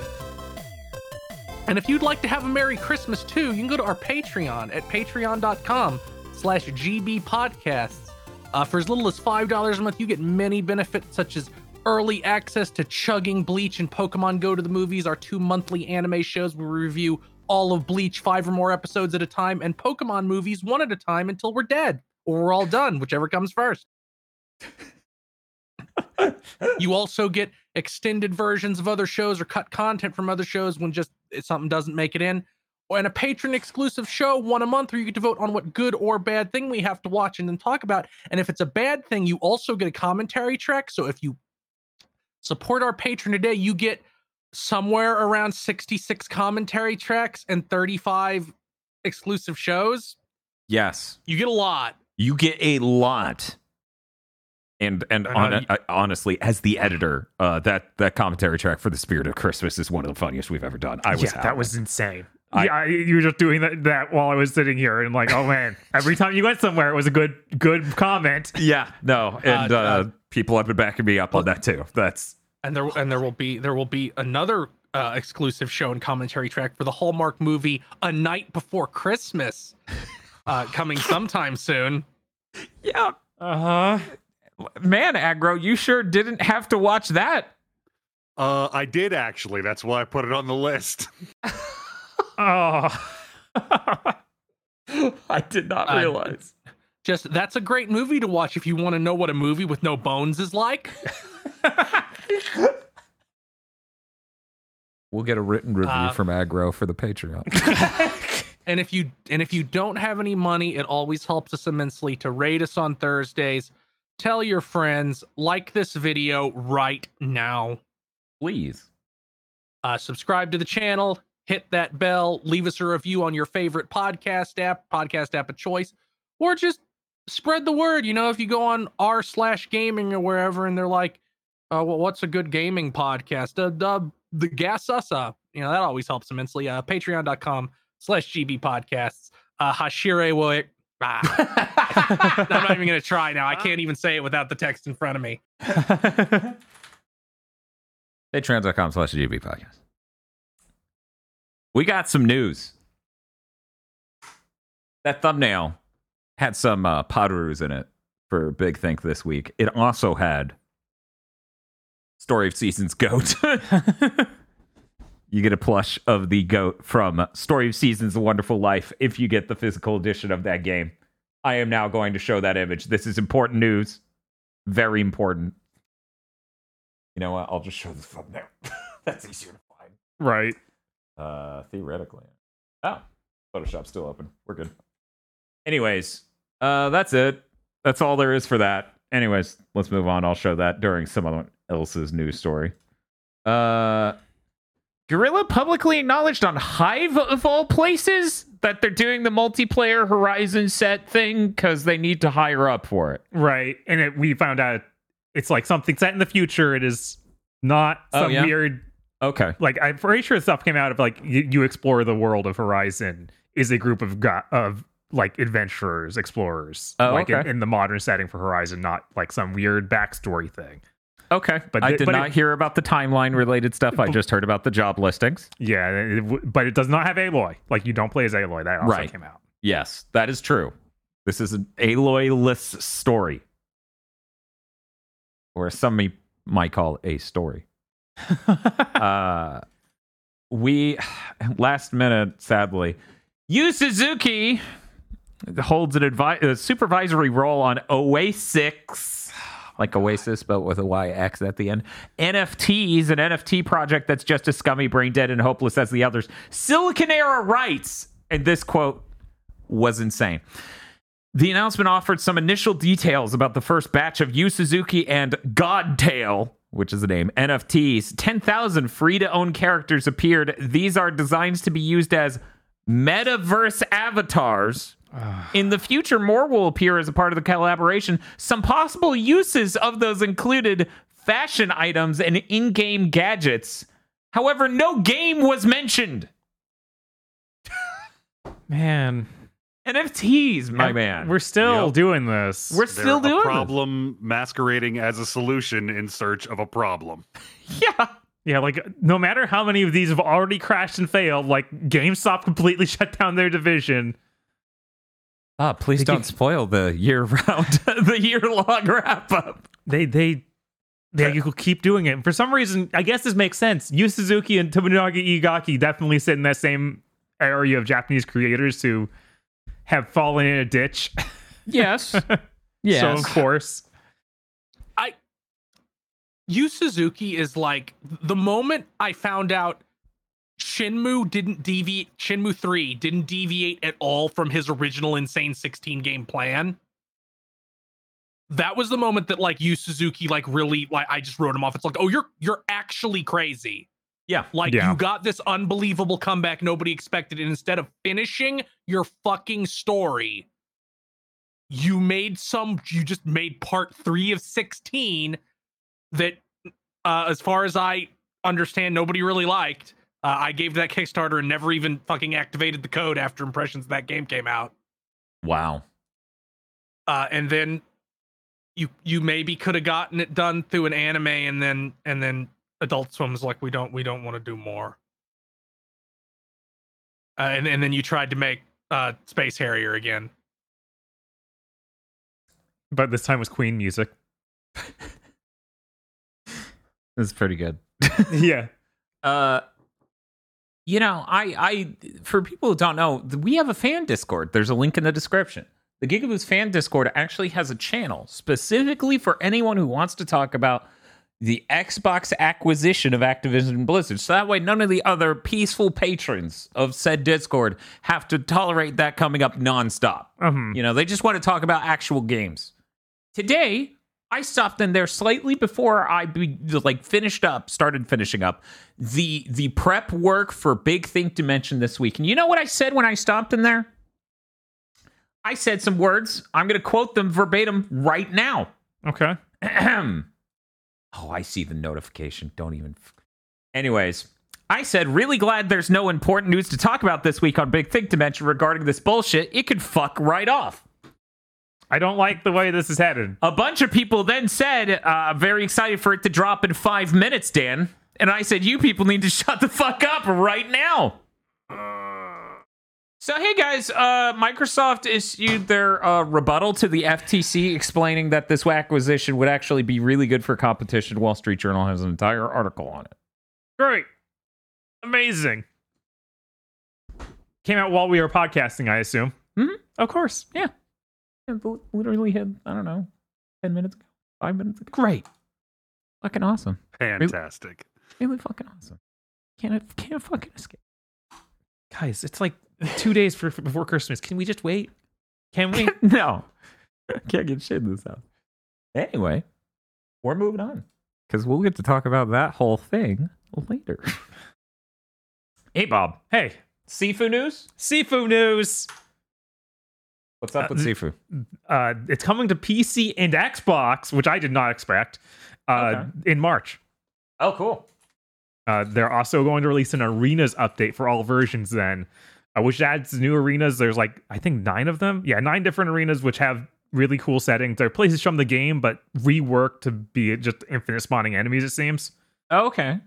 And if you'd like to have a Merry Christmas too, you can go to our Patreon at patreon.com slash GB podcasts. Uh, for as little as $5 a month, you get many benefits such as early access to Chugging, Bleach, and Pokemon Go to the Movies, our two monthly anime shows where we review all of Bleach five or more episodes at a time, and Pokemon movies one at a time until we're dead or we're all done, whichever comes first. you also get extended versions of other shows or cut content from other shows when just something doesn't make it in. And a patron exclusive show one a month where you get to vote on what good or bad thing we have to watch and then talk about. And if it's a bad thing, you also get a commentary track. So if you support our Patreon today, you get somewhere around 66 commentary tracks and 35 exclusive shows. Yes, You get a lot. you get a lot. And and Uh, hon- y- uh, honestly, as the editor, uh, that that commentary track for the Spirit of Christmas is one of the funniest we've ever done. I was yeah, that was insane. I- yeah, you were just doing that, that while I was sitting here, and like, oh man, every time you went somewhere, it was a good good comment. yeah no, and uh, uh, people have been backing me up on that too. That's and there and there will be there will be another uh, exclusive show and commentary track for the Hallmark movie A Night Before Christmas, uh, coming sometime soon. yeah, Uh huh. Man, aggro, you sure didn't have to watch that. Uh, I did actually. That's why I put it on the list. Oh. I did not Uh, realize. Just that's a great movie to watch if you want to know what a movie with no bones is like. We'll get a written review Uh, from aggro for the Patreon. And if you and if you don't have any money, it always helps us immensely to rate us on Thursdays. Tell your friends, like this video right now. Please. uh, subscribe to the channel, hit that bell, leave us a review on your favorite podcast app, podcast app of choice, or just spread the word. You know, if you go on r slash gaming or wherever, and they're like, uh, well, what's a good gaming podcast? Uh, the the gas us up. You know, that always helps immensely. Uh, Patreon.com slash GB podcasts. Uh, Hashire will. Ah. I'm not even gonna try now. I can't even say it without the text in front of me. Patreon.com slash GB podcast. We got some news. That thumbnail had some uh, Podaroos in it for Big Think this week. It also had Story of Seasons Goat. you get a plush of the goat from Story of Seasons: A Wonderful Life if you get the physical edition of that game. I am now going to show that image. This is important news. Very important. You know what? I'll just show the thumbnail. That's easier to find. right. Uh, theoretically. Oh, Photoshop's still open. We're good. Anyways, uh, that's it. That's all there is for that. Anyways, let's move on. I'll show that during someone else's news story. Uh, Guerrilla publicly acknowledged on Hive of all places that they're doing the multiplayer Horizon set thing because they need to hire up for it. Right. And it, we found out it's like something set in the future. It is not Oh, some yeah? weird Okay. like I'm pretty sure stuff came out of like you, you explore the world of Horizon is a group of go- of like adventurers, explorers, Oh, like in, in the modern setting for Horizon, not like some weird backstory thing. Okay. But I did but not it- hear about the timeline related stuff. I just heard about the job listings. Yeah, it but it does not have Aloy. Like you don't play as Aloy. That also Right. came out. Yes, that is true. This is an Aloy-less story. Or some may, might call a story. uh, we, last minute, sadly, Yu Suzuki holds an advi- a supervisory role on Oasis, like Oasis, but with a YX at the end. NFTs, an NFT project that's just as scummy, brain dead, and hopeless as the others. Siliconera writes, and this quote was insane. The announcement offered some initial details about the first batch of Yu Suzuki and Godtail, which is the name, NFTs. 10,000 free to own characters appeared. These are designs to be used as metaverse avatars. In the future, more will appear as a part of the collaboration. Some possible uses of those included fashion items and in game gadgets. However, no game was mentioned. Man, NFTs, my man. we're still Yep. doing this. We're They're still doing a doing problem masquerading as a solution in search of a problem. Yeah. yeah, like no matter how many of these have already crashed and failed, like GameStop completely shut down their division. Ah, please They don't give- spoil the year round, the year long wrap up. They they they you could keep doing it. And for some reason, I guess this makes sense. Yu Suzuki and Tomonobu Itagaki definitely sit in that same area of Japanese creators who have fallen in a ditch. Yes. yes. So yes. of course. I Yu Suzuki is like the moment I found out Shenmue didn't deviate Shenmue 3 didn't deviate at all from his original Insane 16 game plan. That was the moment that like Yu Suzuki like really like I just wrote him off. It's like, oh, you're you're actually crazy. yeah. Like Yeah. you got this unbelievable comeback nobody expected, and instead of finishing your fucking story, you made some. You just made part three of sixteen that, uh, as far as I understand, nobody really liked. Uh, I gave that Kickstarter and never even fucking activated the code after impressions of that game came out. Wow. Uh, and then you you maybe could have gotten it done through an anime, and then and then Adult Swim was like, we don't we don't want to do more. Uh, and and then you tried to make uh, Space Harrier again. But this time was Queen music. This is pretty good. yeah. Uh you know, I I for people who don't know, we have a fan Discord. There's a link in the description. The Gigaboots fan Discord actually has a channel specifically for anyone who wants to talk about the Xbox acquisition of Activision Blizzard. So that way none of the other peaceful patrons of said Discord have to tolerate that coming up nonstop. Um, You know, they just want to talk about actual games. Today, I stopped in there slightly before I be, like finished up, started finishing up the the prep work for Big Think Dimension this week. And you know what I said when I stopped in there? I said some words. I'm going to quote them verbatim right now. Okay. Oh, I see the notification. Don't even. Anyways, I said, really glad there's no important news to talk about this week on Big Think Dimension regarding this bullshit. It could fuck right off. I don't like the way this is headed. A bunch of people then said, uh, very excited for it to drop in five minutes, Dan. And I said, you people need to shut the fuck up right now. So, hey guys, uh, Microsoft issued their uh, rebuttal to the FTC explaining that this acquisition would actually be really good for competition. Wall Street Journal has an entire article on it. Great. Amazing. Came out while we were podcasting, I assume. Mhm. Of course. Yeah, literally had, I don't know, 10 minutes ago, five minutes ago. Great. Fucking awesome. Fantastic. Really fucking awesome. Can't, can't fucking escape. Guys, it's like two days for, before Christmas. Can we just wait? Can we? no, can't get shit in this house. Anyway, we're moving on because we'll get to talk about that whole thing later. hey, Bob. hey, Sifu news? Sifu news. What's up Uh, with th- Sifu? Uh, it's coming to PC and Xbox, which I did not expect. Uh, in March. Oh, cool. Uh, they're also going to release an arenas update for all versions then, uh, which adds new arenas. There's like, I think nine of them. Yeah, nine different arenas, which have really cool settings. They're places from the game, but reworked to be just infinite spawning enemies, it seems. Oh, okay.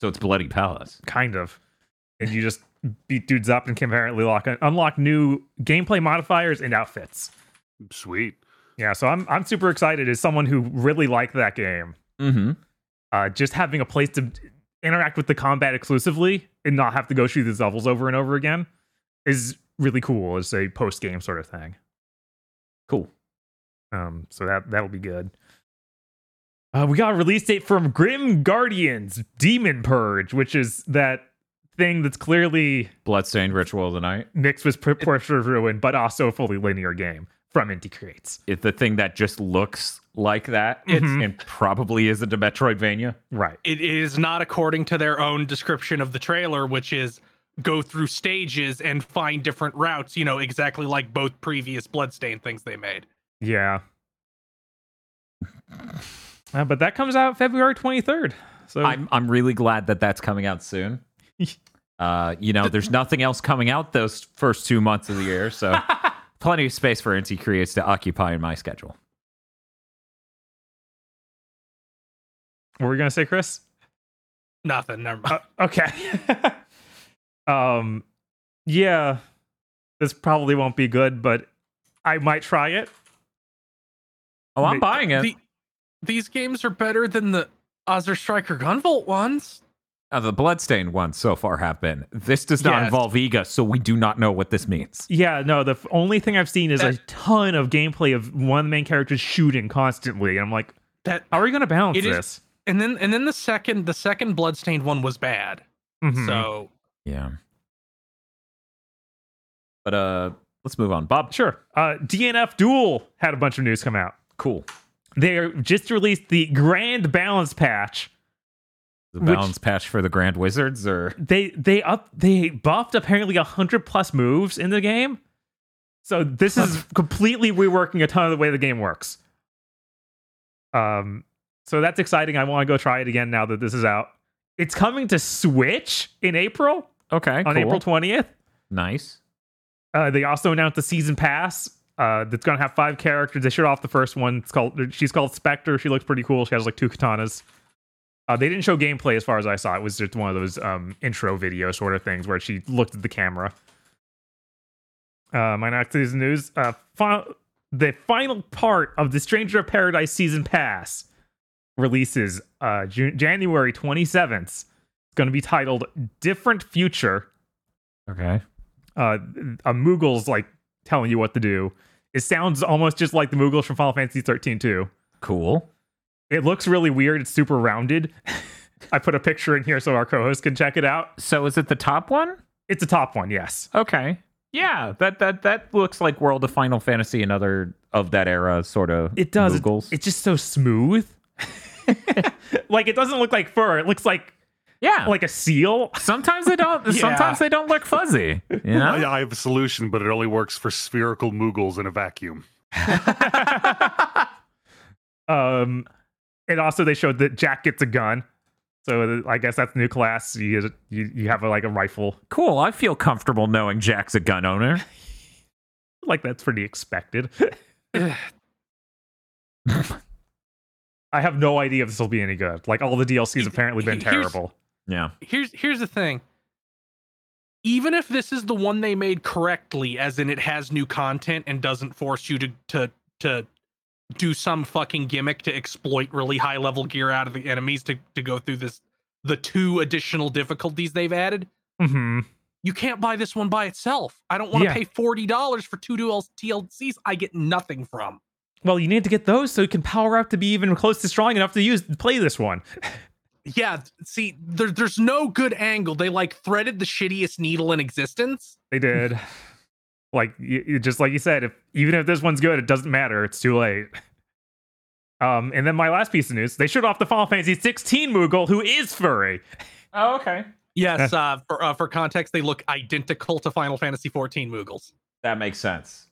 So it's Bloody Palace. Kind of. And you just beat dudes up and can apparently lock, unlock new gameplay modifiers and outfits. Sweet. Yeah, so I'm I'm super excited as someone who really liked that game. Mm-hmm. uh, just having a place to interact with the combat exclusively and not have to go through these levels over and over again is really cool as a post game sort of thing. Cool. Um, so that that'll be good. Uh, we got a release date from Grim Guardians Demon Purge, which is that thing that's clearly Bloodstained Ritual of the Night. mixed with P- Portrait of Ruin, but also a fully linear game from Inti Creates. It's the thing that just looks like that. It's Mhm. and probably isn't a Metroidvania. Right. It is not according to their own description of the trailer, which is go through stages and find different routes, you know, exactly like both previous Bloodstained things they made. Yeah. Uh, but that comes out February 23rd. So I'm I'm really glad that that's coming out soon. Uh, you know, there's nothing else coming out those first two months of the year, so plenty of space for Inti Creates to occupy in my schedule. what were we going to say, Chris? Nothing. Never mind. Uh, okay. um, yeah, this probably won't be good, but I might try it. Oh, I'm Wait, buying it. The- these games are better than the Azure Striker Gunvolt ones. Uh, the Bloodstained ones so far have been. This does not Yes. involve Iga, so we do not know what this means. Yeah, no, the f- only thing I've seen is a ton of gameplay of one of the main characters shooting constantly. And I'm like, That how are you going to balance It is- this? and then and then the second the second Bloodstained one was bad. Mhm. So Yeah. But uh let's move on. Bob. Sure. Uh, DNF Duel had a bunch of news come out. Cool. They just released the Grand Balance patch. The Which- patch for the Grand Wizards or They they up they buffed apparently hundred plus moves in the game. So this is completely reworking a ton of the way the game works. Um, so that's exciting. I want to go try it again now that this is out. It's coming to Switch in April Okay. on cool. April twentieth. Nice. Uh, they also announced the season pass. Uh, that's gonna have five characters. They showed off the first one. It's called. She's called Spectre. She looks pretty cool. She has like two katanas. Uh, they didn't show gameplay as far as I saw. It was just one of those um, intro video sort of things where she looked at the camera. Uh, my next is news. Uh, fi- the final part of the Stranger of Paradise season pass releases uh, January twenty seventh. It's going to be titled "Different Future." Okay. uh a Moogle's like telling you what to do. It sounds almost just like the Moogles from Final Fantasy 13 too. Cool. It looks really weird. It's super rounded. I put a picture in here so our co-host can check it out. So is it the top one? It's a top one, yes. Okay. Yeah, that that that looks like World of Final Fantasy and other of that era sort of It does. It- Moogles. it's just so smooth. like it doesn't look like fur. It looks like yeah. like a seal. sometimes they don't sometimes they don't look fuzzy. You know? I, I have a solution, but it only works for spherical Moogles in a vacuum. Um, and also they showed that Jack gets a gun. So I guess that's new class. You you, you have a, like a rifle. cool. I feel comfortable knowing Jack's a gun owner. Like that's pretty expected. I have no idea if this will be any good. Like all the DLC's apparently been Here's- terrible. Yeah. here's here's the thing. Even if this is the one they made correctly, as in it has new content and doesn't force you to to to do some fucking gimmick to exploit really high level gear out of the enemies to, to go through this the two additional difficulties they've added, hmm you can't buy this one by itself. I don't want to Yeah. pay forty dollars for two dual DLCs I get nothing from. Well, you need to get those so you can power up to be even close to strong enough to use play this one. Yeah, see, there, there's no good angle. They like threaded the shittiest needle in existence. They did. like you, you- just like you said, if even if this one's good, it doesn't matter. It's too late. Um, and then my last piece of news: they showed off the Final Fantasy 16 Moogle, who is furry. Oh, okay. Yes, uh, for uh, for context, they look identical to Final Fantasy 14 Moogles. That makes sense.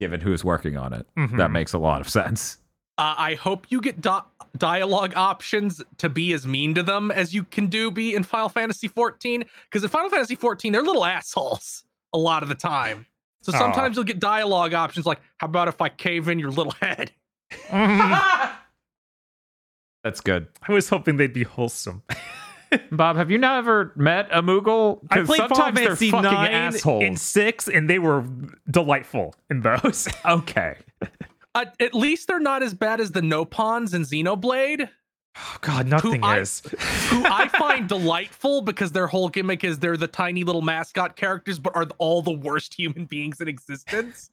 Given who's working on it, Mhm. that makes a lot of sense. Uh, I hope you get di- dialogue options to be as mean to them as you can do be in Final Fantasy 14. Because in Final Fantasy 14, they're little assholes a lot of the time. So Aw. sometimes you'll get dialogue options like, "How about if I cave in your little head?" Mhm. That's good. I was hoping they'd be wholesome. Bob, have you never met a Moogle? I played Final sometimes they're Fantasy fucking 9 assholes. and 6, and they were delightful in those. okay. Uh, at least they're not as bad as the Nopons in Xenoblade, oh, God, nothing I- is. who I find delightful because their whole gimmick is they're the tiny little mascot characters, but are all the worst human beings in existence.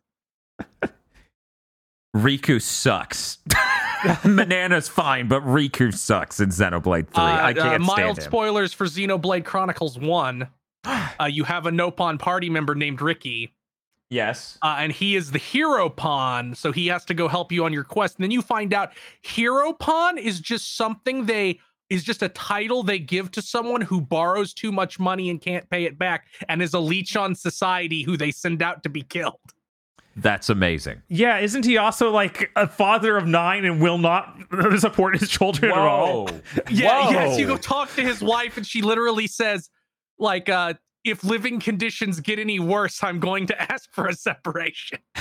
Riku sucks. Manana's fine, but Riku sucks in Xenoblade 3. I Uh, can't uh, mild him. spoilers for Xenoblade Chronicles 1. Uh, you have a Nopon party member named Riki, yes. uh, and he is the Heropon, so he has to go help you on your quest. And then you find out Heropon is just something they is just a title they give to someone who borrows too much money and can't pay it back, and is a leech on society who they send out to be killed. That's amazing. Yeah, isn't he also like a father of nine and will not support his children at all? Yeah, Whoa. yes, you go talk to his wife, and she literally says, like, uh, if living conditions get any worse, I'm going to ask for a separation.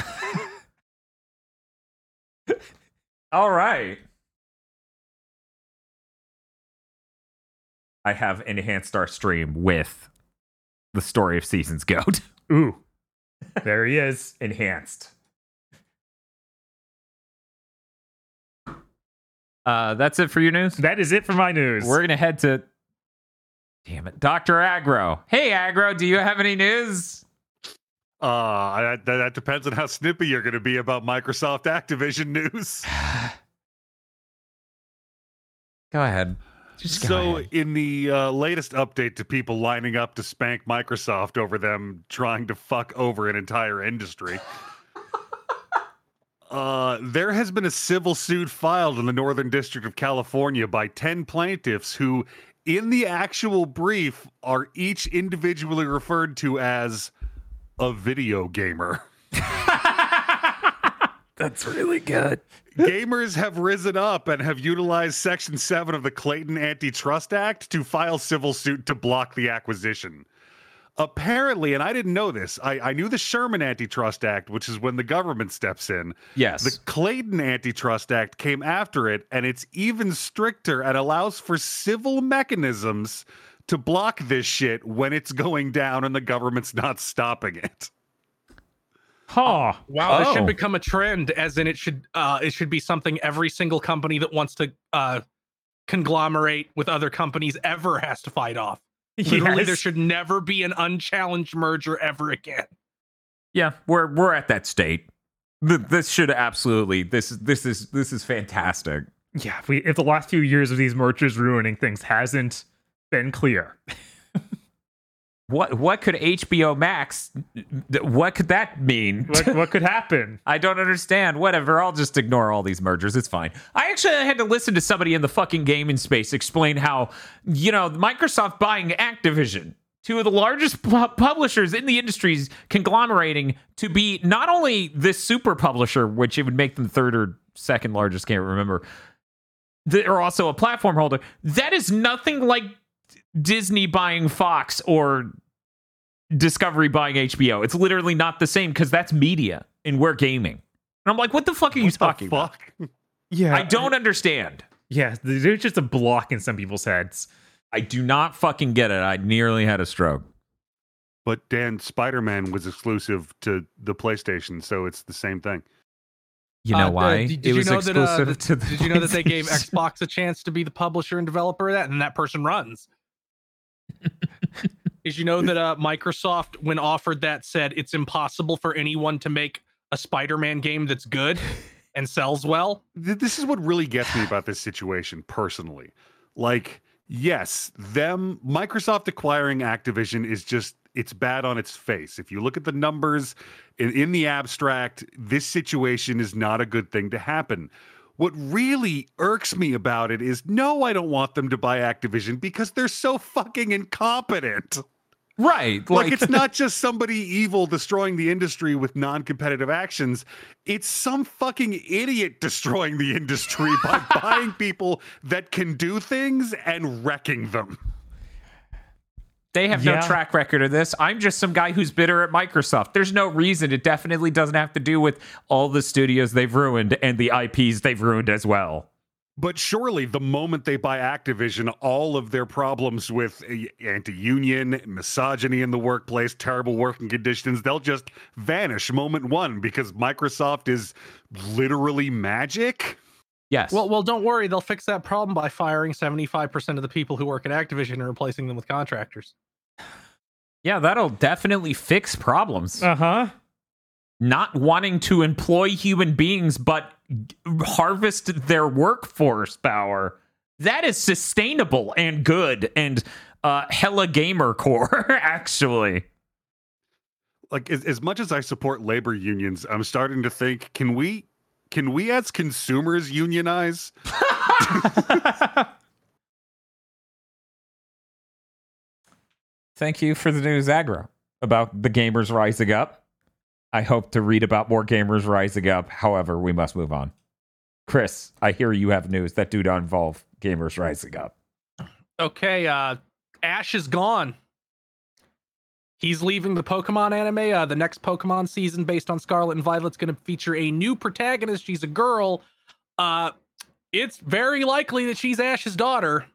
All right. I have enhanced our stream with the story of Seasons Goat. Ooh, there he is. enhanced. Uh, that's it for your news. That is it for my news. We're gonna head to. Damn it, Doctor Aggro. Hey, Aggro, do you have any news? Uh, that, that depends on how snippy you're going to be about Microsoft Activision news. Go ahead. Just so, ahead. in the uh, latest update to people lining up to spank Microsoft over them trying to fuck over an entire industry, uh, there has been a civil suit filed in the Northern District of California by 10 plaintiffs who, in the actual brief, are each individually referred to as a video gamer. That's really good. Gamers have risen up and have utilized Section 7 of the Clayton Antitrust Act to file civil suit to block the acquisition. Apparently, and I didn't know this, I, I knew the Sherman Antitrust Act, which is when the government steps in. Yes. The Clayton Antitrust Act came after it, and it's even stricter and allows for civil mechanisms to block this shit when it's going down and the government's not stopping it. huh. Wow, this Oh. should become a trend, as in it should uh it should be something every single company that wants to uh conglomerate with other companies ever has to fight off. Literally, there should never be an unchallenged merger ever again. yeah, we're we're at that state. Th- This should absolutely this this is this is fantastic. Yeah, if, we, if the last few years of these mergers ruining things hasn't been clear. What what could HBO Max? What could that mean? What, what could happen? I don't understand. Whatever. I'll just ignore all these mergers. It's fine. I actually had to listen to somebody in the fucking gaming space explain how, you know, Microsoft buying Activision, two of the largest pu- publishers in the industries, conglomerating to be not only this super publisher, which it would make them third or second largest, can't remember. They're also a platform holder. That is nothing like Disney buying Fox or Discovery buying HBO. It's literally not the same because that's media and we're gaming. And I'm like, what the fuck are you What the talking about? Yeah, I don't understand. Yeah, there's just a block in some people's heads. I do not fucking get it. I nearly had a stroke. But Dan, Spider Man was exclusive to the PlayStation, so it's the same thing. You know Uh, why? Did, did it you was know that? Uh, the- to the did you know that they gave Xbox a chance to be the publisher and developer of that, and that person runs? did you know that uh, Microsoft, when offered that, said it's impossible for anyone to make a Spider-Man game that's good? and sells well. this is what really gets me about this situation personally. Like, yes, them Microsoft acquiring Activision is just it's bad on its face. If you look at the numbers in, in the abstract, this situation is not a good thing to happen. What really irks me about it is no, I don't want them to buy Activision because they're so fucking incompetent. Right. Like, it's not just somebody evil destroying the industry with non-competitive actions. It's some fucking idiot destroying the industry by buying people that can do things and wrecking them. They have no track record of this. I'm just some guy who's bitter at Microsoft. There's no reason. It definitely doesn't have to do with all the studios they've ruined and the IPs they've ruined as well. But surely the moment they buy Activision, all of their problems with uh, anti-union, misogyny in the workplace, terrible working conditions, they'll just vanish moment one because Microsoft is literally magic. Yes. Well, well, don't worry. They'll fix that problem by firing 75% of the people who work at Activision and replacing them with contractors. yeah, that'll definitely fix problems. Uh huh. Not wanting to employ human beings, but g- harvest their workforce power. That is sustainable and good and uh, hella gamer core, actually. like as, as much as I support labor unions, I'm starting to think, can we can we as consumers unionize? Thank you for the news, Aggro, about the gamers rising up. I hope to read about more gamers rising up. However, we must move on. Chris, I hear you have news that do not involve gamers rising up. Okay, uh, Ash is gone. He's leaving the Pokemon anime. Uh, the next Pokemon season, based on Scarlet and Violet's going to feature a new protagonist. She's a girl. Uh, it's very likely that she's Ash's daughter,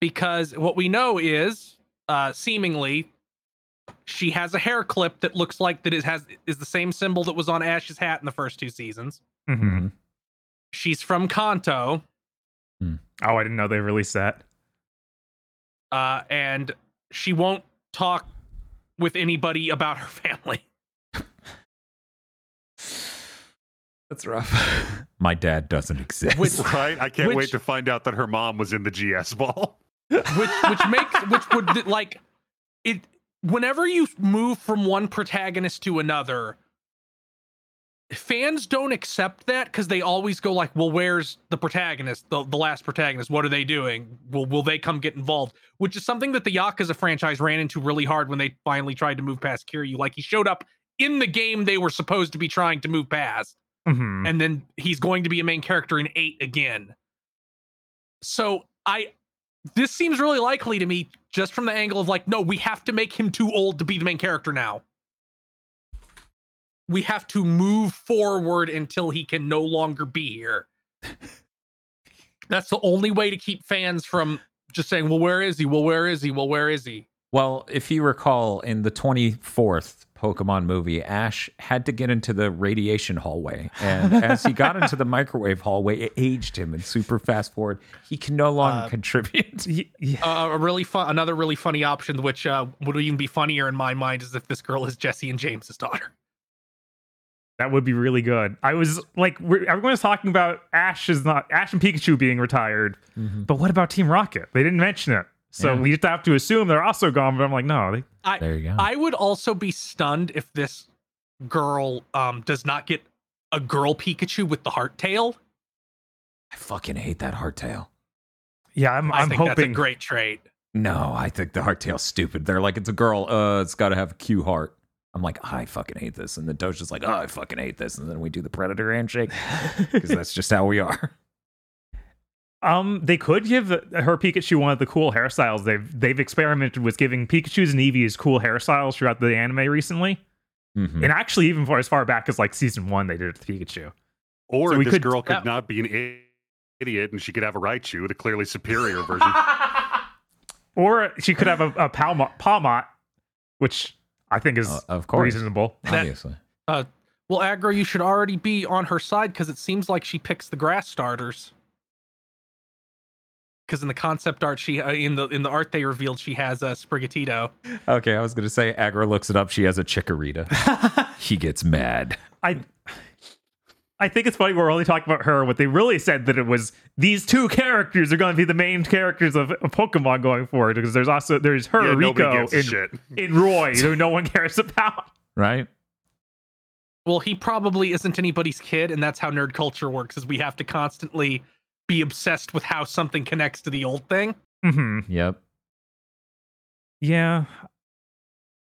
because what we know is, uh, seemingly, she has a hair clip that looks like that it has is the same symbol that was on Ash's hat in the first two seasons. hmm She's from Kanto. Oh, I didn't know they released that. uh, and she won't talk with anybody about her family. That's rough. My dad doesn't exist. Which- Right? I can't wait to find out that her mom was in the GS ball. which which makes which would like it whenever you move from one protagonist to another fans don't accept that because they always go like well where's the protagonist? The, the last protagonist. What are they doing? Will will they come get involved? Which is something that the yakuza franchise ran into really hard when they finally tried to move past kiryu. Like he showed up in the game they were supposed to be trying to move past hmm and then he's going to be a main character in eight again. So I this seems really likely to me just from the angle of like, no, we have to make him too old to be the main character now. We have to move forward until he can no longer be here. That's the only way to keep fans from just saying, well, where is he? Well, where is he? Well, where is he? Well, if you recall, in the 24th Pokemon movie, Ash had to get into the radiation hallway. And as he got into the microwave hallway, it aged him. And super fast forward, he can no longer Uh, contribute. Yeah. Uh, a really fun, another really funny option, which uh, would even be funnier in my mind, is if this girl is Jesse and James's daughter. That would be really good. I was like, we're, everyone was talking about Ash is not Ash and Pikachu being retired, Mhm. but what about Team Rocket? They didn't mention it, so Yeah. we just have to assume they're also gone. But I'm like, no, they, I, There you go. I would also be stunned if this girl um does not get a girl Pikachu with the heart tail. I fucking hate that heart tail. yeah, I'm, I I'm think that's a hoping. great trait. No, I think the hardtail's stupid. They're like, it's a girl. Uh, it's got to have a Q heart. I'm like, I fucking hate this. And then Dosha's like, oh, I fucking hate this. And then we do the predator handshake because that's just how we are. Um, they could give the- her Pikachu one of the cool hairstyles. They've they've experimented with giving Pikachu's and Eevee's cool hairstyles throughout the anime recently, Mhm. and actually even for as far back as like season one, they did it with Pikachu. Or So we this could- girl could Yeah. not be an idiot and she could have a Raichu, the clearly superior version. Or she could have a, a Pawmot, Pawmot, which I think is Uh, of course. reasonable. Obviously. Well, Aggro, you should already be on her side because it seems like she picks the grass starters. Because in the concept art, she uh, in the in the art they revealed she has a Sprigatito. Okay, I was going to say, Aggro looks it up. She has a chikorita. he gets mad. I I think it's funny we're only talking about her. What they really said that it was these two characters are going to be the main characters of, of Pokemon going forward because there's also there's her Yeah, nobody Liko gives a and, shit. and Roy who no one cares about. right? Well, he probably isn't anybody's kid, and that's how nerd culture works. Is we have to constantly be obsessed with how something connects to the old thing. hmm Yep. Yeah.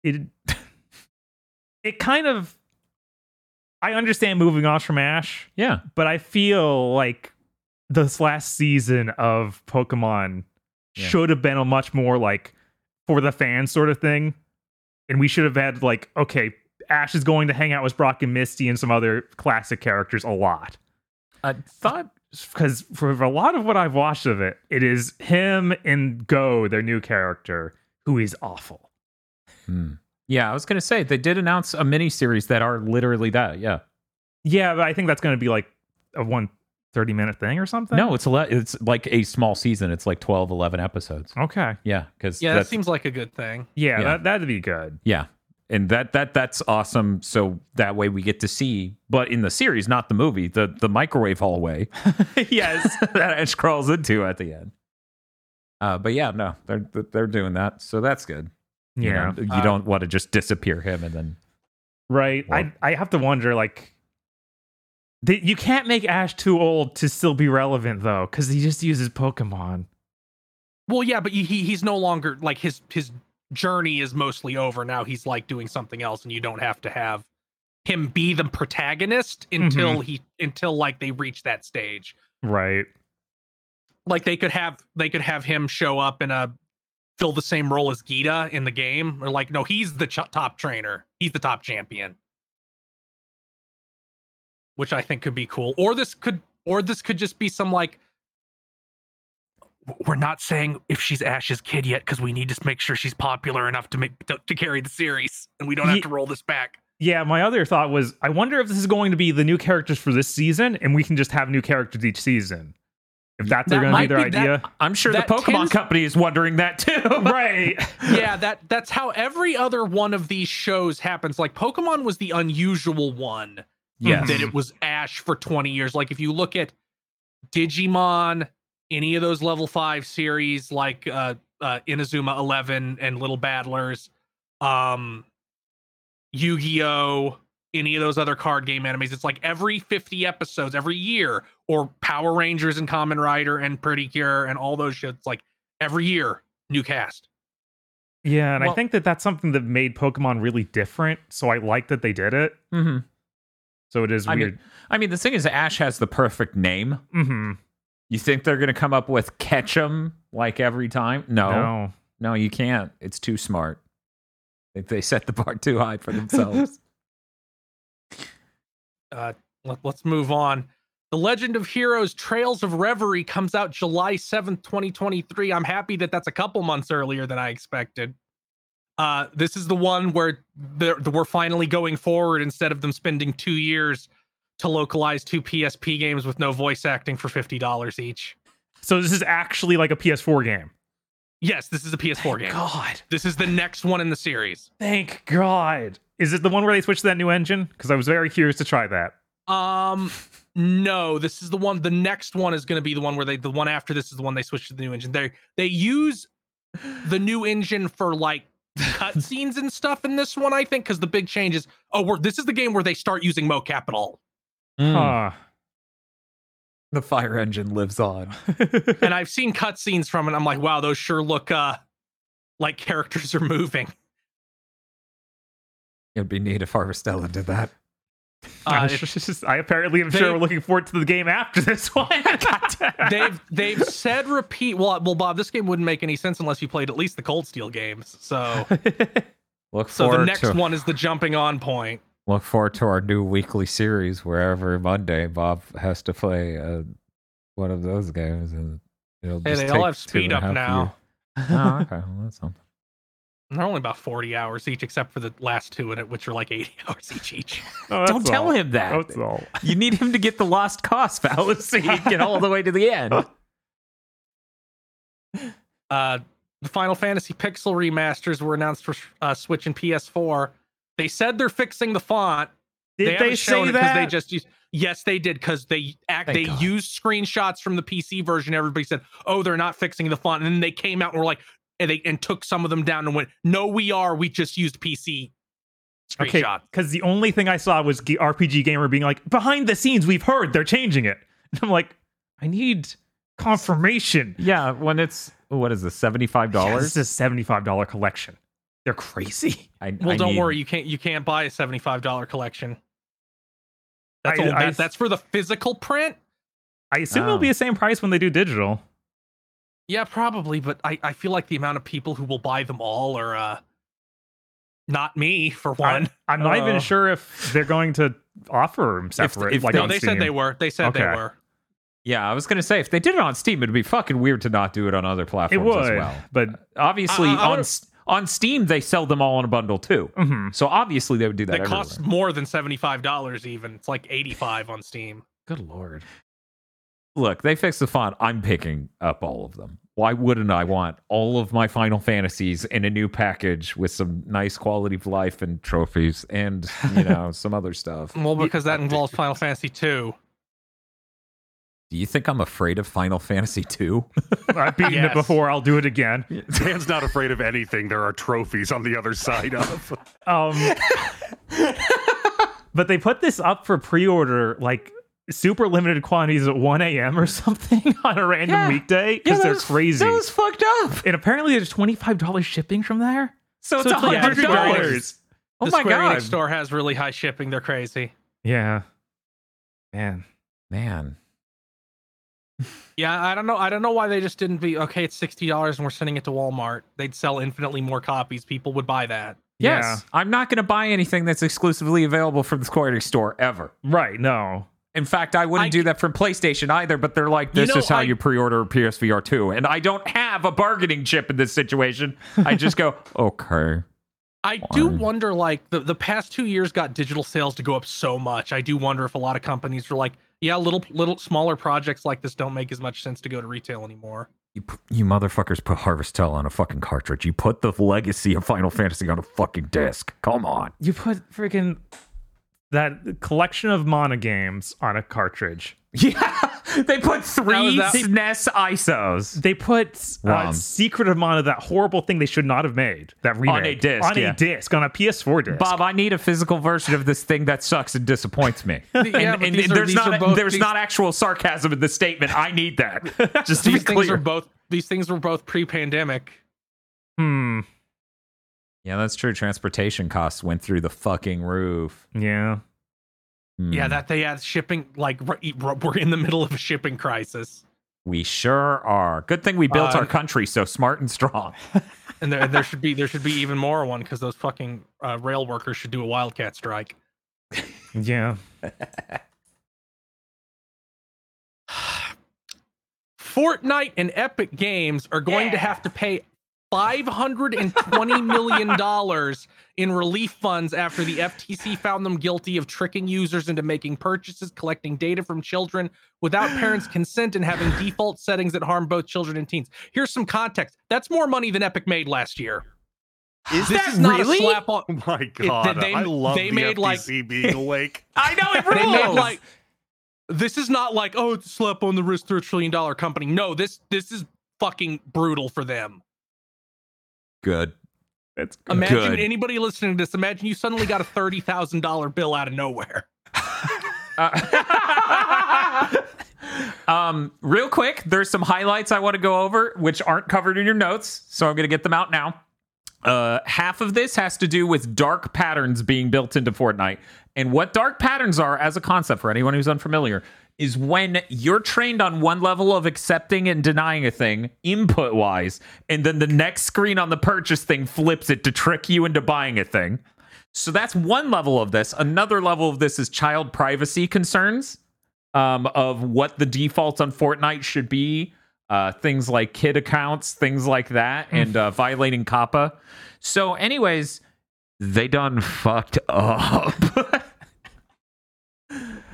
It it kind of I understand moving on from Ash, Yeah. but I feel like this last season of Pokemon Yeah. should have been a much more like for the fans sort of thing. And we should have had like, okay, Ash is going to hang out with Brock and Misty and some other classic characters a lot. I thought Because for a lot of what I've watched of it, it is him and Go, their new character, who is awful. Hmm. Yeah, I was gonna say they did announce a mini series that are literally that. Yeah. Yeah, but I think that's going to be like a one 30 minute thing or something. No, it's a le- it's like a small season. It's like 12, 11 episodes. Okay. Yeah, because Yeah, that seems like a good thing. Yeah, Yeah. That, that'd be good. yeah, and that that that's awesome. So that way we get to see, but in the series, not the movie, the the microwave hallway yes. that Ash crawls into at the end. Uh, but yeah, no, they're they're doing that, so that's good. You Yeah. know, you Uh, don't want to just disappear him and then Right. Well- I I have to wonder like they, you can't make Ash too old to still be relevant though cuz he just uses Pokemon. Well, yeah, but he he- he's no longer like his his journey is mostly over now. He's like doing something else, and you don't have to have him be the protagonist until mm-hmm. he until like they reach that stage. Right. Like they could have they could have him show up in a fill the same role as Geeta in the game, or like no, he's the ch- top trainer, he's the top champion, which I think could be cool. Or this could or this could just be some like we're not saying if she's Ash's kid yet because we need to make sure she's popular enough to make to, to carry the series, and we don't Ye- have to roll this back. Yeah, my other thought was I wonder if this is going to be the new characters for this season and we can just have new characters each season. If that's That going to be their be- that- idea. I'm sure the Pokemon tends- company is wondering that too. right. yeah, that that's how every other one of these shows happens. Like Pokemon was the unusual one Yes. that it was Ash for 20 years. Like if you look at Digimon, any of those level 5 series like uh uh Inazuma 11 and Little Battlers, um Yu-Gi-Oh, any of those other card game animes, it's like every 50 episodes every year or Power Rangers and Kamen Rider and Pretty Cure and all those shits like every year new cast. Yeah, and I think that that's something that made Pokemon really different, so I like that they did it. hmm So it is I mean- weird. I mean, the thing is, Ash has the perfect name. mhm. You think they're going to come up with Ketchum like every time? No, no, No. you can't. It's too smart. They- They set the bar too high for themselves. uh let, us move on the legend of heroes trails of reverie comes out july 7th 2023 i'm happy that that's a couple months earlier than i expected uh this is the one where they're, we're finally going forward instead of them spending two years to localize two psp games with no voice acting for $50 each So this is actually like a PS4 game. yes this is a ps4 game God. this is the next one in the series Thank God. Is it the one where they switched to that new engine? Because I was very curious to try that. Um, no, this is the one. The next one is going to be the one where they. The one after this is the one they switch to the new engine. They they use the new engine for like cutscenes and stuff in this one. I think because the big change is oh, we're this is the game where they start using mocap at all. Mm. Huh. The fire engine lives on. And I've seen cutscenes from it. I'm like, wow, those sure look uh like characters are moving. It'd be neat if Harvestella did that. I, Uh, if- just- I apparently am they- sure we're looking forward to the game after this one. they've they've said repeat. Well, well, Bob, this game wouldn't make any sense unless you played at least the Cold Steel games. So Look so the next to one is the jumping on point. Look forward to our new weekly series where every Monday Bob has to play uh, one of those games, and it'll Hey, they all have speed up now. oh, okay, well, that's something. They're only about 40 hours each, except for the last two in it, which are like 80 hours each each. Oh, Don't tell all. him that. That's all. You need him to get the lost cost fallacy and get all the way to the end. Uh, the Final Fantasy Pixel remasters were announced for uh, Switch and PS4. They said they're fixing the font. Did they they, say it 'cause that? they just used, Yes, they did because they act. Thank they God. used screenshots from the PC version. Everybody said, "Oh, they're not fixing the font," and then they came out and were like, and they and took some of them down and went, "No, we are. We just used PC Okay, screenshot." because the only thing I saw was G- RPG Gamer being like, behind the scenes, we've heard they're changing it. And I'm like, I need confirmation. Yeah, when it's what is this seventy five dollars? this is a seventy-five dollar collection. They're crazy. I, Well, I don't need- worry, you can't you can't buy a seventy five dollar collection. That's I- all, I- that, that's for the physical print. I assume Oh. it'll be the same price when they do digital. Yeah, probably, but I, I feel like the amount of people who will buy them all are uh not me for one. I, am not Uh, even sure if they're going to offer them separate. if like they- no, on they said they were. They said they were. Yeah, I was gonna say if they did it on Steam, it'd be fucking weird to not do it on other It platforms would, as well. but Obviously, I- I on would- S- on Steam they sell them all in a bundle too. mhm. So obviously they would do that. That costs everywhere. more than seventy five dollars. Even it's like eighty five on Steam. Good lord. Look, they fixed the font. I'm picking up all of them. Why wouldn't I want all of my Final Fantasies in a new package with some nice quality of life and trophies and you know some other stuff? Well, because that involves Final Fantasy two. Do you think I'm afraid of Final Fantasy 2? I've beaten Yes. it before. I'll do it again. Dan's not afraid of anything. There are trophies on the other side of. Um, but they put this up for pre-order like super limited quantities at 1 a.m. or something on a random Yeah. weekday because they're crazy. That was fucked up. and apparently there's $25 shipping from there. So it's So it's like $100. $100. Oh the my Square god. Enix store has really high shipping. They're crazy. Yeah. Man. Man. Yeah, I don't know. I don't know why they just didn't be okay. It's sixty dollars and we're sending it to Walmart. They'd sell infinitely more copies. People would buy that. Yes. Yeah. I'm not going to buy anything that's exclusively available from the Square Enix store ever. Right. No. In fact, I wouldn't I- do that from PlayStation either, but they're like, You this know, is how I- you pre order PSVR 2. And I don't have a bargaining chip in this situation. I just go, okay. I do wonder, like the, the past two years got digital sales to go up so much. I do wonder if a lot of companies are like, yeah, little little smaller projects like this don't make as much sense to go to retail anymore. You, you motherfuckers put Harvestel on a fucking cartridge. You put the legacy of Final Fantasy on a fucking disc. Come on. You put freaking that collection of Mana games on a cartridge. Yeah. They put three that- SNES ISOs. They put uh, ROMs. Secret of Mana, that horrible thing they should not have made. That remake a disc, on yeah. a disc on a PS4 disc. Bob, I need a physical version of this thing that sucks and disappoints me. Yeah, and but and are- there's not both- there's these- not actual sarcasm in the statement. I need that. Just to be These things clear. are both these things were both pre-pandemic. Hmm. Yeah, that's true. Transportation costs went through the fucking roof. Yeah. Hmm. Yeah, that they had shipping like r- r- we're in the middle of a shipping crisis, we sure are. Good thing we built Uh, our country so smart and strong. and there there should be there should be even more one because those fucking uh, rail workers should do a wildcat strike. Yeah. Fortnite and Epic Games are going to have to pay $520 million in relief funds after the FTC found them guilty of tricking users into making purchases, collecting data from children without parents' consent, and having default settings that harm both children and teens. Here's some context that's more money than Epic made last year. Is this that is not really? a slap on. Oh my god! they- I love they the made, like- being awake. I know it They made like this is not like oh it's a slap on the wrist to a trillion dollar company. No, this this is fucking brutal for them. Good. That's good. Imagine Good. anybody listening to this. Imagine you suddenly got a thirty thousand dollar bill out of nowhere. Uh, um, real quick, there's some highlights I want to go over, which aren't covered in your notes, so I'm going to get them out now. Uh, half of this has to do with dark patterns being built into Fortnite. And what dark patterns are, as a concept for anyone who's unfamiliar, is when you're trained on one level of accepting and denying a thing, input wise, and then the next screen on the purchase thing flips it to trick you into buying a thing. So that's one level of this. Another level of this is child privacy concerns um, of what the defaults on Fortnite should be. Uh, things like kid accounts, things like that, and uh, violating COPPA. So, anyways, they done fucked up.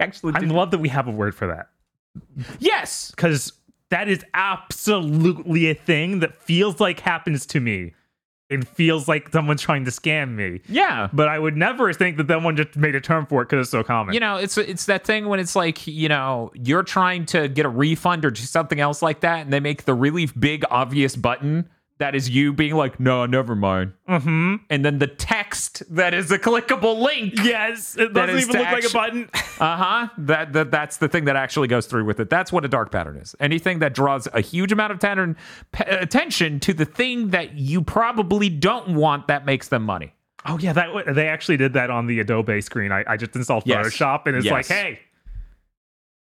I actually I love that we have a word for that yes. because that is absolutely a thing that feels like happens to me it feels like someone's trying to scam me. Yeah. But I would never think that someone just made a term for it because it's so common. You know, it's it's that thing when it's like, you know, you're trying to get a refund or do something else like that, and they make the really big obvious button that is you being like, no, never mind. mm-hmm. And then the text that is a clickable link. Yes, it doesn't even look like a button. Uh-huh. That, that that's the thing that actually goes through with it. That's what a dark pattern is. Anything that draws a huge amount of pattern, attention to the thing that you probably don't want that makes them money. Oh yeah, that they actually did that on the Adobe screen. I, I just installed Yes. Photoshop, and it's Yes. like, hey,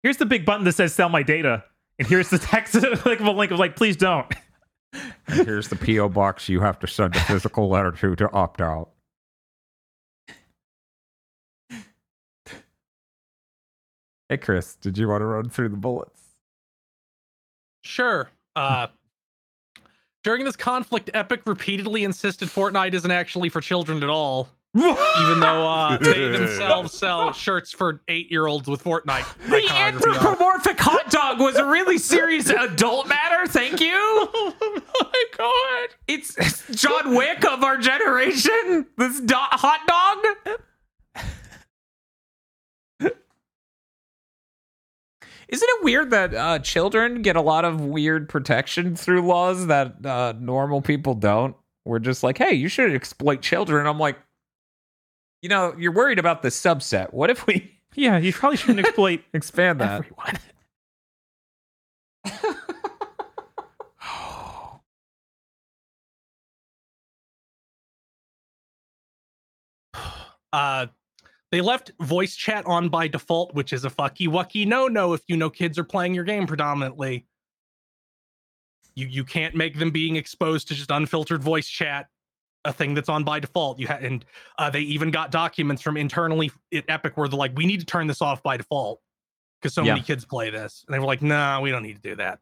here's the big button that says "Sell my data," and here's the text clickable link of like, please don't. And here's the PO box you have to send a physical letter to to opt out. Hey Chris, did you want to run through the bullets? Sure. Uh, during this conflict, Epic repeatedly insisted Fortnite isn't actually for children at all, even though uh, they themselves sell shirts for eight-year-olds with Fortnite The anthropomorphic hot dog was a really serious adult matter. Thank you. oh my god! It's it's John Wick of our generation. This do- hot dog. Isn't it weird that uh, children get a lot of weird protection through laws that uh, normal people don't? We're just like, hey, you should exploit children. I'm like, you know, you're worried about the subset. What if we Yeah, you probably shouldn't exploit expand that? everyone. Uh, they left voice chat on by default, which is a fucky wucky no no if you know kids are playing your game predominantly. You you can't make them being exposed to just unfiltered voice chat a thing that's on by default. You had, and uh, they even got documents from internally at Epic where they're like, we need to turn this off by default because so Yeah. many kids play this, and they were like, nah, we don't need to do that.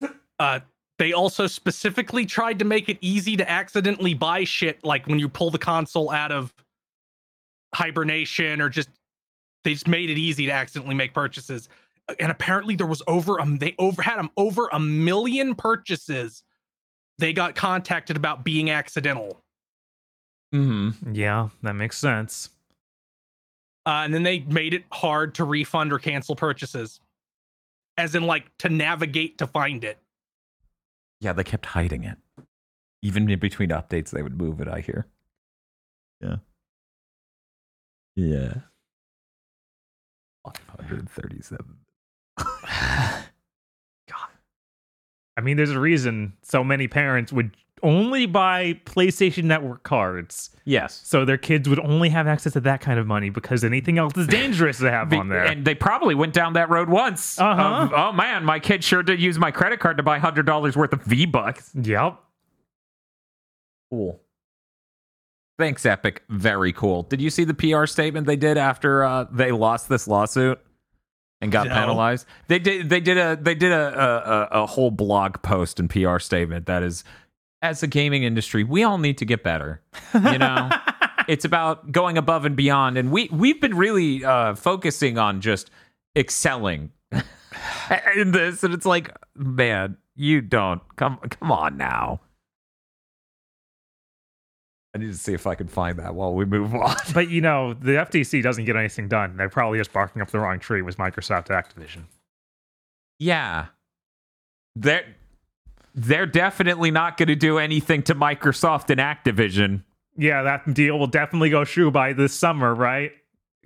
Uh, they also specifically tried to make it easy to accidentally buy shit, like when you pull the console out of hibernation, or just they just made it easy to accidentally make purchases. And apparently, there was over um they over had them over a million purchases. They got contacted about being accidental, Mm-hmm. Yeah, that makes sense. uh, and then they made it hard to refund or cancel purchases, as in like to navigate to find it. Yeah, they kept hiding it. Even in between updates, they would move it, I hear. Yeah. Yeah. 537. I mean, there's a reason so many parents would only buy PlayStation Network cards, Yes. so their kids would only have access to that kind of money because anything else is dangerous to have Be- on there. And they probably went down that road once. Uh-huh. of, oh man, my kid sure did use my credit card to buy hundred dollars worth of V Bucks. yep. Cool. Thanks, Epic. Very cool. Did you see the PR statement they did after uh, they lost this lawsuit and got No. penalized? They did. They did a. They did a, a a whole blog post and PR statement that is, as a gaming industry, we all need to get better. You know. it's about going above and beyond and we we've been really uh focusing on just excelling in this and it's like man you don't come come on now i need to see if i can find that while we move on But you know, the FTC doesn't get anything done. They're probably just barking up the wrong tree with Microsoft Activision. yeah they're they're definitely not going to do anything to microsoft and activision Yeah, that deal will definitely go through by this summer, right?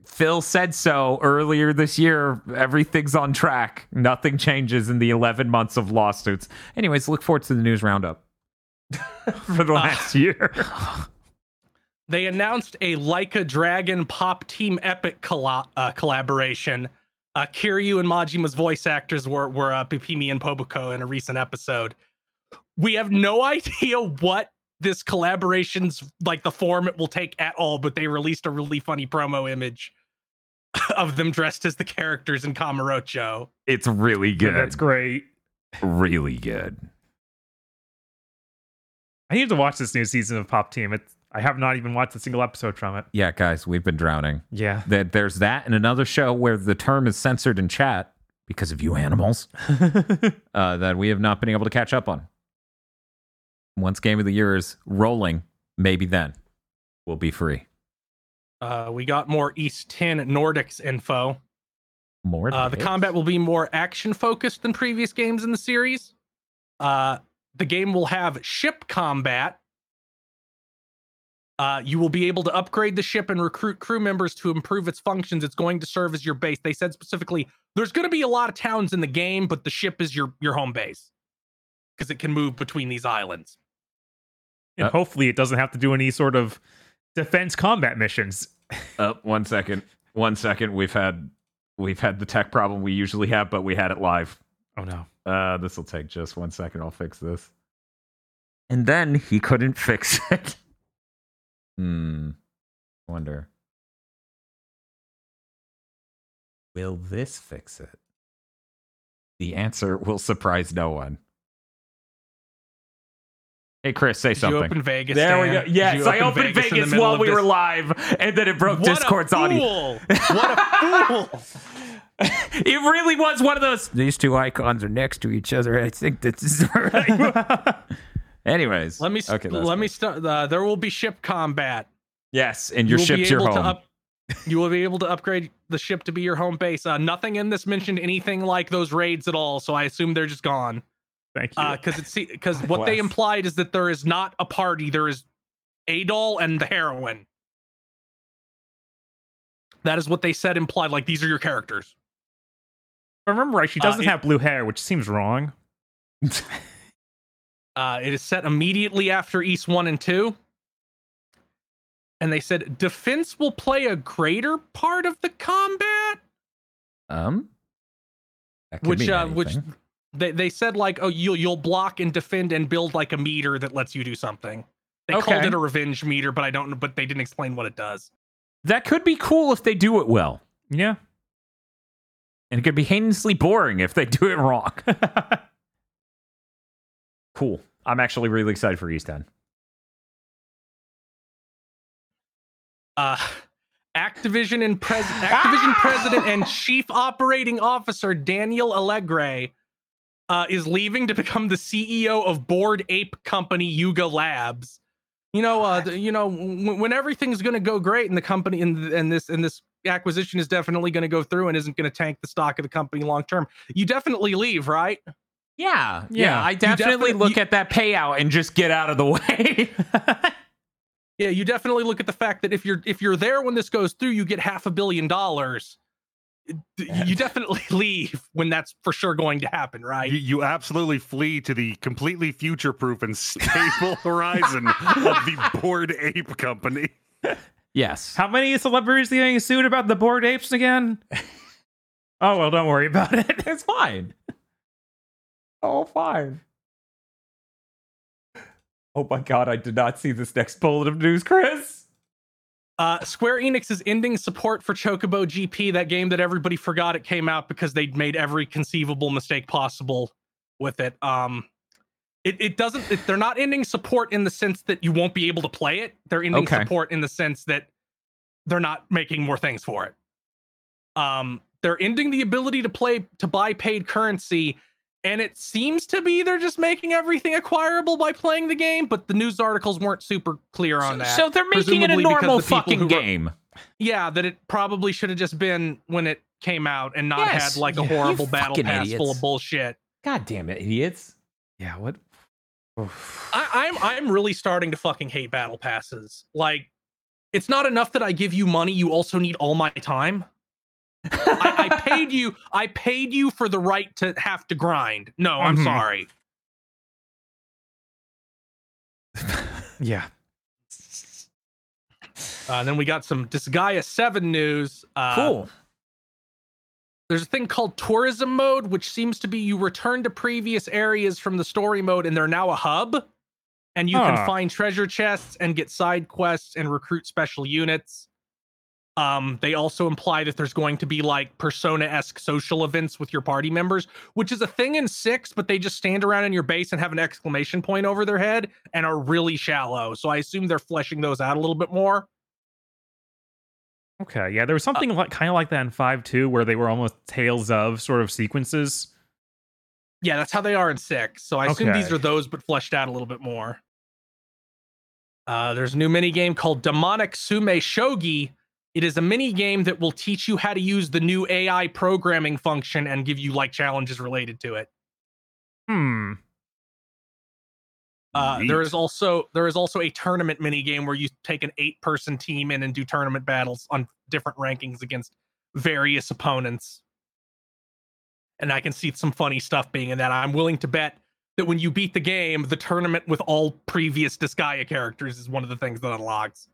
Phil said so earlier this year. Everything's on track. Nothing changes in the 11 months of lawsuits. Anyways, look forward to the news roundup for the ah. last year. they announced a Like a Dragon Pop Team Epic colla- uh, collaboration. Uh, Kiryu and Majima's voice actors were were uh, Pipimi and Popuko in a recent episode. We have no idea what this collaboration's like the form it will take at all, but they released a really funny promo image of them dressed as the characters in Kamurocho. It's really good. That's great. Really good. I need to watch this new season of Pop Team. It's, I have not even watched a single episode from it. Yeah, guys, we've been drowning. Yeah. That there's that and another show where the term is censored in chat because of you animals uh, that we have not been able to catch up on. Once Game of the Year is rolling, maybe then we'll be free. Uh, we got more Ys 10 Nordics info. More. Uh, the hits? combat will be more action focused than previous games in the series. Uh, the game will have ship combat. Uh, you will be able to upgrade the ship and recruit crew members to improve its functions. It's going to serve as your base. They said specifically there's going to be a lot of towns in the game, but the ship is your your home base because it can move between these islands. And Uh, hopefully it doesn't have to do any sort of defense combat missions. Uh, one second. One second. We've had we've had the tech problem we usually have, but we had it live. Oh no. Uh, this will take just one second. I'll fix this. And then he couldn't fix it. Hmm. Wonder. Will this fix it? The answer will surprise no one. Hey, Chris, say Did you something. open Vegas? there we Dan? go. Yes, you I opened in the Vegas, while of we were live, and then it broke What Discord's a audio. fool! What a fool! it really was one of those. These two icons are next to each other. I think this is right. Anyways, Let me Okay, that's let me start. Uh, there will be ship combat. Yes, and You your will be ship's your able home. to up. You will be able to upgrade the ship to be your home base. Uh, nothing in this mentioned anything like those raids at all, so I assume they're just gone. Thank you. Because it's because what they implied is that there is not a party. There is Adol and the heroine. That is what they said implied. Like these are your characters. if I remember right, she uh, doesn't it- have blue hair, which seems wrong. Uh, it is set immediately after Ys 1 and 2. And they said defense will play a greater part of the combat, um, that could which mean uh, which they, they said like oh you'll you'll block and defend and build like a meter that lets you do something. They called it a revenge meter, but I don't know but they didn't explain what it does. that could be cool if they do it well, Yeah. and it could be heinously boring if they do it wrong. cool. I'm actually really excited for Ys Ten. Uh Activision and pres- Activision president and chief operating officer Daniel Alegre uh, is leaving to become the CEO of Bored Ape Company Yuga Labs. You know, uh, the, you know, w- when everything's going to go great in the company, and and this and this acquisition is definitely going to go through and isn't going to tank the stock of the company long term, you definitely leave, right? Yeah, yeah. Yeah. I definitely definitely- look you- at that payout and just get out of the way. Yeah, you definitely look at the fact that if you're if you're there when this goes through, you get half a billion dollars. You definitely leave when that's for sure going to happen, right? You, you absolutely flee to the completely future-proof and stable horizon of the Bored Ape Company. yes. How many celebrities are getting sued about the bored apes again? oh well, don't worry about it. It's fine. Oh, fine. Oh my god, I did not see this next bullet of news, Chris. Uh, Square Enix is ending support for Chocobo GP, that game that everybody forgot it came out because they made every conceivable mistake possible with it. Um, it, it doesn't. It, they're not ending support in the sense that you won't be able to play it. They're ending Okay. support in the sense that they're not making more things for it. Um, they're ending the ability to play to buy paid currency, and it seems to be they're just making everything acquirable by playing the game. But the news articles weren't super clear on So, that. so they're making it a normal fucking game. yeah, that it probably should have just been when it came out and not Yes, had like a yeah, horrible battle pass full of bullshit. God damn it, idiots. Yeah. What? I, I'm I'm really starting to fucking hate battle passes. Like, it's not enough that I give you money; you also need all my time. I, I paid you. I paid you for the right to have to grind. No, I'm Mhm. sorry. Yeah. Uh, then we got some Disgaea Seven news. Uh, cool. there's a thing called tourism mode, which seems to be you return to previous areas from the story mode, and they're now a hub. And you Huh. can find treasure chests and get side quests and recruit special units. Um, they also imply that there's going to be like persona-esque social events with your party members, which is a thing in six, but they just stand around in your base and have an exclamation point over their head and are really shallow. So I assume they're fleshing those out a little bit more. Okay. Yeah. There was something like kind of like that in five two, where they were almost tales of sort of sequences. Yeah, that's how they are in six. So I assume these are those, but fleshed out a little bit more. Uh, there's a new mini game called Demonic Sume Shogi. It is a mini game that will teach you how to use the new AI programming function and give you like challenges related to it. Hmm. Uh, there is also there is also a tournament mini game where you take an eight person team in and do tournament battles on different rankings against various opponents. And I can see some funny stuff being in that. I'm willing to bet that when you beat the game, the tournament with all previous Disgaea characters is one of the things that unlocks.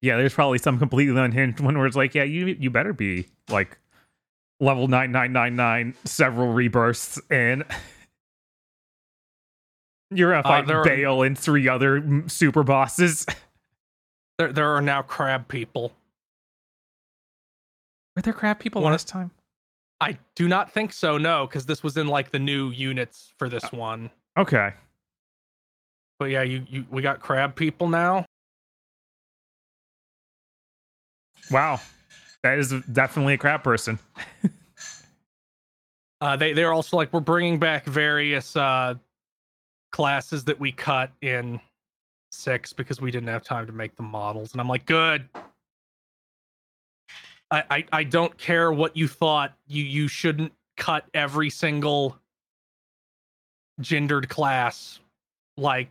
Yeah, there's probably some completely unhinged one where it's like, yeah, you you better be like level nine nine nine nine, several rebirths, and you're gonna Uh, fight there are- Baal and three other super bosses. There there are now crab people. Were there crab people One- last time? I do not think so, no, because this was in like the new units for this one. Okay. But yeah, you, you we got crab people now. Wow. That is definitely a crap person. Uh, they they're also like we're bringing back various uh, classes that we cut in six because we didn't have time to make the models, and I'm like, good. I, I I don't care what you thought. You you shouldn't cut every single gendered class. Like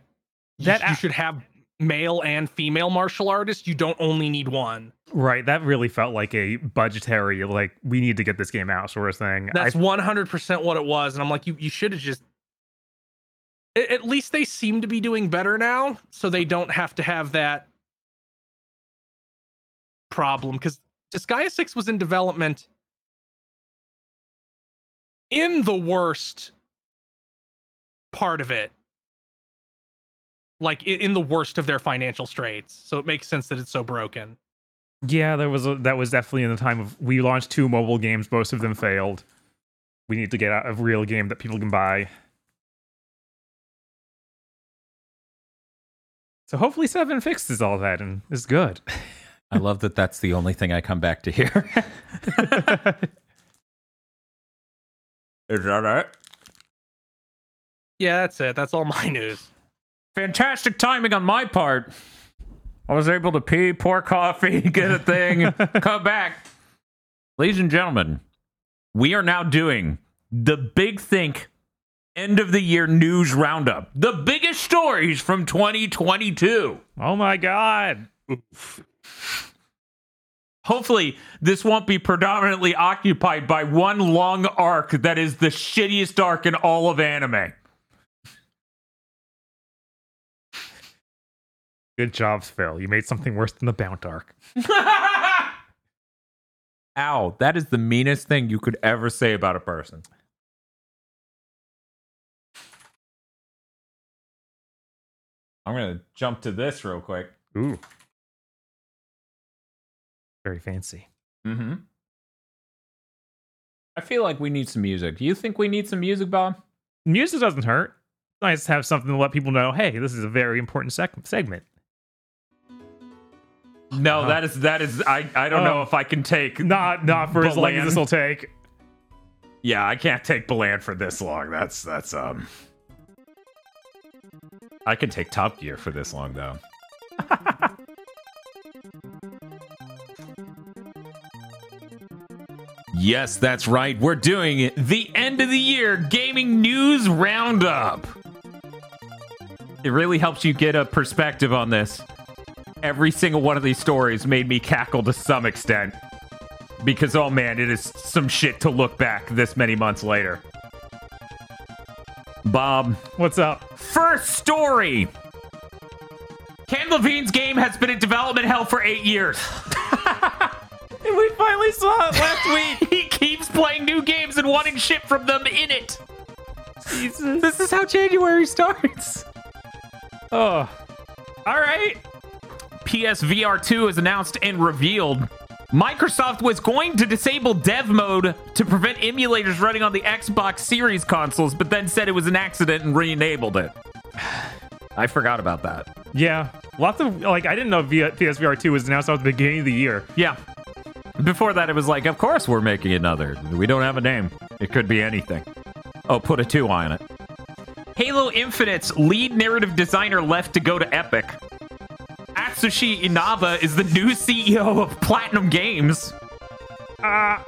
That you a- should have male and female martial artists. You don't only need one. Right. That really felt like a budgetary, like, we need to get this game out sort of thing. That's I, one hundred percent what it was, and I'm like, you you should have just. At least they seem to be doing better now, so they don't have to have that problem. Because Disgaea Six was in development in the worst part of it, like in the worst of their financial straits. So it makes sense that it's so broken. Yeah, there was a, that was definitely in the time of we launched two mobile games, most of them failed. We need to get out a real game that people can buy. So hopefully Seven fixes all that and is good. I love that that's the only thing I come back to here. Is that it? Yeah, that's it. That's all my news. Fantastic timing on my part. I was able to pee, pour coffee, get a thing, come back. Ladies and gentlemen, we are now doing the Big Think end of the year news roundup. The biggest stories from 2022. oh my god. Hopefully, this won't be predominantly occupied by one long arc that is the shittiest arc in all of anime. Good job, Phil. You made something worse than the Bount arc. Ow, that is the meanest thing you could ever say about a person. I'm going to jump to this real quick. Ooh. Very fancy. Mm-hmm. I feel like we need some music. Do you think we need some music, Bob? Music doesn't hurt. It's nice to have something to let people know, hey, this is a very important sec- segment. No, Uh-huh. that is that is I I don't know Oh. if I can take Not not for as long as this will take. Yeah, I can't take Balan for this long. That's that's um. I can take Top Gear for this long though. yes, that's right. We're doing the end of the year gaming news roundup. It really helps you get a perspective on this. Every single one of these stories made me cackle to some extent because oh man, it is some shit to look back this many months later. Bob, What's up? first story. Ken Levine's game has been in development hell for eight years. And we finally saw it last week. he keeps playing new games and wanting shit from them in it. Jesus. This is how January starts. Oh. All right. PSVR 2 is announced and revealed. Microsoft was going to disable dev mode to prevent emulators running on the Xbox Series consoles, but then said it was an accident and re enabled it. I forgot about that. Yeah. Lots of like I didn't know v- PSVR 2 was announced at the beginning of the year. Yeah. Before that, it was like, of course we're making another. We don't have a name. It could be anything. Oh, put a two on it. Halo Infinite's lead narrative designer left to go to Epic. Atsushi Inaba is the new CEO of Platinum Games. Uh,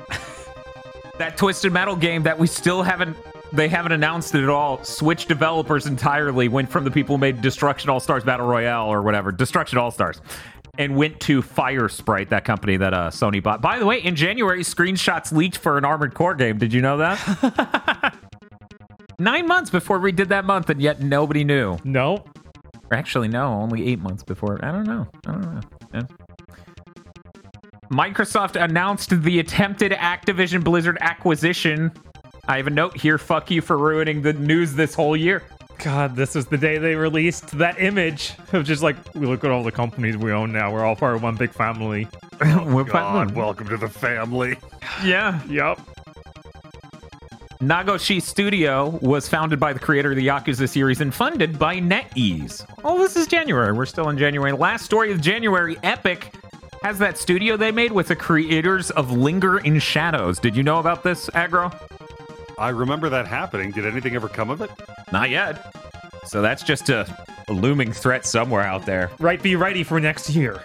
That Twisted Metal game that we still haven't they haven't announced it at all. Switch developers entirely went from the people who made Destruction All Stars Battle Royale or whatever, Destruction All Stars, and went to Firesprite, that company that uh, Sony bought. By the way, in January, screenshots leaked for an Armored Core game. Did you know that? Nine months before we did that month, and yet nobody knew. no. Or actually, no, only eight months before. I don't know. I don't know. Yeah. Microsoft announced the attempted Activision Blizzard acquisition. I have a note here. Fuck you for ruining the news this whole year. God, this was the day they released that image of just like, we look at all the companies we own now. We're all part of one big family. Oh, We're God, welcome to the family. yeah. Yup. Nagoshi Studio was founded by the creator of the Yakuza series and funded by NetEase. Oh, this is January. We're still in January. Last story of January, Epic has that studio they made with the creators of Linger in Shadows. Did you know about this, Aggro? I remember that happening. Did anything ever come of it? Not yet. So that's just a, a looming threat somewhere out there. Right, be ready for next year.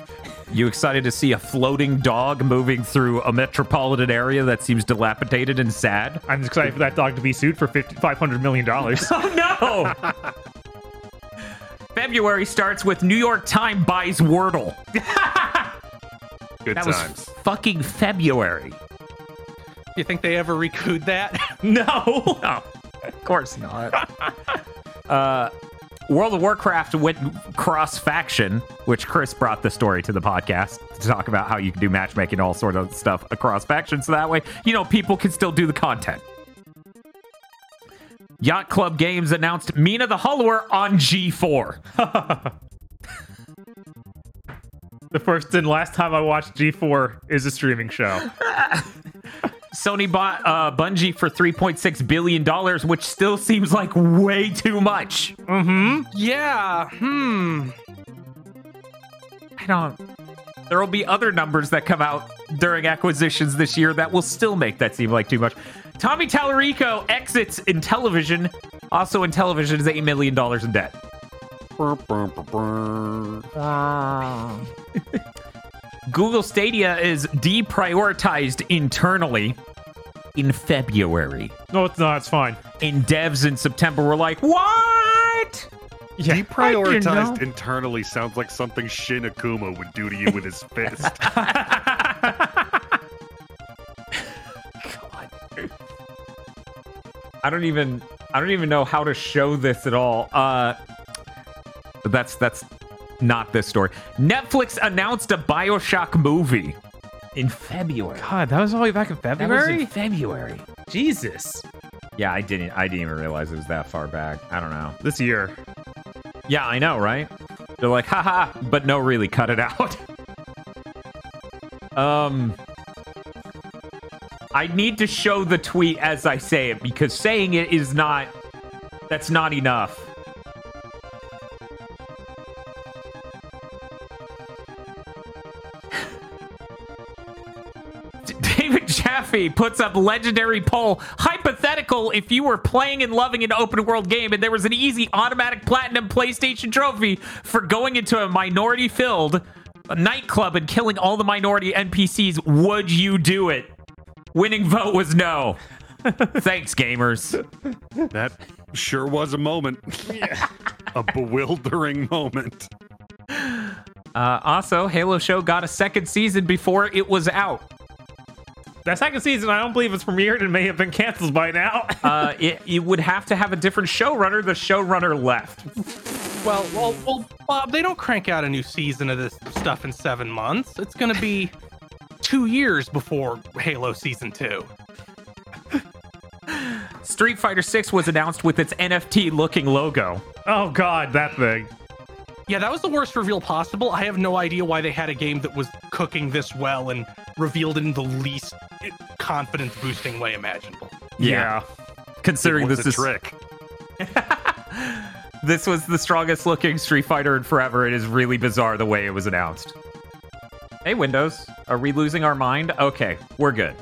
You excited to see a floating dog moving through a metropolitan area that seems dilapidated and sad? I'm excited for that dog to be sued for 50, $500 million. Oh no! February starts with New York Times buys Wordle. Good That was times. fucking February. You think they ever recouped that? No, no, of course not. uh, World of Warcraft went cross faction, which Chris brought the story to the podcast to talk about how you can do matchmaking, all sort of stuff across factions. So that way, you know, people can still do the content. Yacht Club Games announced Mina the Hollower on G4. the first and last time I watched G4 is a streaming show. Sony bought uh, Bungie for $3.6 billion, which still seems like way too much. Mm-hmm. Yeah. Hmm. I don't. There will be other numbers that come out during acquisitions this year that will still make that seem like too much. Tommy Tallarico exits Intellivision. Also Intellivision is $8 million in debt. Google Stadia is deprioritized internally in February. No, it's not. It's fine. And devs in September were like, what? Yeah. Deprioritized internally sounds like something Shin Akuma would do to you with his fist. God. I don't even I don't even know how to show this at all. Uh but that's that's not this story. Netflix announced a BioShock movie in February. God, that was all the way back in That was February? in February. Jesus. Yeah, I didn't I didn't even realize it was that far back. I don't know. This year. Yeah, I know, right? They're like, haha, but no, really, cut it out. um, I need to show the tweet as I say it because saying it is not, that's not enough. David Jaffe puts up legendary poll. Hypothetical if you were playing and loving an open world game and there was an easy automatic platinum PlayStation trophy for going into a minority filled nightclub and killing all the minority NPCs, would you do it? Winning vote was no. Thanks, gamers. that sure was a moment. a bewildering moment. Uh, also, Halo Show got a second season before it was out. That second season, I don't believe it's premiered and may have been canceled by now. Uh, it, it would have to have a different showrunner. The showrunner left. Well, well, well, Bob, they don't crank out a new season of this stuff in seven months. It's going to be two years before Halo season two. Street Fighter 6 was announced with its NFT looking logo. oh, God, that thing. Yeah, that was the worst reveal possible. I have no idea why they had a game that was cooking this well and revealed it in the least confidence boosting way imaginable. Yeah. Considering It was this is a trick. this was the strongest looking Street Fighter in forever, it is really bizarre the way it was announced. Hey Windows, are we losing our mind? Okay, we're good.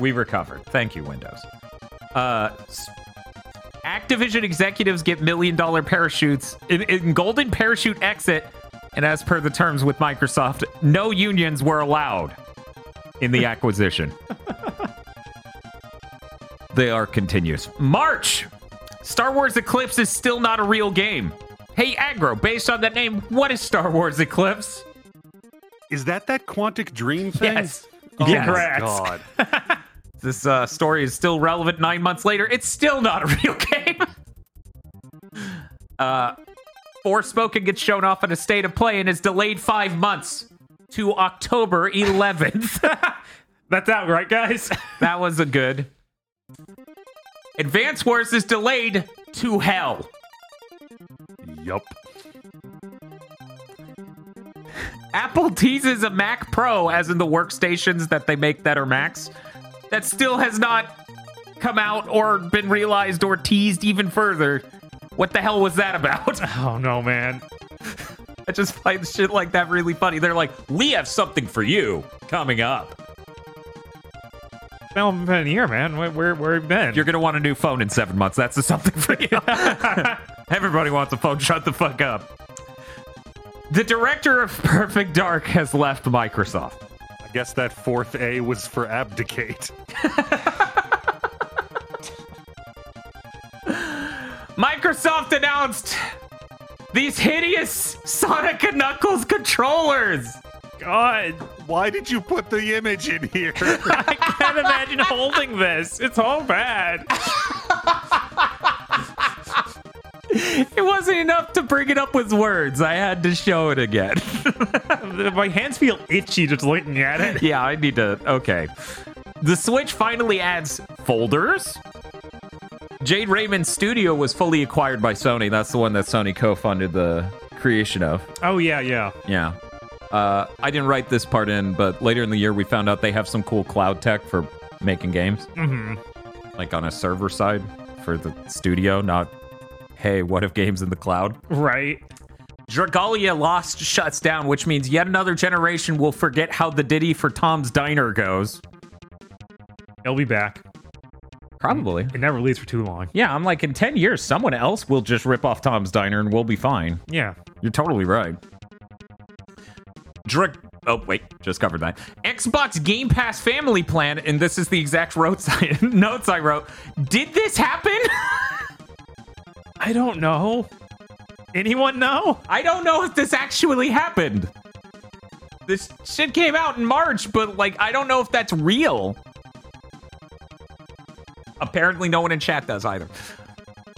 We recovered. Thank you, Windows. Uh, s- Activision executives get million dollar parachutes in, in golden parachute exit, and as per the terms with Microsoft, no unions were allowed in the acquisition. they are continuous. March. Star Wars Eclipse is still not a real game. Hey, Aggro, based on that name, what is Star Wars Eclipse? Is that that Quantic Dream thing? Yes. Oh Yes. my God. This uh, story is still relevant nine months later. It's still not a real game. uh, Forspoken gets shown off in a state of play and is delayed five months to October 11th. That's out, right, guys? that was a good. Advance Wars is delayed to hell. yup. Apple teases a Mac Pro, as in the workstations that they make that are Macs, that still has not come out or been realized or teased even further. What the hell was that about? Oh no, man. I just find shit like that really funny. They're like, we have something for you coming up. It's been a year, man. Where where, where have you been? You're gonna want a new phone in seven months. That's the something for you. Everybody wants a phone. Shut the fuck up. The director of Perfect Dark has left Microsoft. I guess that fourth A was for abdicate. Microsoft announced these hideous Sonic and Knuckles controllers. God, Why did you put the image in here? I can't imagine holding this. It's all bad. It wasn't enough to bring it up with words. I had to show it again. My hands feel itchy just looking at it. yeah, I need to. Okay. The Switch finally adds folders. Jade Raymond's studio was fully acquired by Sony. That's the one that Sony co funded the creation of. Oh yeah, yeah. Yeah. Uh, I didn't write this part in, but later in the year, we found out they have some cool cloud tech for making games, hmm like on a server side for the studio, not, hey, what if games in the cloud? Right. Dragalia Lost shuts down, which means yet another generation will forget how the ditty for Tom's Diner goes. It'll be back. Probably. It never leaves for too long. Yeah, I'm like, in 10 years, someone else will just rip off Tom's Diner and we'll be fine. Yeah. You're totally right. Drag. Oh, wait, just covered that. Xbox Game Pass Family Plan, and this is the exact notes I, notes I wrote. Did this happen? I don't know. Anyone know? I don't know if this actually happened. This shit came out in March, but like, I don't know if that's real. Apparently, no one in chat does either.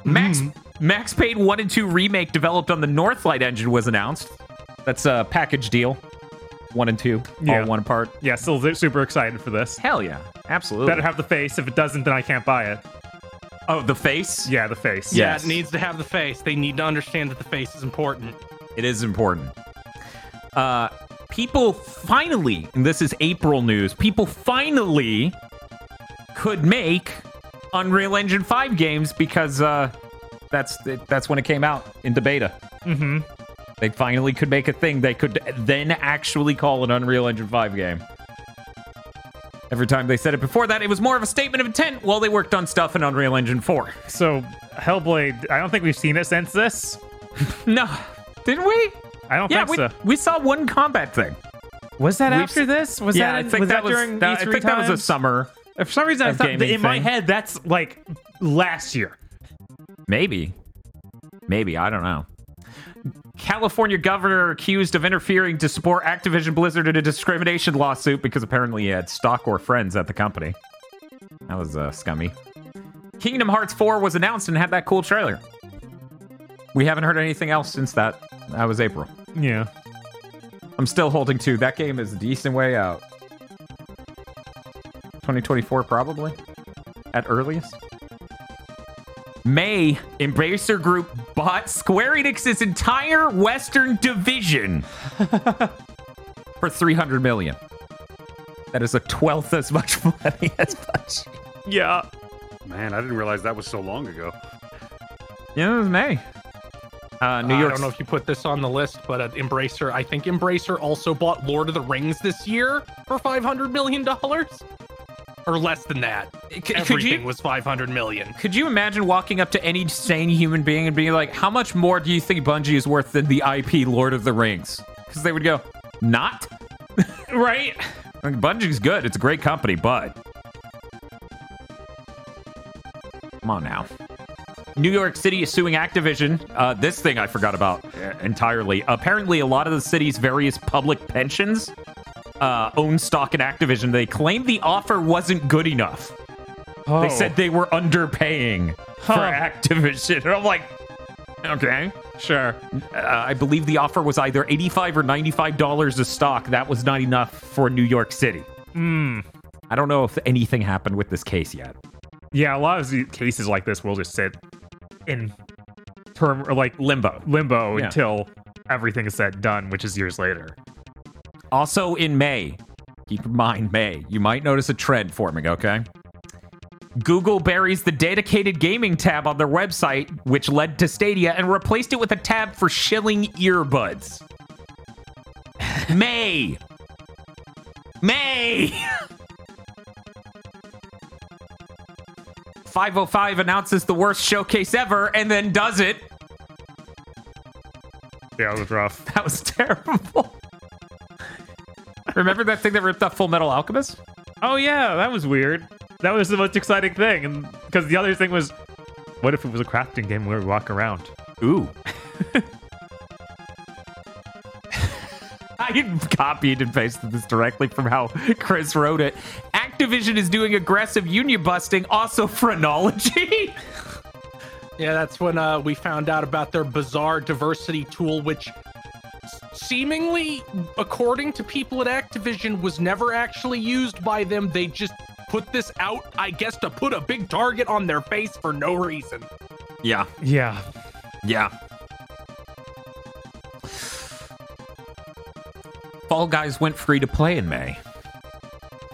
Max hmm. Max Payne 1 and 2 remake developed on the Northlight engine was announced. That's a package deal. 1 and 2, Yeah. all one part. Yeah, still super excited for this. Hell yeah. Absolutely. Better have the face. If it doesn't, then I can't buy it. Oh, the face? Yeah, the face. Yeah. Yeah, Yes. it needs to have the face. They need to understand that the face is important. It is important. Uh, people finally, and this is April news, people finally could make Unreal Engine 5 games because uh, that's that's when it came out into beta. Mm-hmm. They finally could make a thing they could then actually call an Unreal Engine 5 game. Every time they said it before that, it was more of a statement of intent while they worked on stuff in Unreal Engine 4. So Hellblade, I don't think we've seen it since this. No, didn't we? I don't Yeah, think we, so. we saw one combat thing. Was that We've after s- this? Was yeah, that I think was that, was during that, I E3 think that was a summer. For some reason, I thought that in my head that's like last year. Maybe. Maybe. I don't know. California governor accused of interfering to support Activision Blizzard in a discrimination lawsuit because apparently he had stock or friends at the company. That was uh, scummy. Kingdom Hearts 4 was announced and had that cool trailer. We haven't heard anything else since that. That was April. Yeah. I'm still holding to that game is a decent way out. 2024 probably at earliest. May Embracer Group bought Square Enix's entire Western division for 300 million. That is a twelfth as much money as Bungie. Yeah. Man, I didn't realize that was so long ago. Yeah, it was May. Uh, New I York. don't know if you put this on the list, but uh, Embracer, I think Embracer also bought Lord of the Rings this year for five hundred million dollars. Or less than that. C- Everything you was 500 million. could you imagine walking up to any sane human being and being like, "How much more do you think Bungie is worth than the IP Lord of the Rings?" Because they would go, "Not." Right? Like, Bungie's good. It's a great company, but come on now. New York City is suing Activision. Uh, this thing I forgot about uh, entirely. Apparently, a lot of the city's various public pensions uh, own stock in Activision. They claimed the offer wasn't good enough. Oh. They said they were underpaying for Activision. And I'm like, okay. sure. Uh, I believe the offer was either 85 or 95 dollars a stock. That was not enough for New York City. Hmm. I don't know if anything happened with this case yet. Yeah, a lot of these cases like this will just sit in term or like Limbo. limbo Yeah. until everything is said done, which is years later. Also in May, keep in mind May, you might notice a trend forming, okay? Google buries the dedicated gaming tab on their website, which led to Stadia, and replaced it with a tab for shilling earbuds. May. May. 505 announces the worst showcase ever and then does it. Yeah, it was rough. That was terrible. Remember that thing that ripped off Full Metal Alchemist? Oh yeah, that was weird. That was the most exciting thing, and because the other thing was, what if it was a crafting game where we walk around? Ooh. I copied and pasted this directly from how Chris wrote it. Activision is doing aggressive union busting, also phrenology. Yeah, that's when uh, we found out about their bizarre diversity tool, which s- seemingly, according to people at Activision, was never actually used by them. They just put this out, I guess, to put a big target on their face for no reason. yeah, Yeah, yeah. Fall Guys went free to play in May.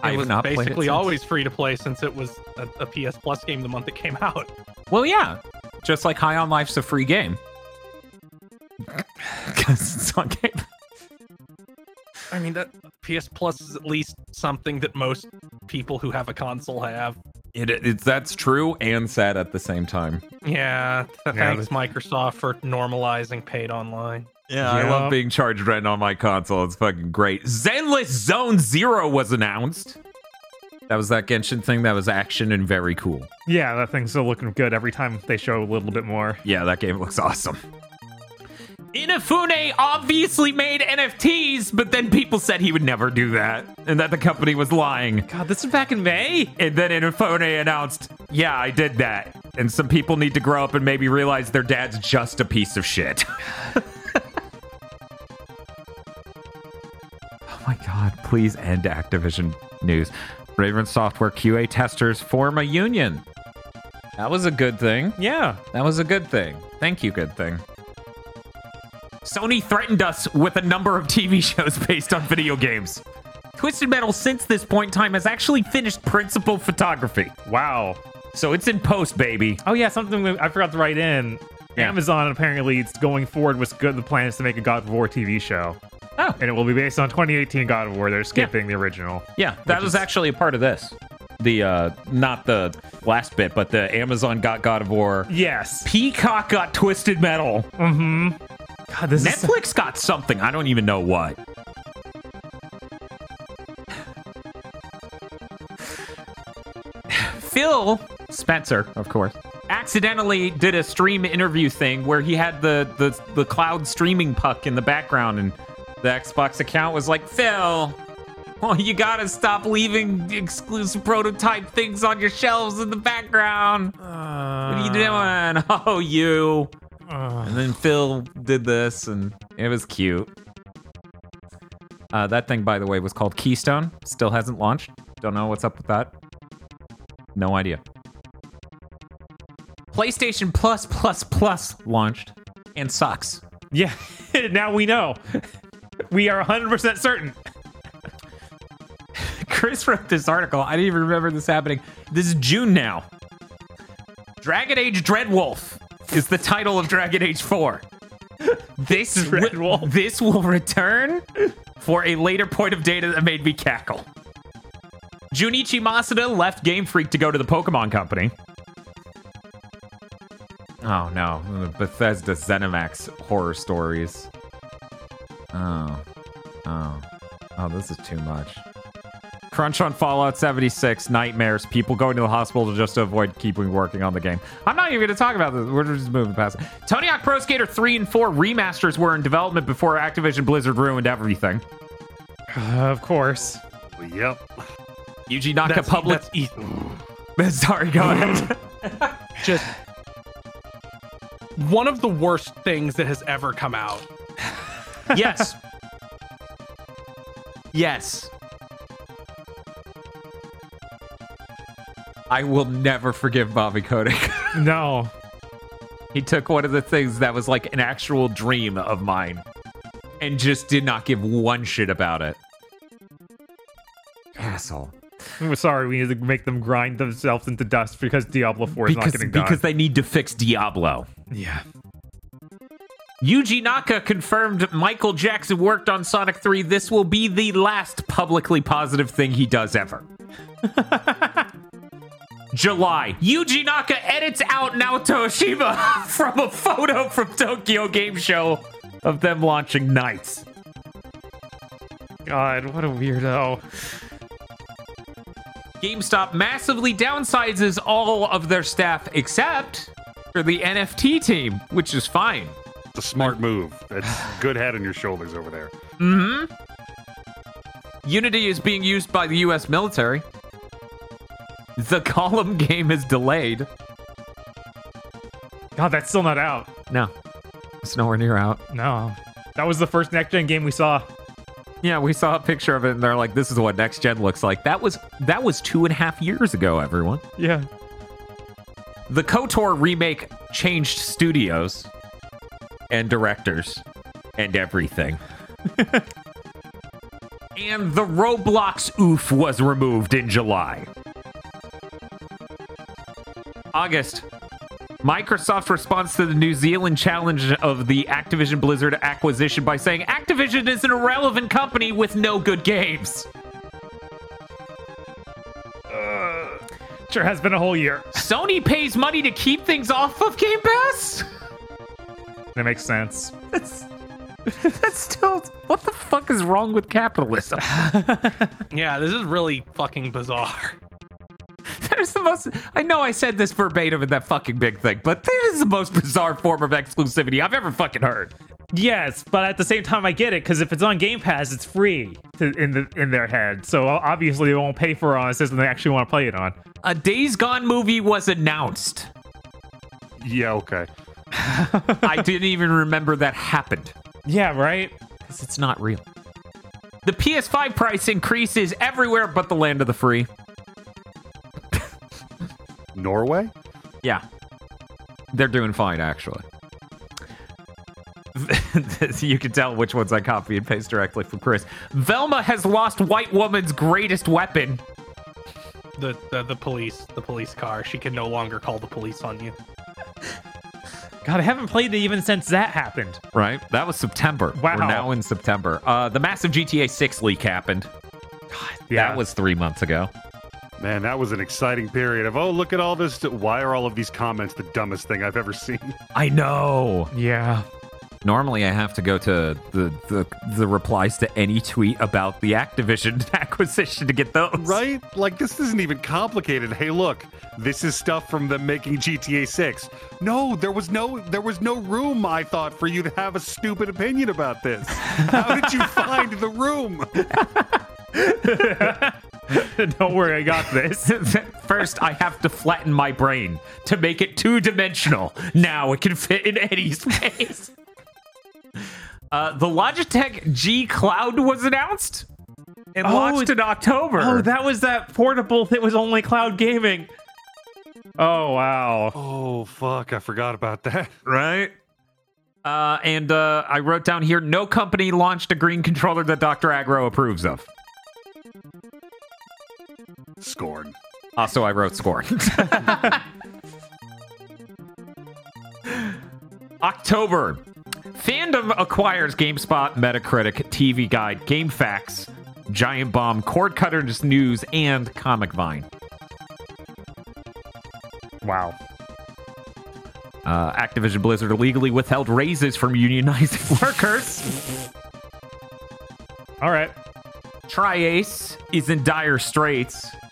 I It have was not played it basically always free to play since it was a, a PS Plus game the month it came out. Well, yeah. Just like High on Life's a free game. Because it's on Game I mean, that PS Plus is at least something that most people who have a console have. It, it's that's true and sad at the same time. Yeah, th- Yeah, thanks Microsoft for normalizing paid online. Yeah, I love being charged rent on my console. It's fucking great. Zenless Zone Zero was announced. That was that Genshin thing that was action and very cool. yeah, that thing's still looking good every time they show a little bit more. Yeah, that game looks awesome. Inafune obviously made NFTs, but then people said he would never do that and that the company was lying. God, this is back in May. And then Inafune announced, yeah, I did that. And some people need to grow up and maybe realize their dad's just a piece of shit. oh my god, please end Activision news. Raven Software QA testers form a union. That was a good thing. Yeah, That was a good thing. Thank you, good thing. Sony threatened us with a number of TV shows based on video games. Twisted Metal, since this point in time, has actually finished principal photography. wow. So it's in post, baby. Oh yeah, something I forgot to write in. Yeah. Amazon apparently is going forward with good the plans to make a God of War TV show, Oh, and it will be based on 2018 God of War. They're skipping the original. yeah, that was is- actually a part of this. The, uh, not the last bit, but the Amazon got God of War. Yes. Peacock got Twisted Metal. Mm-hmm. God, this is Netflix got something. I don't even know what. Phil Spencer, of course, accidentally did a stream interview thing where he had the, the the cloud streaming puck in the background, and the Xbox account was like, Phil, well, you gotta stop leaving exclusive prototype things on your shelves in the background. What are you uh. doing? Oh, you. And then Phil did this, and it was cute. Uh, that thing, by the way, was called Keystone. Still hasn't launched. Don't know what's up with that. No idea. PlayStation Plus Plus Plus launched and sucks. Yeah. now we know. we are 100% certain. Chris wrote this article. I didn't even remember this happening. This is June now. Dragon Age Dreadwolf is the title of Dragon Age 4. This this will return for a later point of data that made me cackle. Junichi Masuda left Game Freak to go to the Pokemon Company. Oh no, Bethesda ZeniMax horror stories. Oh, oh, oh, this is too much. Crunch on Fallout 76, nightmares, people going to the hospital just to avoid keeping working on the game. I'm not even going to talk about this. We're just moving past it. Tony Hawk Pro Skater 3 and 4 remasters were in development before Activision Blizzard ruined everything. Uh, of course. Yep. Yuji Naka That's, public. that's e- Sorry, go ahead. just one of the worst things that has ever come out. yes. Yes. I will never forgive Bobby Kotick. No. he took one of the things that was like an actual dream of mine and just did not give one shit about it. Asshole. I'm sorry, we need to make them grind themselves into dust because Diablo 4 is not getting done. because they need to fix Diablo. yeah. Yuji Naka confirmed Michael Jackson worked on Sonic 3. This will be the last publicly positive thing he does ever. July. Yuji Naka edits out Naoto Oshima from a photo from Tokyo Game Show of them launching NiGHTS. God, what a weirdo. GameStop massively downsizes all of their staff except for the NFT team, which is fine. It's a smart move. It's good head on your shoulders over there. Mm-hmm. Unity is being used by the US military. The column game is delayed. God, that's still not out. No, it's nowhere near out. No. That was the first next gen game we saw. Yeah, we saw a picture of it, and they're like, "This is what next gen looks like." That was that was two and a half years ago. Everyone, Yeah. the Kotor remake changed studios and directors and everything. and the Roblox oof was removed in July. August. Microsoft responds to the New Zealand challenge of the Activision Blizzard acquisition by saying Activision is an irrelevant company with no good games. Sure has been a whole year. Sony pays money to keep things off of Game Pass? That makes sense. That's, that's still. What the fuck is wrong with capitalism? Yeah, this is really fucking bizarre. That is the most. I know I said this verbatim in that fucking big thing, but this is the most bizarre form of exclusivity I've ever fucking heard. Yes, but at the same time, I get it because if it's on Game Pass, it's free to, in the in their head. So uh, obviously, they won't pay for uh, it on a system they actually want to play it on. A Days Gone movie was announced. Yeah, okay. I didn't even remember that happened. Yeah, right. Because it's not real. The PS5 price increases everywhere but the land of the free. Norway? Yeah. They're doing fine, actually. you can tell which ones I copy and paste directly from Chris. Velma has lost white woman's greatest weapon. The, the the police, the police car. She can no longer call the police on you. God, I haven't played it even since that happened. Right? That was September. Wow. We're now in September. Uh, the massive GTA 6 leak happened. Yeah, That was three months ago. Man, that was an exciting period of, oh, look at all this. Why are all of these comments the dumbest thing I've ever seen? I know. yeah. Normally, I have to go to the, the the replies to any tweet about the Activision acquisition to get those. Right? Like, this isn't even complicated. Hey, look, this is stuff from them making GTA 6. No, there was no there was no room, I thought, for you to have a stupid opinion about this. How did you find the room? Don't worry, I got this. First, I have to flatten my brain to make it two dimensional. Now it can fit in any space. Uh, the Logitech G Cloud was announced and Oh, launched in October. oh, that was that portable that was only cloud gaming. Oh wow. Oh, fuck, I forgot about that. right? Uh, and uh, I wrote down here no company launched a green controller that Dr. Aggro approves of. Scorn. Also, I wrote score. October. Fandom acquires GameSpot, Metacritic, TV Guide, GameFAQs, Giant Bomb, Cord Cutters News, and Comic Vine. Wow. Uh, Activision Blizzard illegally withheld raises from unionized workers. All right. tri-Ace is in dire straits because of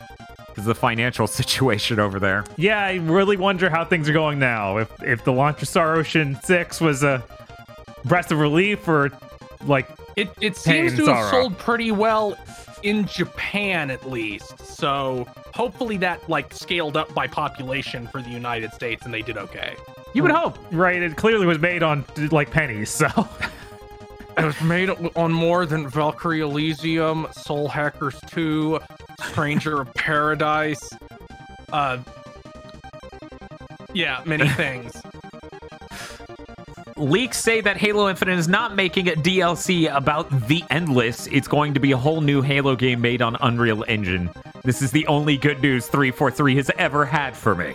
the financial situation over there. Yeah, I really wonder how things are going now. If if the launch of Star Ocean Six was a breath of relief, or like It it seems to have sold pretty well in Japan at least. So hopefully that like scaled up by population for the United States and they did okay. You would hope. right, it clearly was made on like pennies. So It was made on more than Valkyrie Elysium, Soul Hackers 2, Stranger of Paradise. Uh yeah, many things. Leaks say that Halo Infinite is not making a DLC about the Endless. It's going to be a whole new Halo game made on Unreal Engine. This is the only good news 343 has ever had for me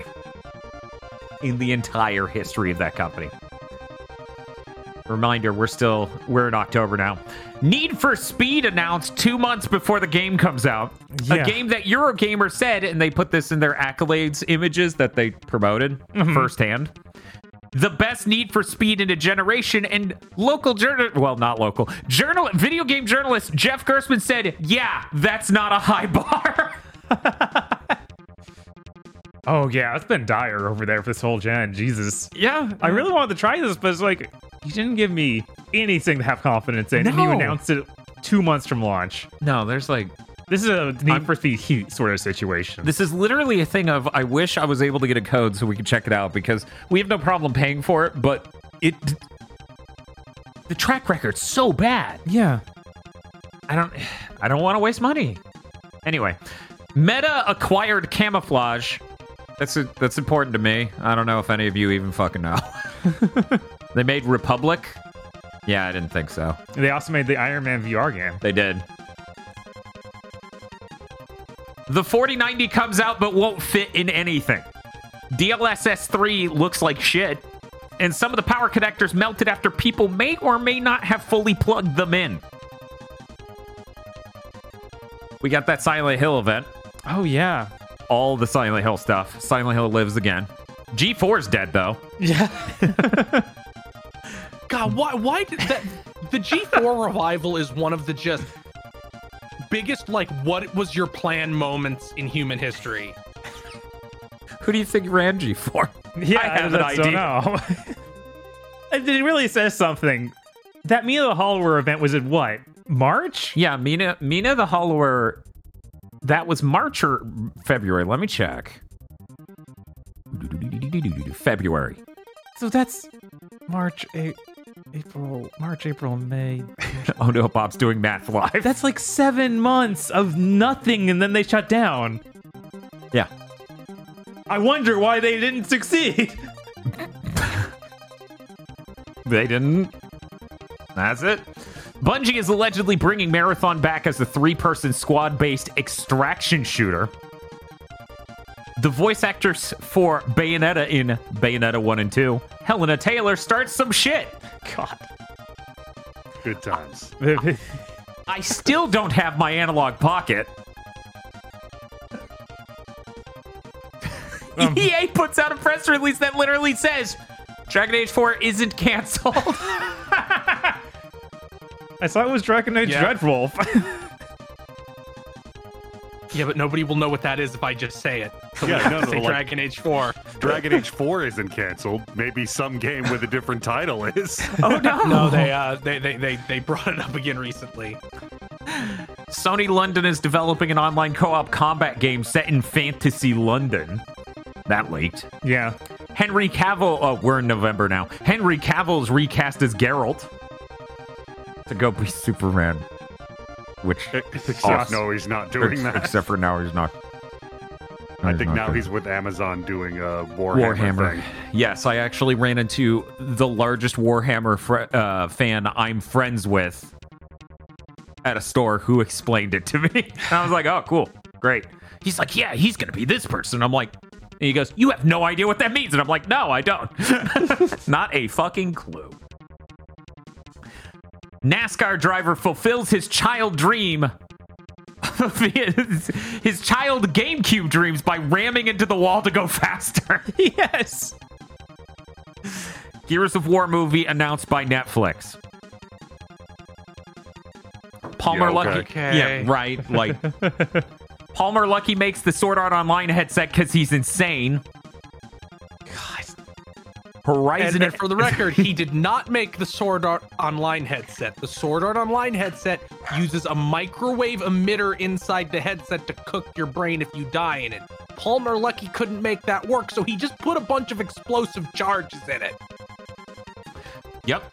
in the entire history of that company. Reminder, we're still we're in October now. Need for Speed announced 2 months before the game comes out. Yeah. A game that Eurogamer said and they put this in their accolades images that they promoted mm-hmm. firsthand the best need for speed in a generation and local journal well not local journal video game journalist jeff gerstmann said yeah that's not a high bar oh yeah, it's been dire over there for this whole gen. Jesus, yeah I really wanted to try this, but it's like you didn't give me anything to have confidence in, and you announced it two months from launch. no there's like This is a Need for Speed Heat sort of situation. this is literally a thing of i wish i was able to get a code so we could check it out because we have no problem paying for it but it the track record's so bad yeah. I don't I don't want to waste money. Anyway, Meta acquired Camouflaj. That's a, that's important to me. I don't know if any of you even fucking know. they made Republic. Yeah, I didn't think so. They also made the Iron Man VR game. They did. The 4090 comes out but won't fit in anything. DLSS 3 looks like shit, and some of the power connectors melted after people may or may not have fully plugged them in. We got that Silent Hill event. Oh yeah. All the Silent Hill stuff. Silent Hill lives again. G4's dead though. Yeah. God, why why did that the G4 revival is one of the just biggest like what was your plan moments in human history. Who do you think ran G4? Yeah, I have an don't idea. know. it it really says something. That Mina the Hollower event was in what? March? Yeah, Mina Mina the Hollower. That was March or February. Let me check. February. So that's March, a- April, March, April, May. Oh no, Bob's doing math live. That's like seven months of nothing, and then they shut down. yeah. I wonder why they didn't succeed. They didn't. That's it. Bungie is allegedly bringing Marathon back as a three person squad based extraction shooter. The voice actress for Bayonetta in Bayonetta 1 and 2, Helena Taylor, starts some shit. God. Good times. I still don't have my Analogue Pocket. Um, EA puts out a press release that literally says Dragon Age 4 isn't canceled. I thought it was Dragon Age Yeah. Dreadwolf. Yeah, but nobody will know what that is if I just say it. So Yeah, no, no, say like- Dragon Age 4. Dragon Age 4 isn't canceled. Maybe some game with a different title is. oh no. No, they uh they, they they they brought it up again recently. Sony London is developing an online co-op combat game set in fantasy London. That leaked. yeah. Henry Cavill. Oh, we're in November now. Henry Cavill is recast as Geralt to go be Superman. Which, Except no, he's not doing ex- that. except for now, he's not. I think now doing- he's with Amazon doing a Warhammer, Warhammer. thing. Yes, I actually ran into the largest Warhammer fr- uh, fan I'm friends with at a store who explained it to me. And I was like, oh, cool. Great. He's like, yeah, he's going to be this person. I'm like, and he goes, you have no idea what that means. And I'm like, no, I don't. Not a fucking clue. NASCAR driver fulfills his child dream his, his child GameCube dreams by ramming into the wall to go faster. yes. Gears of War movie announced by Netflix. Palmer Yeah, okay. Luckey. Okay. Yeah, right. Like Palmer Luckey makes the Sword Art Online headset because he's insane. God. And, Horizon. and for the record, he did not make the Sword Art Online headset. The Sword Art Online headset uses a microwave emitter inside the headset to cook your brain if you die in it. Palmer Luckey couldn't make that work, so he just put a bunch of explosive charges in it. Yep.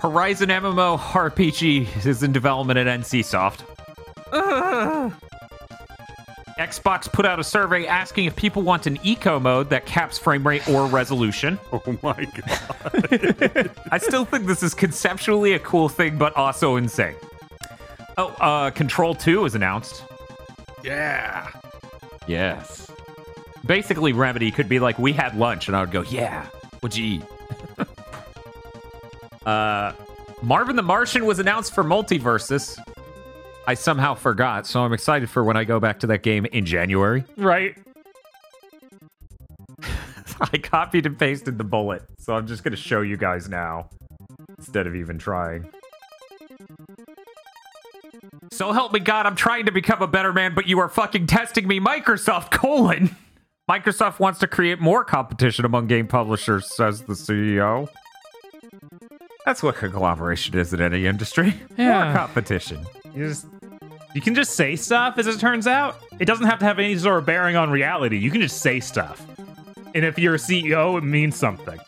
Horizon MMO RPG is in development at NCSoft. Ugh. Xbox put out a survey asking if people want an eco mode that caps frame rate or resolution. Oh my god. I still think this is conceptually a cool thing, but also insane. Oh, uh, Control 2 was announced. yeah. Yes. Basically, Remedy could be like, we had lunch, and I would go, yeah, what'd you eat? uh, Marvin the Martian was announced for Multiversus. I somehow forgot, so I'm excited for when I go back to that game in January. Right. I copied and pasted the bullet, so I'm just going to show you guys now instead of even trying. So help me God, I'm trying to become a better man, but you are fucking testing me, Microsoft, colon. Microsoft wants to create more competition among game publishers, says the CEO. That's what collaboration is in any industry. Yeah. More competition. You just you can just say stuff as it turns out. It doesn't have to have any sort of bearing on reality. You can just say stuff. And if you're a CEO, it means something.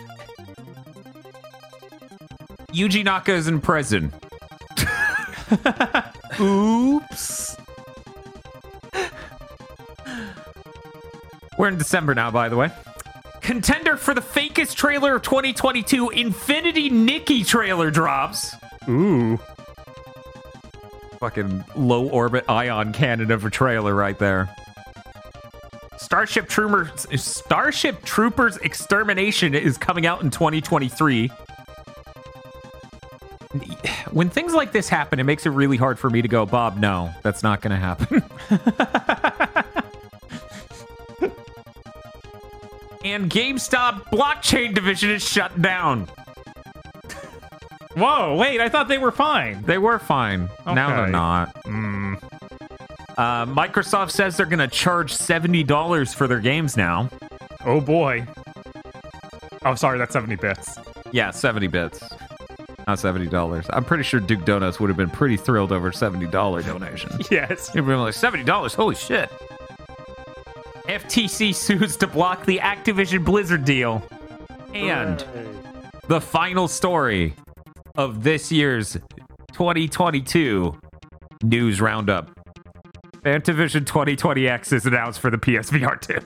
Yuji Naka is in prison. Oops. We're in December now, by the way. Contender for the fakest trailer of 2022, Infinity Nikki trailer drops. Ooh. Fucking low orbit ion cannon of a trailer right there. Starship Troopers Starship Troopers Extermination is coming out in 2023. When things like this happen, it makes it really hard for me to go, Bob, no, that's not going to happen. and GameStop blockchain division is shut down. Whoa, wait, I thought they were fine. They were fine. Now they're not. Mm. Uh, Microsoft says they're going to charge $70 for their games now. Oh boy. Oh, sorry, that's 70 bits. Yeah, 70 bits. Not $70. I'm pretty sure Duke Donuts would have been pretty thrilled over $70 donation. Yes. He'd been like, $70? Holy shit. FTC sues to block the Activision Blizzard deal. And the final story of this year's 2022 news roundup. Fantavision 2020X is announced for the PSVR 2.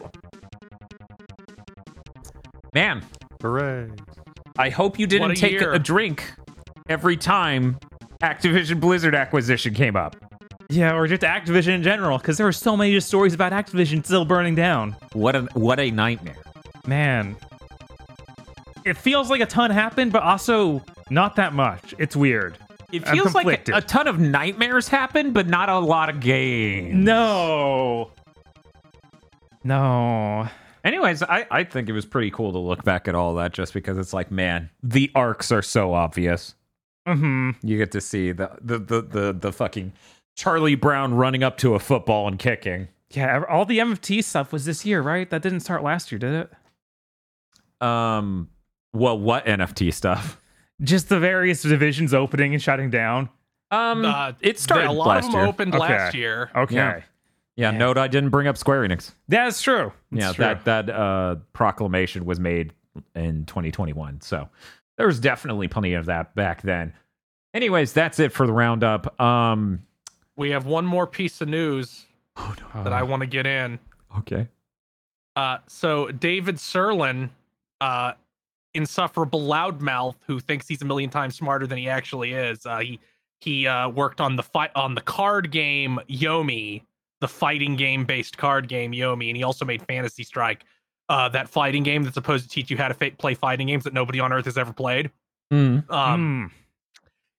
Man, Hooray. I hope you didn't a take year. a drink every time Activision Blizzard acquisition came up. Yeah, or just Activision in general, because there were so many just stories about Activision still burning down. What a what a nightmare. Man. It feels like a ton happened, but also not that much. It's weird. It I'm feels like a, a ton of nightmares happened, but not a lot of games. No. No. Anyways, I, I think it was pretty cool to look back at all that just because it's like, man, the arcs are so obvious. hmm You get to see the the the the, the fucking Charlie Brown running up to a football and kicking. Yeah, all the NFT stuff was this year, right? That didn't start last year, did it? Um, well, what NFT stuff? Just the various divisions opening and shutting down. Um, Uh, it started a lot of them year. opened Okay. last year. Okay. Yeah. Yeah, note I didn't bring up Square Enix. That's true. yeah, true. that that uh, proclamation was made in 2021. So there was definitely plenty of that back then. Anyways, that's it for the roundup. Um, We have one more piece of news oh no. that I want to get in. okay. Uh, so David Serlin, uh, insufferable loudmouth who thinks he's a million times smarter than he actually is. Uh, he he uh, worked on the fight on the card game Yomi, the fighting game based card game Yomi, and he also made Fantasy Strike, uh, that fighting game that's supposed to teach you how to fa- play fighting games that nobody on Earth has ever played. Mm. Um, Mm.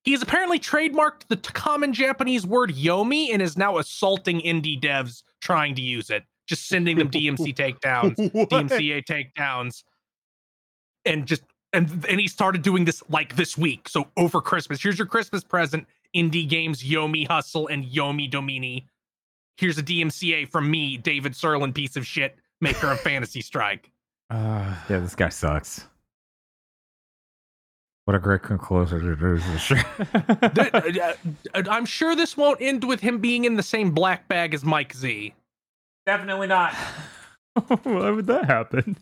He has apparently trademarked the t- common Japanese word yomi and is now assaulting indie devs trying to use it, just sending them DMC takedowns, DMCA takedowns, and just and and he started doing this like this week. So over Christmas, here's your Christmas present: indie games, Yomi Hustle and Yomi Domini. Here's a DMCA from me, David Sirlin, piece of shit, maker of Fantasy Strike. Uh, Yeah, this guy sucks. What a great conclusion to this shit. Th- uh, uh, I'm sure this won't end with him being in the same black bag as Mike Z. Definitely not. why would that happen?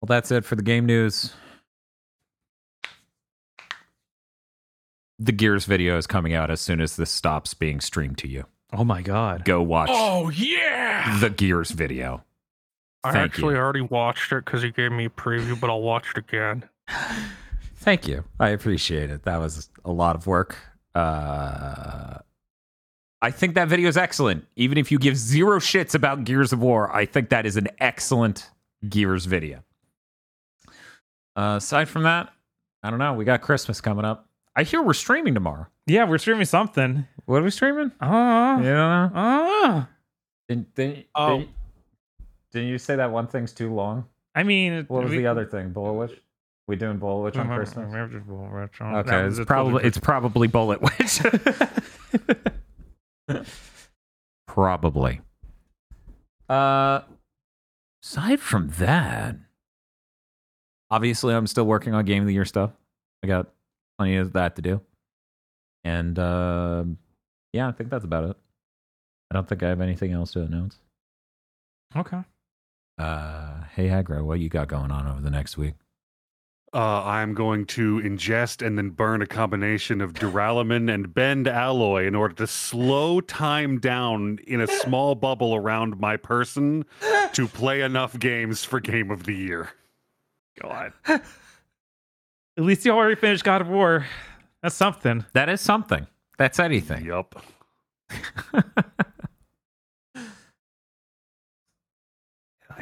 Well, that's it for the game news. The Gears video is coming out as soon as this stops being streamed to you. Oh my god. Go watch Oh yeah! the Gears video. I Thank actually you. already watched it because he gave me a preview, but I'll watch it again. Thank you. I appreciate it. That was a lot of work. Uh, I think that video is excellent. Even if you give zero shits about Gears of War, I think that is an excellent Gears video. Uh, aside from that, I don't know. We got Christmas coming up. I hear we're streaming tomorrow. Yeah, we're streaming something. What are we streaming? Oh. You don't know? Oh. Didn't, didn't, Oh. didn't, didn't you say that one thing's too long? I mean, What was we- the other thing? Bullet Witch? We doing Bullet Witch on Christmas? Okay, That it's was a probably it's probably Bullet Witch. probably. Uh, aside from that, obviously, I'm still working on Game of the Year stuff. I got plenty of that to do, and uh, yeah, I think that's about it. I don't think I have anything else to announce. okay. Uh, hey, Aggro, what you got going on over the next week? Uh, I'm going to ingest and then burn a combination of duralumin and bendalloy in order to slow time down in a small bubble around my person to play enough games for Game of the Year. God. At least you already finished God of War. That's something. That is something. That's anything. Yup. I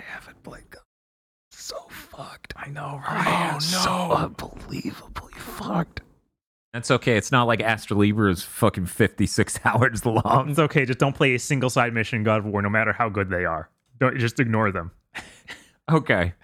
haven't played God. So fucked. I know, right? I am oh, so unbelievably fucked. That's okay. It's not like Astlibra is fucking 56 hours long. It's okay. Just don't play a single side mission in God of War, no matter how good they are. Don't just ignore them. Okay.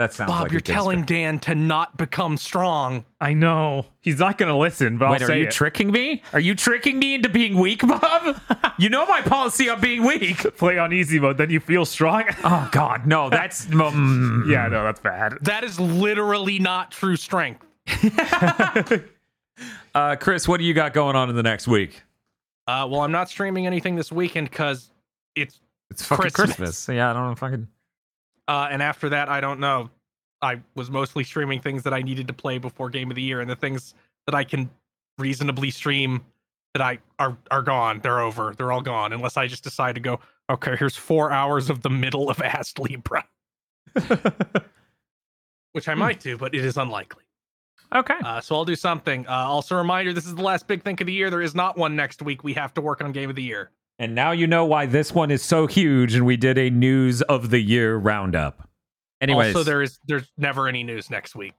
That sounds Bob, like you're telling strat- Dan to not become strong. I know he's not gonna listen, but Wait, I'll are you it. tricking me? Are you tricking me into being weak, Bob? you know my policy on being weak. play on easy mode, then you feel strong. Oh God, no. That's mm. yeah, no, that's bad. That is literally not true strength. Uh, Chris, what do you got going on in the next week? Uh, well, I'm not streaming anything this weekend because it's It's fucking Christmas. Christmas. Yeah, I don't know fucking. Uh, and after that, I don't know. I was mostly streaming things that I needed to play before Game of the Year, and the things that I can reasonably stream that I are are gone. They're over. They're all gone. Unless I just decide to go. Okay, here's four hours of the middle of Astlibra, which I might do, but it is unlikely. Okay. Uh, so I'll do something. Uh, also, a reminder: this is the last big think of the year. There is not one next week. We have to work on Game of the Year. And now you know why this one is so huge, and we did a news of the year roundup. Anyways, Also, there is there's never any news next week.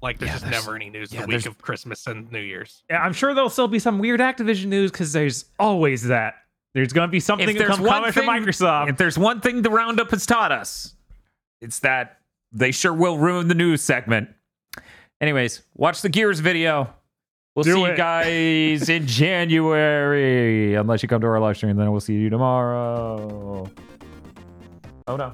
Like there's Yeah, just there's- never any news yeah, the week of Christmas and New Year's. Yeah, I'm sure there'll still be some weird Activision news because there's always that. There's gonna be something If to there's come one coming from thing- Microsoft. if there's one thing the roundup has taught us, it's that they sure will ruin the news segment. Anyways, watch the Gears video. We'll Do see you guys in January, unless you come to our live stream. Then we'll see you tomorrow. Oh no.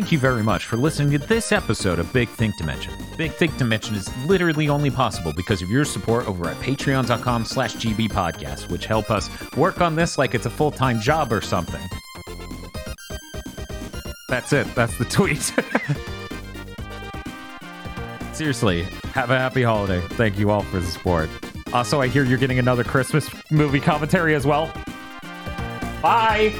Thank you very much for listening to this episode of Big Think Dimension. Big Think Dimension is literally only possible because of your support over at patreon.com slash GB podcast, which help us work on this like it's a full-time job or something. That's it. That's the tweet. Seriously, have a happy holiday. Thank you all for the support. Also, I hear you're getting another Christmas movie commentary as well. Bye!